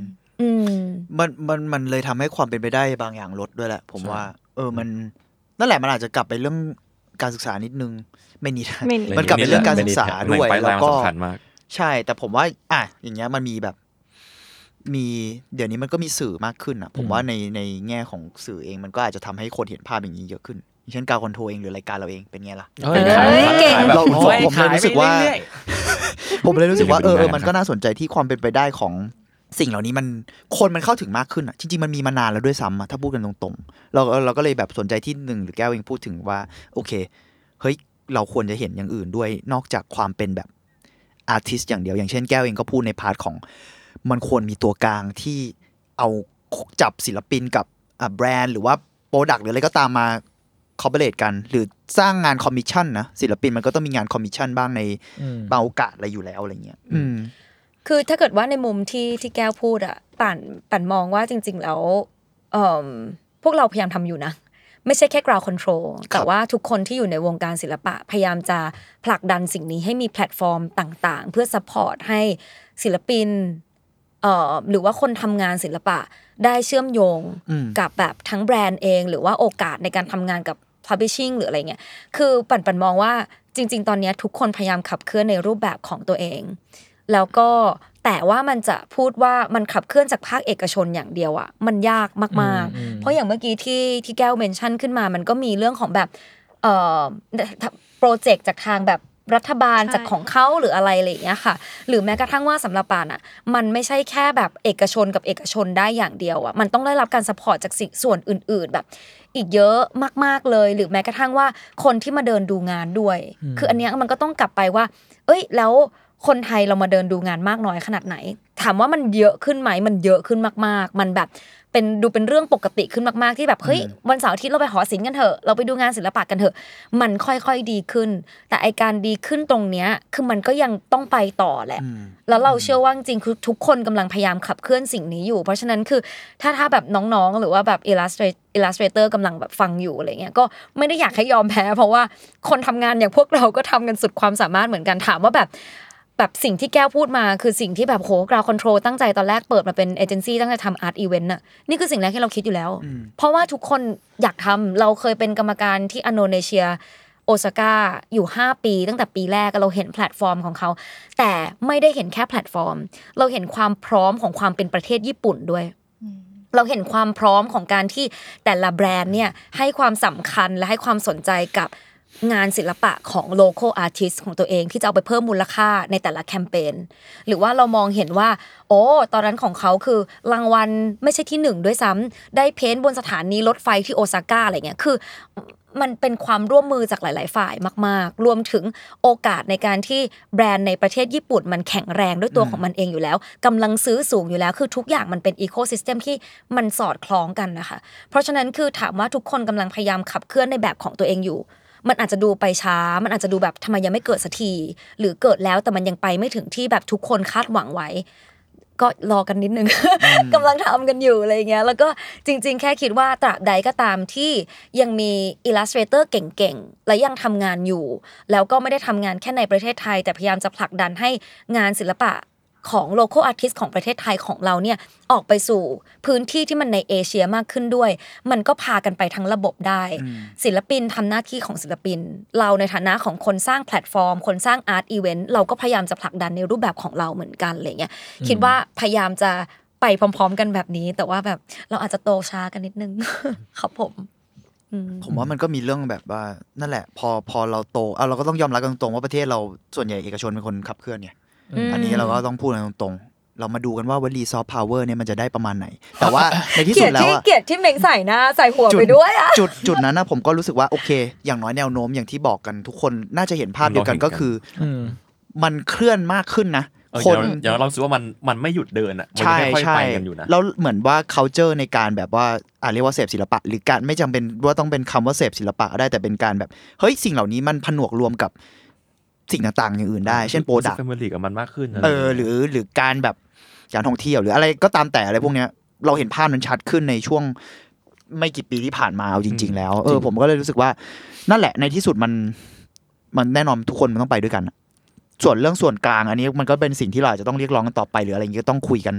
อืมมันมันมันเลยทำให้ความเป็นไปได้บางอย่างลดด้วยแหละ ผมว่า เออมันนั่นแหละมันอาจจะกลับไปเรื่องการศึกษานิดนึงไม่นิดไม่นิดมันกลับไปเรื่องการศึกษาหนึ่ด้วยงไปแล้แรวงก็สำคัญมากใช่ แต่ผมว่า อะอย่างเงี้ยมันมีแบบ มีเดี๋ยวนี้มันก็มีสื่อมากขึ้นอะผมว่าในในแง่ของสื่อเองมันก็อาจจะทำให้คนเห็นภาพอย่างนี้เยอะขึ้นอย่างเช่นการคอนโทรลเองหรือรายการเราเองเป็นไงล่ะ เฮ้ยเฮ้ยเก่งขายแบบเราโอ้ยผมเลยรู้สึกว่าขยไปเรื่อยผมเลยรู้สึกว่าเออเออไปดูงานมันก็น่าสนใจที่ความเป็นไปได้ของสิ่งเหล่านี้มันคนมันเข้าถึงมากขึ้นอะจริงๆมันมีมานานแล้วด้วยซ้ำอะถ้าพูดกันตรงๆ เราเราก็เลยแบบสนใจที่หนึ่งหรือแก้วเองพูดถึงว่า โอเค เฮ้ย เราควรจะเห็นอย่างอื่นด้วยนอกจากความเป็นแบบ artist อย่างเดียว อย่างเช่นแก้วเองก็พูดใน part ของ มันควรมีตัวกลางที่เอาจับศิลปินกับอะแบรนด์หรือว่า product หรืออะไรก็ตามมาคอ r เ o r a t e กัน หรือสร้างงานคอมมิชชั่นนะศิลปินมันก็ต้องมีงานคอมมิชชั่นบ้างในๆอืมบางโอกาสอะไรอยู่แล้วอะไรเงี้ยอืมคือถ้าเกิดว่าในมุมที่ที่แก้วพูดอะป่านป่านมองว่าจริง ๆ แล้วเอิ่มพวกเราพยายามทำอยู่นะไม่ใช่แค่ ground control แต่ว่าทุกคนที่อยู่ในวงการศิลปะ พยายามจะผลักดันสิ่งนี้ให้มีแพลตฟอร์มต่าง ๆ เพื่อ support ให้ศิลปิน เอ่อหรือว่าคนทำงานศิลปะได้เชื่อมโยงอืมกับแบบทั้งแบรนด์เอง หรือว่าโอกาสในการทำงานกับ publishing หรืออะไรเงี้ยคือปั่นปั่นมองว่าจริง ๆ ตอนเนี้ยทุกคนพยายามขับเคลื่อนในรูปแบบของตัวเอง แล้วก็แต่ว่ามันจะพูดว่ามันขับเคลื่อนจากภาคเอกชนอย่างเดียวอะมันยากมากอืมๆเพราะอย่างเมื่อกี้ที่ที่แก้ว mention ขึ้นมา มันก็มีเรื่องของแบบเอ่อ project จากทางแบบ รัฐบาลใช่จากของเขาหรืออะไรอะไรอย่างเงี้ยค่ะ หรือแม้กระทั่งว่าสำหรับปานอะมันไม่ใช่แค่แบบเอกชนกับเอกชนได้อย่างเดียวอะมันต้องได้รับการ support จากสิ่งส่วนอื่น ๆ แบบ อีกเยอะมากๆเลย หรือแม้กระทั่งว่าคนที่มาเดินดูงานด้วย คืออันเนี้ยมันก็ต้องกลับไปว่า เอ้ยแล้วคนไทยเรามาเดินดูงานมากน้อยขนาดไหน ถามว่ามันเยอะขึ้นไหมมันเยอะขึ้นมาก ๆ มันแบบ เป็นดูเป็นเรื่องปกติขึ้นมากๆที่แบบเฮ้ยวันเสาร์อาทิตย์เราไปหอศิลป์กันเถอะเราไปดูงานศิลปะกันเถอะ มันค่อยๆดีขึ้น แต่ไอการดีขึ้นตรงเนี้ยคือมันก็ยังต้องไปต่อแหละ แล้วเราเชื่อว่าจริงๆคือทุกคนกำลังพยายามขับเคลื่อนสิ่งนี้อยู่ เพราะฉะนั้นคือถ้าถ้าแบบน้องๆ หรือว่าแบบ illustrator illustrator กำลังแบบฟังอยู่อะไรเงี้ยก็ไม่ได้อยากให้ยอมแพ้ เพราะว่าคนทำงานอย่างพวกเราก็ทำกันสุดความสามารถเหมือนกันถามว่าแบบ แบบสิ่งที่แก้วพูดมาคือสิ่งที่แบบโห Ground Control ตั้งใจตอนแรกเปิดมาเป็นเอเจนซี่ตั้งใจทำ art event น่ะนี่คือสิ่งแรกที่เราคิดอยู่แล้ว เพราะว่าทุกคนอยากทำเราเคยเป็นกรรมการที่ Unknown Asia โอซาก้าอยู่ 5 ปี ตั้งแต่ปีแรกเราเห็นแพลตฟอร์มของเขา แต่ไม่ได้เห็นแค่แพลตฟอร์ม เราเห็นความพร้อมของความเป็นประเทศญี่ปุ่นด้วยเราเห็นความพร้อมของการที่แต่ละแบรนด์เนี่ยให้ความสำคัญและให้ความสนใจกับ งานศิลปะของ local artist ของตัวเองที่จะเอาไปเพิ่มมูลค่าในแต่ละแคมเปญหรือว่าเรามองเห็นว่า โอ้ตอนนั้นของเขาคือรางวัลไม่ใช่ที่หนึ่งด้วยซ้ำได้เพ้นท์บนสถานีรถไฟที่โอซาก้าอะไรเงี้ยคือมันเป็นความร่วมมือจากหลาย ๆ ฝ่ายมาก ๆ รวมถึงโอกาสในการที่แบรนด์ในประเทศญี่ปุ่น มันแข็งแรงด้วยตัวของมันเองอยู่แล้วกำลังซื้อสูงอยู่แล้ว คือทุกอย่างมันเป็นอีโคซิสเต็มที่มันสอดคล้องกันนะคะ เพราะฉะนั้นคือถามว่าทุกคนกำลังพยายามขับเคลื่อนในแบบของตัวเองอยู่ มันอาจจะดูไปช้า มันอาจจะดูแบบทำไมยังไม่เกิดสักที หรือเกิดแล้วแต่มันยังไปไม่ถึงที่แบบทุกคนคาดหวังไว้ ก็รอกันนิดนึงกำลังทำกันอยู่อะไรเงี้ย แล้วก็จริง ๆ แค่คิดว่าตราบใดก็ตามที่ยังมี illustrator เก่งๆ และยังทำงานอยู่ แล้วก็ไม่ได้ทำงานแค่ในประเทศไทย แต่พยายามจะผลักดันให้งานศิลปะ ของ local artist ของประเทศไทยของเราเนี่ยออกไปสู่พื้นที่ที่มันในเอเชียมากขึ้นด้วย มันก็พากันไปทั้งระบบได้ ศิลปินทำหน้าที่ของศิลปิน เราในฐานะของคนสร้างแพลตฟอร์ม คนสร้าง art event เราก็พยายามจะผลักดันในรูปแบบของเราเหมือนกันอะไรเงี้ยคิดว่าพยายามจะไปพร้อม ๆ กันแบบนี้ แต่ว่าแบบเราอาจจะโตช้ากันนิดนึงครับผมอืมผมว่ามันก็มีเรื่องแบบว่านั่นแหละ พอพอเราโตเอาเราก็ต้องยอมรับกันตรงๆว่าประเทศเราส่วนใหญ่เอกชนเป็นคนขับเคลื่อนเนี่ย อืมอันนี้เราก็ต้องพูดกันตรงๆ เรามาดูกันว่าวลีซอฟต์พาวเวอร์เนี่ยมันจะได้ประมาณไหน แต่ว่าในที่เกลีสุยดดแล้วที่อะเกลียดที่เม้งใส่หน้าใส่หัวจุไปดด้วยอะจุดจุดนั้นนะผมก็รู้สึกว่าโอเค อย่างน้อยแนวโน้มอย่างที่บอกกันทุกคนน่าจะเห็นภาพเดียวกันก็คืออืมมันเคลื่อนมากขึ้นนะเออคนอย่างเราอย่างเรารู้สึกว่ามันมันไม่หยุดเดินอะมันใช่ค่อยๆใช่ไปกันอยู่นะแล้วเหมือนว่า culture ในการแบบว่าอ่าเรียกว่าเสพศิลปะ หรือการไม่จำเป็นว่าต้องเป็นคำว่าเสพศิลปะก็ได้แต่เป็นการแบบ เฮ้ยสิ่งเหล่านี้มันผนวกรวมกับ สิ่งต่างๆอย่างอื่นได้ เช่น product เฟมิลี่กับมันมากขึ้นเออหรือหรือการแบบการท่องเที่ยวหรืออะไรก็ตามแต่อะไรพวกเนี้ยเราเห็นภาพนั้นชัดขึ้นในช่วงไม่กี่ปีที่ผ่านมาเอาจริง ๆ แล้ว เออผมก็เลยรู้สึกว่า นั่นแหละในที่สุดมัน มันแน่นอนทุกคนมันต้องไปด้วยกันอะส่วนเรื่องส่วนกลาง อันนี้มันก็เป็นสิ่งที่เราอาจจะต้องเรียกร้องกันต่อไปหรืออะไรอย่างเงี้ยก็ต้องคุยกัน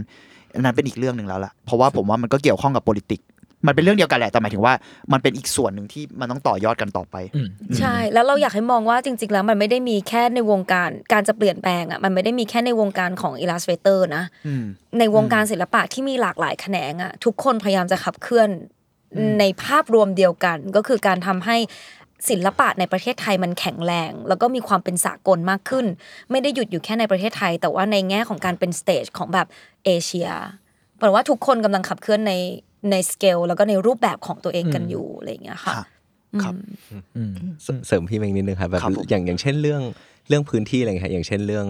อัน นั้นเป็นอีกเรื่องหนึ่งแล้วล่ะเพราะว่าผมว่ามันก็เกี่ยวข้องกับ politics มันเป็นเรื่องเดียวกันแหละแต่หมายถึงว่ามันเป็นอีกส่วนหนึ่งที่มันต้องต่อยอดกันต่อไปอืมใช่แล้วเราอยากให้มองว่าจริง ๆ แล้วมันไม่ได้มีแค่ในวงการการจะเปลี่ยนแปลงอะมันไม่ได้มีแค่ในวงการของ Illustrator นะอืมในวงการศิลปะที่มีหลากหลายแขนงอะทุกคนพยายามจะขับเคลื่อนในภาพรวมเดียวกัน ก็คือการทำให้ศิลปะในประเทศไทยมันแข็งแรง แล้วก็มีความเป็นสากลมากขึ้น ไม่ได้หยุดอยู่แค่ในประเทศไทย แต่ว่าในแง่ของการเป็น stage ของแบบเอเชียแปลว่าทุกคนกำลังขับเคลื่อนใน ในสเกลแล้วก็ในรูปแบบของตัวเองกันอยู่อะไรอย่างเงี้ยค่ะครับครับอืมเสเสริมพี่เมงนิดนึงครับแบบครับผมอย่างอย่างเช่นเรื่องเรื่องพื้นที่อะไรเงี้ยอย่างเช่นเรื่อง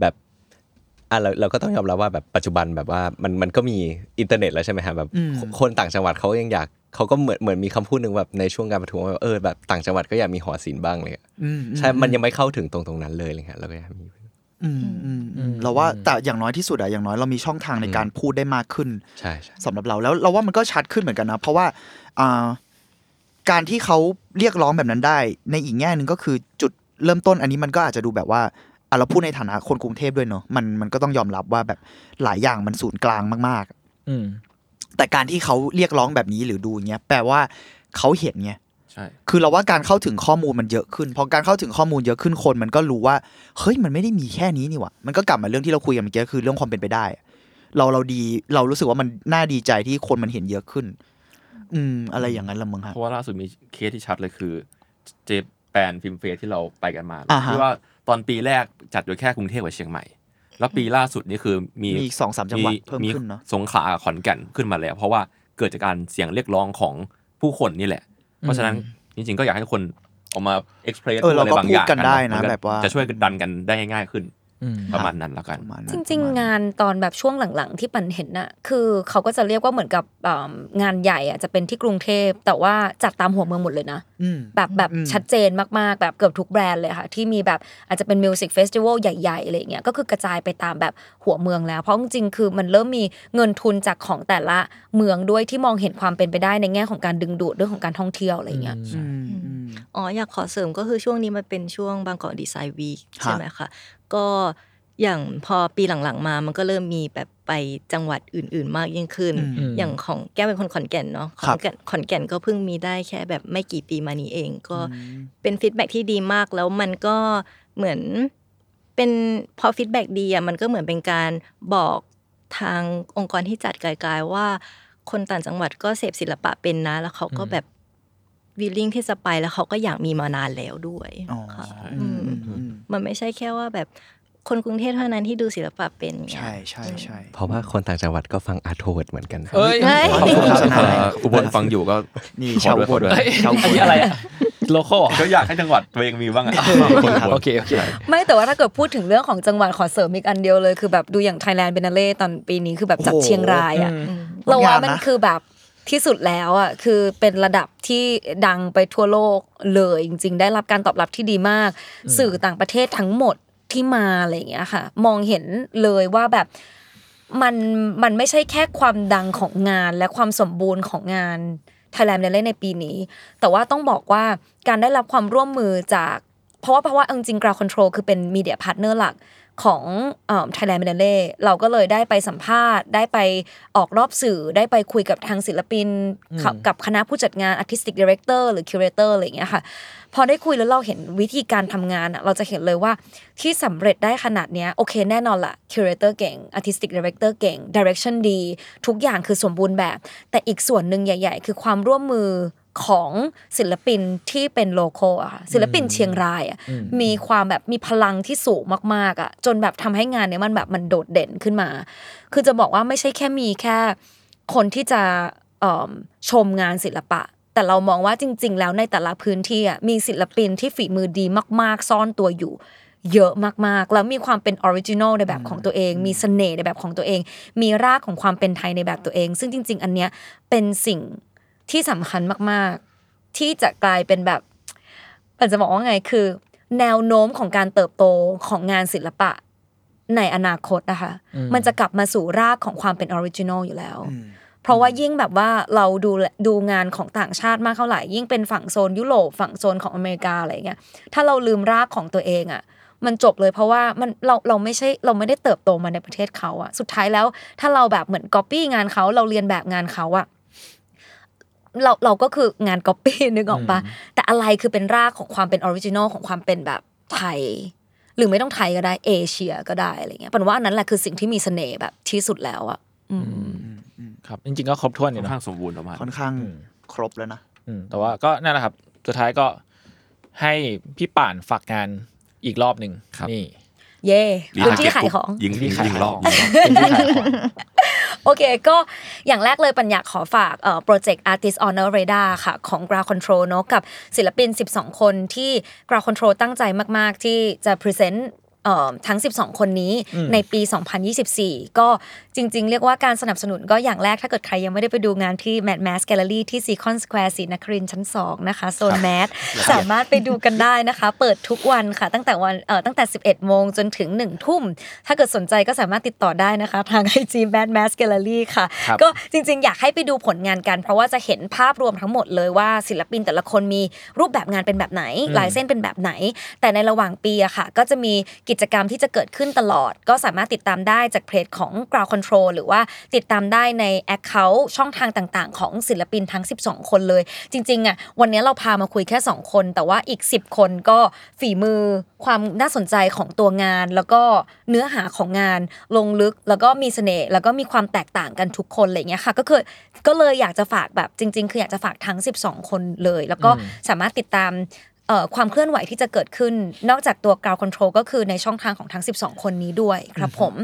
แบบอะเราเราก็ต้องยอมรับว่าแบบปัจจุบันแบบว่ามันมันก็มีอินเทอร์เน็ตแล้วใช่ไหมครับแบบคนต่างจังหวัดเขายังอยากเขาก็เหมือนเหมือนมีคำพูดหนึ่งแบบในช่วงการประท้วงว่าเออแบบต่างจังหวัดก็อยากมีหอศิลป์บ้างเลยอะอืมใช่มันยังไม่เข้าถึงตรงตรงนั้นเลยเลยครับเราก็อยากมีอืมอืมอืม เราว่าแต่อย่างน้อยที่สุดอะอย่างน้อยเรามีช่องทางในการพูดได้มากขึ้นใช่ใช่สำหรับเราแล้วเราว่ามันก็ชัดขึ้นเหมือนกันนะ เพราะว่าอ่าการที่เขาเรียกร้องแบบนั้นได้ ในอีกแง่หนึ่งก็คือจุดเริ่มต้นอันนี้มันก็อาจจะดูแบบว่าอะเราพูดในฐานะคนกรุงเทพด้วยเนอะมันมันก็ต้องยอมรับว่าแบบหลายอย่างมันศูนย์กลางมากอืมๆแต่การที่เขาเรียกร้องแบบนี้หรือดูอย่างเงี้ย แปลว่าเขาเห็นไง ใช่คือเราว่าการเข้าถึงข้อมูลมันเยอะขึ้นพอการเข้าถึงข้อมูลเยอะขึ้นคนมันก็รู้ว่าเฮ้ยมันไม่ได้มีแค่นี้นี่หว่ามันก็กลับมาเรื่องที่เราคุยกันเมื่อกี้คือเรื่องความเป็นไปได้อะเราเราดีเรารู้สึกว่ามันน่าดีใจที่คนมันเห็นเยอะขึ้น อืม อะไรอย่างนั้นละมึงครับเพราะว่าล่าสุดมีเคสที่ชัดเลยคือ เจแปนฟิล์มเฟสที่เราไปกันมาอ่าฮะที่ว่าตอนปีแรกจัดอยู่แค่กรุงเทพกับเชียงใหม่ แล้วปีล่าสุดนี่คือมีมีอีกสองสามจังหวัดเพิ่มมีขึ้นเนาะสงขลากับขอนแก่นขึ้นมาแล้ว เพราะว่าเกิดจากการเสียงเรียกร้องของผู้คนนี่แหละ เพราะฉะนั้นจริงๆก็อยากให้ทุกคนออกมาเอ็กเพรสเออเราอะไรก็บางพูอดย่างกันได้นะมัก็แบบว่าจะช่วยดันกันได้ง่ายๆขึ้นอืม ประมาณนั้นแล้วกันประมาณจนั้นริงประมาณๆงานตอนแบบช่วงหลังๆ ที่ปันเห็นน่ะคือเขาก็จะเรียกว่าเหมือนกับอ่างานใหญ่อะจะเป็นที่กรุงเทพ แต่ว่าจัดตามหัวเมืองหมดเลยนะอืมแบบแบบอืมชัดเจนมากๆ แบบเกือบทุกแบรนด์เลยค่ะ ที่มีแบบอาจจะเป็นมิวสิกเฟสติวัลใหญ่ๆอะไรเงี้ยก็คือกระจายไปตามแบบหัวเมืองแล้ว เพราะจริงๆคือมันเริ่มมีเงินทุนจากของแต่ละเมืองด้วยที่มองเห็นความเป็นไปได้ในแง่ของการดึงดูดเรื่องของการท่องเที่ยวอะไรเงี้ยอืมอืมอ๋ออยากขอเสริมก็คือช่วงนี้มันเป็นช่วง Bangkok Design Week ฮะใช่ไหมคะ ก็อย่างพอปีหลังๆมา มันก็เริ่มมีแบบไปจังหวัดอื่น ๆ มากยิ่งขึ้นอืมอย่างของแก้วเป็นคนขอนแก่นเนาะครับขอนแก่นขอนแก่นก็เพิ่งมีได้แค่แบบไม่กี่ปีมานี้เอง ก็เป็น feedback ที่ดีมาก แล้วมันก็เหมือนเป็นพอ feedback ดีอะ มันก็เหมือนเป็นการบอกทางองค์กรที่จัดไกลๆว่า คนต่างจังหวัดก็เสพศิลปะเป็นนะ แล้วเขาก็แบบวิลลิ่งที่จะไปแล้วเขาก็อยากมีมานานแล้วด้วยอ๋อค่ะอื มอืมอืมมันไม่ใช่แค่ว่าแบบคนกรุงเทพเท่านั้นที่ดูศิลปะเป็นไงใช่ใช่ใช่เพราะว่าคนต่างจังหวัดก็ฟังอาร์โทเวิร์ดเหมือนกันนะเอ้ยเฮ้ยขอบคุณครับเอ่ออุบลฟังอยู่ก็นี่ขอชาวด้วยบขอนด้วยเอ้ยชาวบอันนนี้อะไรอะโลโก้ก็อยากให้จังหวัดตัวเองมีบ้างอะโอเคโอเคไม่แต่ว่าถ้าเกิดพูดถึงเรื่องของจังหวัดขอเสริมอีกอันเดียวเลยคือแบบดูอย่างไทยแลนด์เบนาเล่ตอนปีนี้คือแบบจัดโอ้โหเชียงรายอะอืมเราว่ามันมันนะคือแบบ ที่สุดแล้วอะคือเป็นระดับที่ดังไปทั่วโลกเลยจริง ๆ ได้รับการตอบรับที่ดีมาก สื่อต่างประเทศทั้งหมดที่มาอะไรอย่างเงี้ยค่ะ มองเห็นเลยว่าแบบมันมันไม่ใช่แค่ความดังของงานและความสมบูรณ์ของงาน Thailand เล่นในปีนี้ แต่ว่าต้องบอกว่าการได้รับความร่วมมือจาก เพราะว่าเพราะว่าเอาจริง Ground Control คือเป็น media partner หลัก ของ Thailand Biennale เราก็เลยได้ไปสัมภาษณ์ ได้ไปออกรอบสื่อได้ไปคุยกับทางศิลปิน กับคณะผู้จัดงาน artistic director หรือ curator อะไรอย่างเงี้ยค่ะ พอได้คุยแล้วเราเห็นวิธีการทำงานอะเราจะเห็นเลยว่าที่สำเร็จได้ขนาดเนี้ยโอเคแน่นอนละ curator เก่ง artistic director เก่ง direction ดี ทุกอย่างคือสมบูรณ์แบบ แต่อีกส่วนหนึ่งใหญ่ ๆ คือความร่วมมือของศิลปินที่เป็น local อะค่ะศิลปินเชียงรายอะมีความแบบมีพลังที่สูงมากๆอะจนแบบทำให้งานเนี้ยมันแบบมันโดดเด่นขึ้นมา คือจะบอกว่าไม่ใช่แค่มีแค่ คนที่จะเอิ่มชมงานศิลปะ แต่เรามองว่าจริง ๆ แล้วในแต่ละพื้นที่อะมีศิลปินที่ฝีมือดีมาก ๆ ซ่อนตัวอยู่ เยอะมากๆ แล้วมีความเป็น original ในแบบของตัวเอง มีเสน่ห์ในแบบของตัวเอง มีรากของความเป็นไทยในแบบตัวเอง ซึ่งจริง ๆ อันเนี้ยเป็นสิ่ง ที่สำคัญมากๆ ที่จะกลายเป็นแบบอาจจะบอกว่าไงคือ แนวโน้มของการเติบโตของงานศิลปะในอนาคตนะคะมันจะกลับมาสู่รากของความเป็น original อยู่แล้ว เพราะว่ายิ่งแบบว่าเราดูดูงานของต่างชาติมากเท่าไหร่ยิ่งเป็นฝั่งโซนยุโรปฝั่งโซนของอเมริกาอะไรเงี้ยถ้าเราลืมรากของตัวเองอะมันจบเลยเพราะว่ามันเราเราไม่ใช่เราไม่ได้เติบโตมาในประเทศเขาอะสุดท้ายแล้วถ้าเราแบบเหมือนก๊อปปี้งานเขาเราเรียนแบบงานเขาอะ เราเราก็คืองานก๊อปปี้นึกออกปะแต่อะไรคือเป็นรากของความเป็น original ของความเป็นแบบไทย หรือไม่ต้องไทยก็ได้ เอเชียก็ได้อะไรเงี้ยปันว่าอันนั้นแหละคือสิ่งที่มีเสน่ห์แบบที่สุดแล้วอะอืมครับจริงๆก็ครบถ้วนอยู่อนนะข้างสมบูรณ์ประมาณค่อนข้างอืมครบแล้วนะอืมแต่ว่าก็นั่นแหละครับ สุดท้ายก็ให้พี่ปันฝากงานอีกรอบหนึ่งครับนี่เย่รีพื้นทร์ที่เก็ตขายของยิงยิงยิงรอบเป็นที่ขายของ โอเค ก็อย่างแรกเลยปันอยากขอฝากโปรเจกต์ Artists on Our Radar ค่ะ ของ Ground Control เนาะกับศิลปิน 12 คนที่ Ground Control ตั้งใจมาก ๆ ที่จะ present ทั้ง 12 คนนี้ในปี 2024 ก็จริง ๆ เรียกว่าการสนับสนุนก็อย่างแรกถ้าเกิดใครยังไม่ได้ไปดูงานที่ MMAD MASS Gallery ที่ Seacon Square ศรีนครินทร์ชั้น 2 นะคะโซนแมสสามารถไปดูกันได้นะคะ เปิดทุกวันค่ะ ตั้งแต่วันเอ่อตั้งแต่ 11 โมงจนถึง 1 ทุ่ม ถ้าเกิดสนใจก็สามารถติดต่อได้นะคะ ทาง IG Mad Mass Gallery ค่ะครับก็จริง ๆ อยากให้ไปดูผลงานกัน เพราะว่าจะเห็นภาพรวมทั้งหมดเลยว่าศิลปินแต่ละคนมีรูปแบบงานเป็นแบบไหนลายเส้นเป็นแบบไหน แต่ในระหว่างปีอะค่ะ ก็จะมีกิจกรรมที่จะเกิดขึ้นตลอด ก็สามารถติดตามได้จากเพจของ Ground Control หรือว่าติดตามได้ใน Account ช่องทางต่างๆ ของศิลปินทั้ง 12 คนเลย จริงๆอะวันนี้เราพามาคุยแค่ 2 คน แต่ว่าอีก 10 คนก็ฝีมือความน่าสนใจของตัวงาน แล้วก็เนื้อหาของงานลงลึกแล้วก็มีเสน่ห์แล้วก็มีความแตกต่างกันทุกคนอะไรอย่างเงี้ยค่ะ ก็คือก็เลยอยากจะฝากแบบจริง ๆ คืออยากจะฝากทั้ง 12 คนเลย แล้วก็สามารถติดตามเอ่อ ความเคลื่อนไหวที่จะเกิดขึ้น นอกจากตัว Ground Control ก็คือในช่องทางของทั้ง 12 คนนี้ด้วยครับผม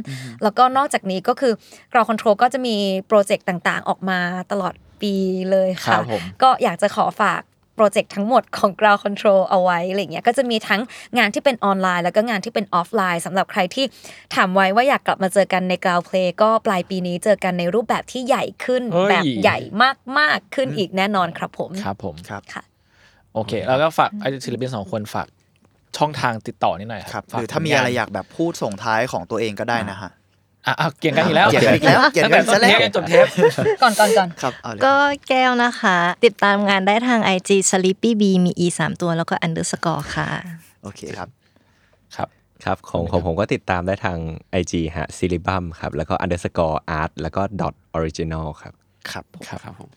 แล้วก็นอกจากนี้ก็คือ Ground Control ก็จะมีโปรเจกต์ต่างๆ ออกมาตลอดปีเลยครัค่ะก็อยากจะขอฝากโปรเจกต์ทั้งหมดของ Ground Control เอาไว้อะไรเงี้ยก็จะมีทั้งงานที่เป็นออนไลน์ แล้วก็งานที่เป็นออฟไลน์สำหรับใครที่ถามไว้ว่าอยากกลับมาเจอกันใน Ground Play ก็ปลายปีนี้เจอกันในรูปแบบที่ใหญ่ขึ้นเฮ้ยแบบใหญ่มากๆขึ้นอีกแน่นอนครับผมครับผมครับค่ะ โอเค แล้วก็ฝากไอ้ศิลปินสองคนฝากช่องทางติดต่อนิดหน่อยครับฝากหรือถ้ามีอะไรอยากแบบพูดส่งท้ายของตัวเองก็ได้นะฮะอะอะเกี่ยงกันอีกแล้วเกี่ยงกันอีกแล้วเกี่ยงกันตั้งแต่ซะต้นแล้วเทปจนจบเทปก่อนก่อนก่อนครับเอาเลยก็แก้วนะคะ ติดตามงานได้ทาง IG Sleepy B มี E 3ตัวแล้วก็ underscore ค่ะ โอเคครับ ครับครับของของผมก็ติดตามได้ทาง IG ฮะ s i l i b u m ครับ แล้วก็ underscore art แล้วก็ dot original ครับ ครับผมครับครับผม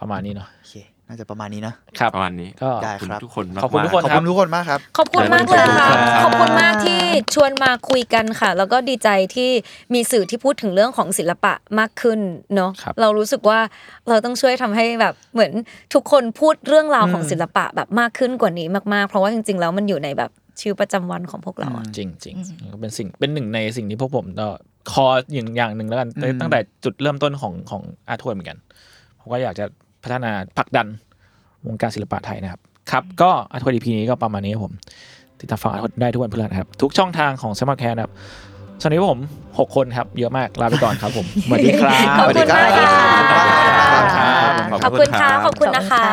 ประมาณนี้เนาะโอเค น่าจะประมาณนี้นะครับ ประมาณนี้ก็ ได้ขอบคุณครับทุกคนมากขอบคุณทุกคน ขอบคุณทุกคนมากครับ ขอบคุณมากเลยค่ะขอบคุณครับขอบคุณมากที่ชวนมาคุยกันค่ะ แล้วก็ดีใจที่มีสื่อที่พูดถึงเรื่องของศิลปะมากขึ้นเนาะ ครับ เรารู้สึกว่าเราต้องช่วยทำให้แบบเหมือนทุกคนพูดเรื่องราวของศิลปะแบบมากขึ้นกว่านี้มากๆ เพราะว่าจริง ๆ แล้วมันอยู่ในแบบชีวิตประจำวันของพวกเราอะ จริงจริงก็เป็นสิ่งเป็นหนึ่งในสิ่งที่พวกผมก็คออย่างอย่างหนึ่งแล้วกันอืม ตั้งแต่จุดเริ่มต้นของของอาร์ทวนเหมือนกันผมก็อยากจะ พัฒนาผลักดันวงการศิลปะไทยนะครับ ครับ ก็อาร์ทวนอีพีนี้ก็ประมาณนี้ครับผม ติดตามฟังอาร์ทวนได้ทุกวันพฤหัสนะครับ ทุกช่องทางของสมาร์ทแคร์นะครับสวัสดีครับผมหกคนครับ เยอะมาก ลาไปก่อนครับผมสวัสดีครับขอบคุณมากค่ะขอบคุณมากครับขอบคุณค่ะ ขอบคุณนะคะ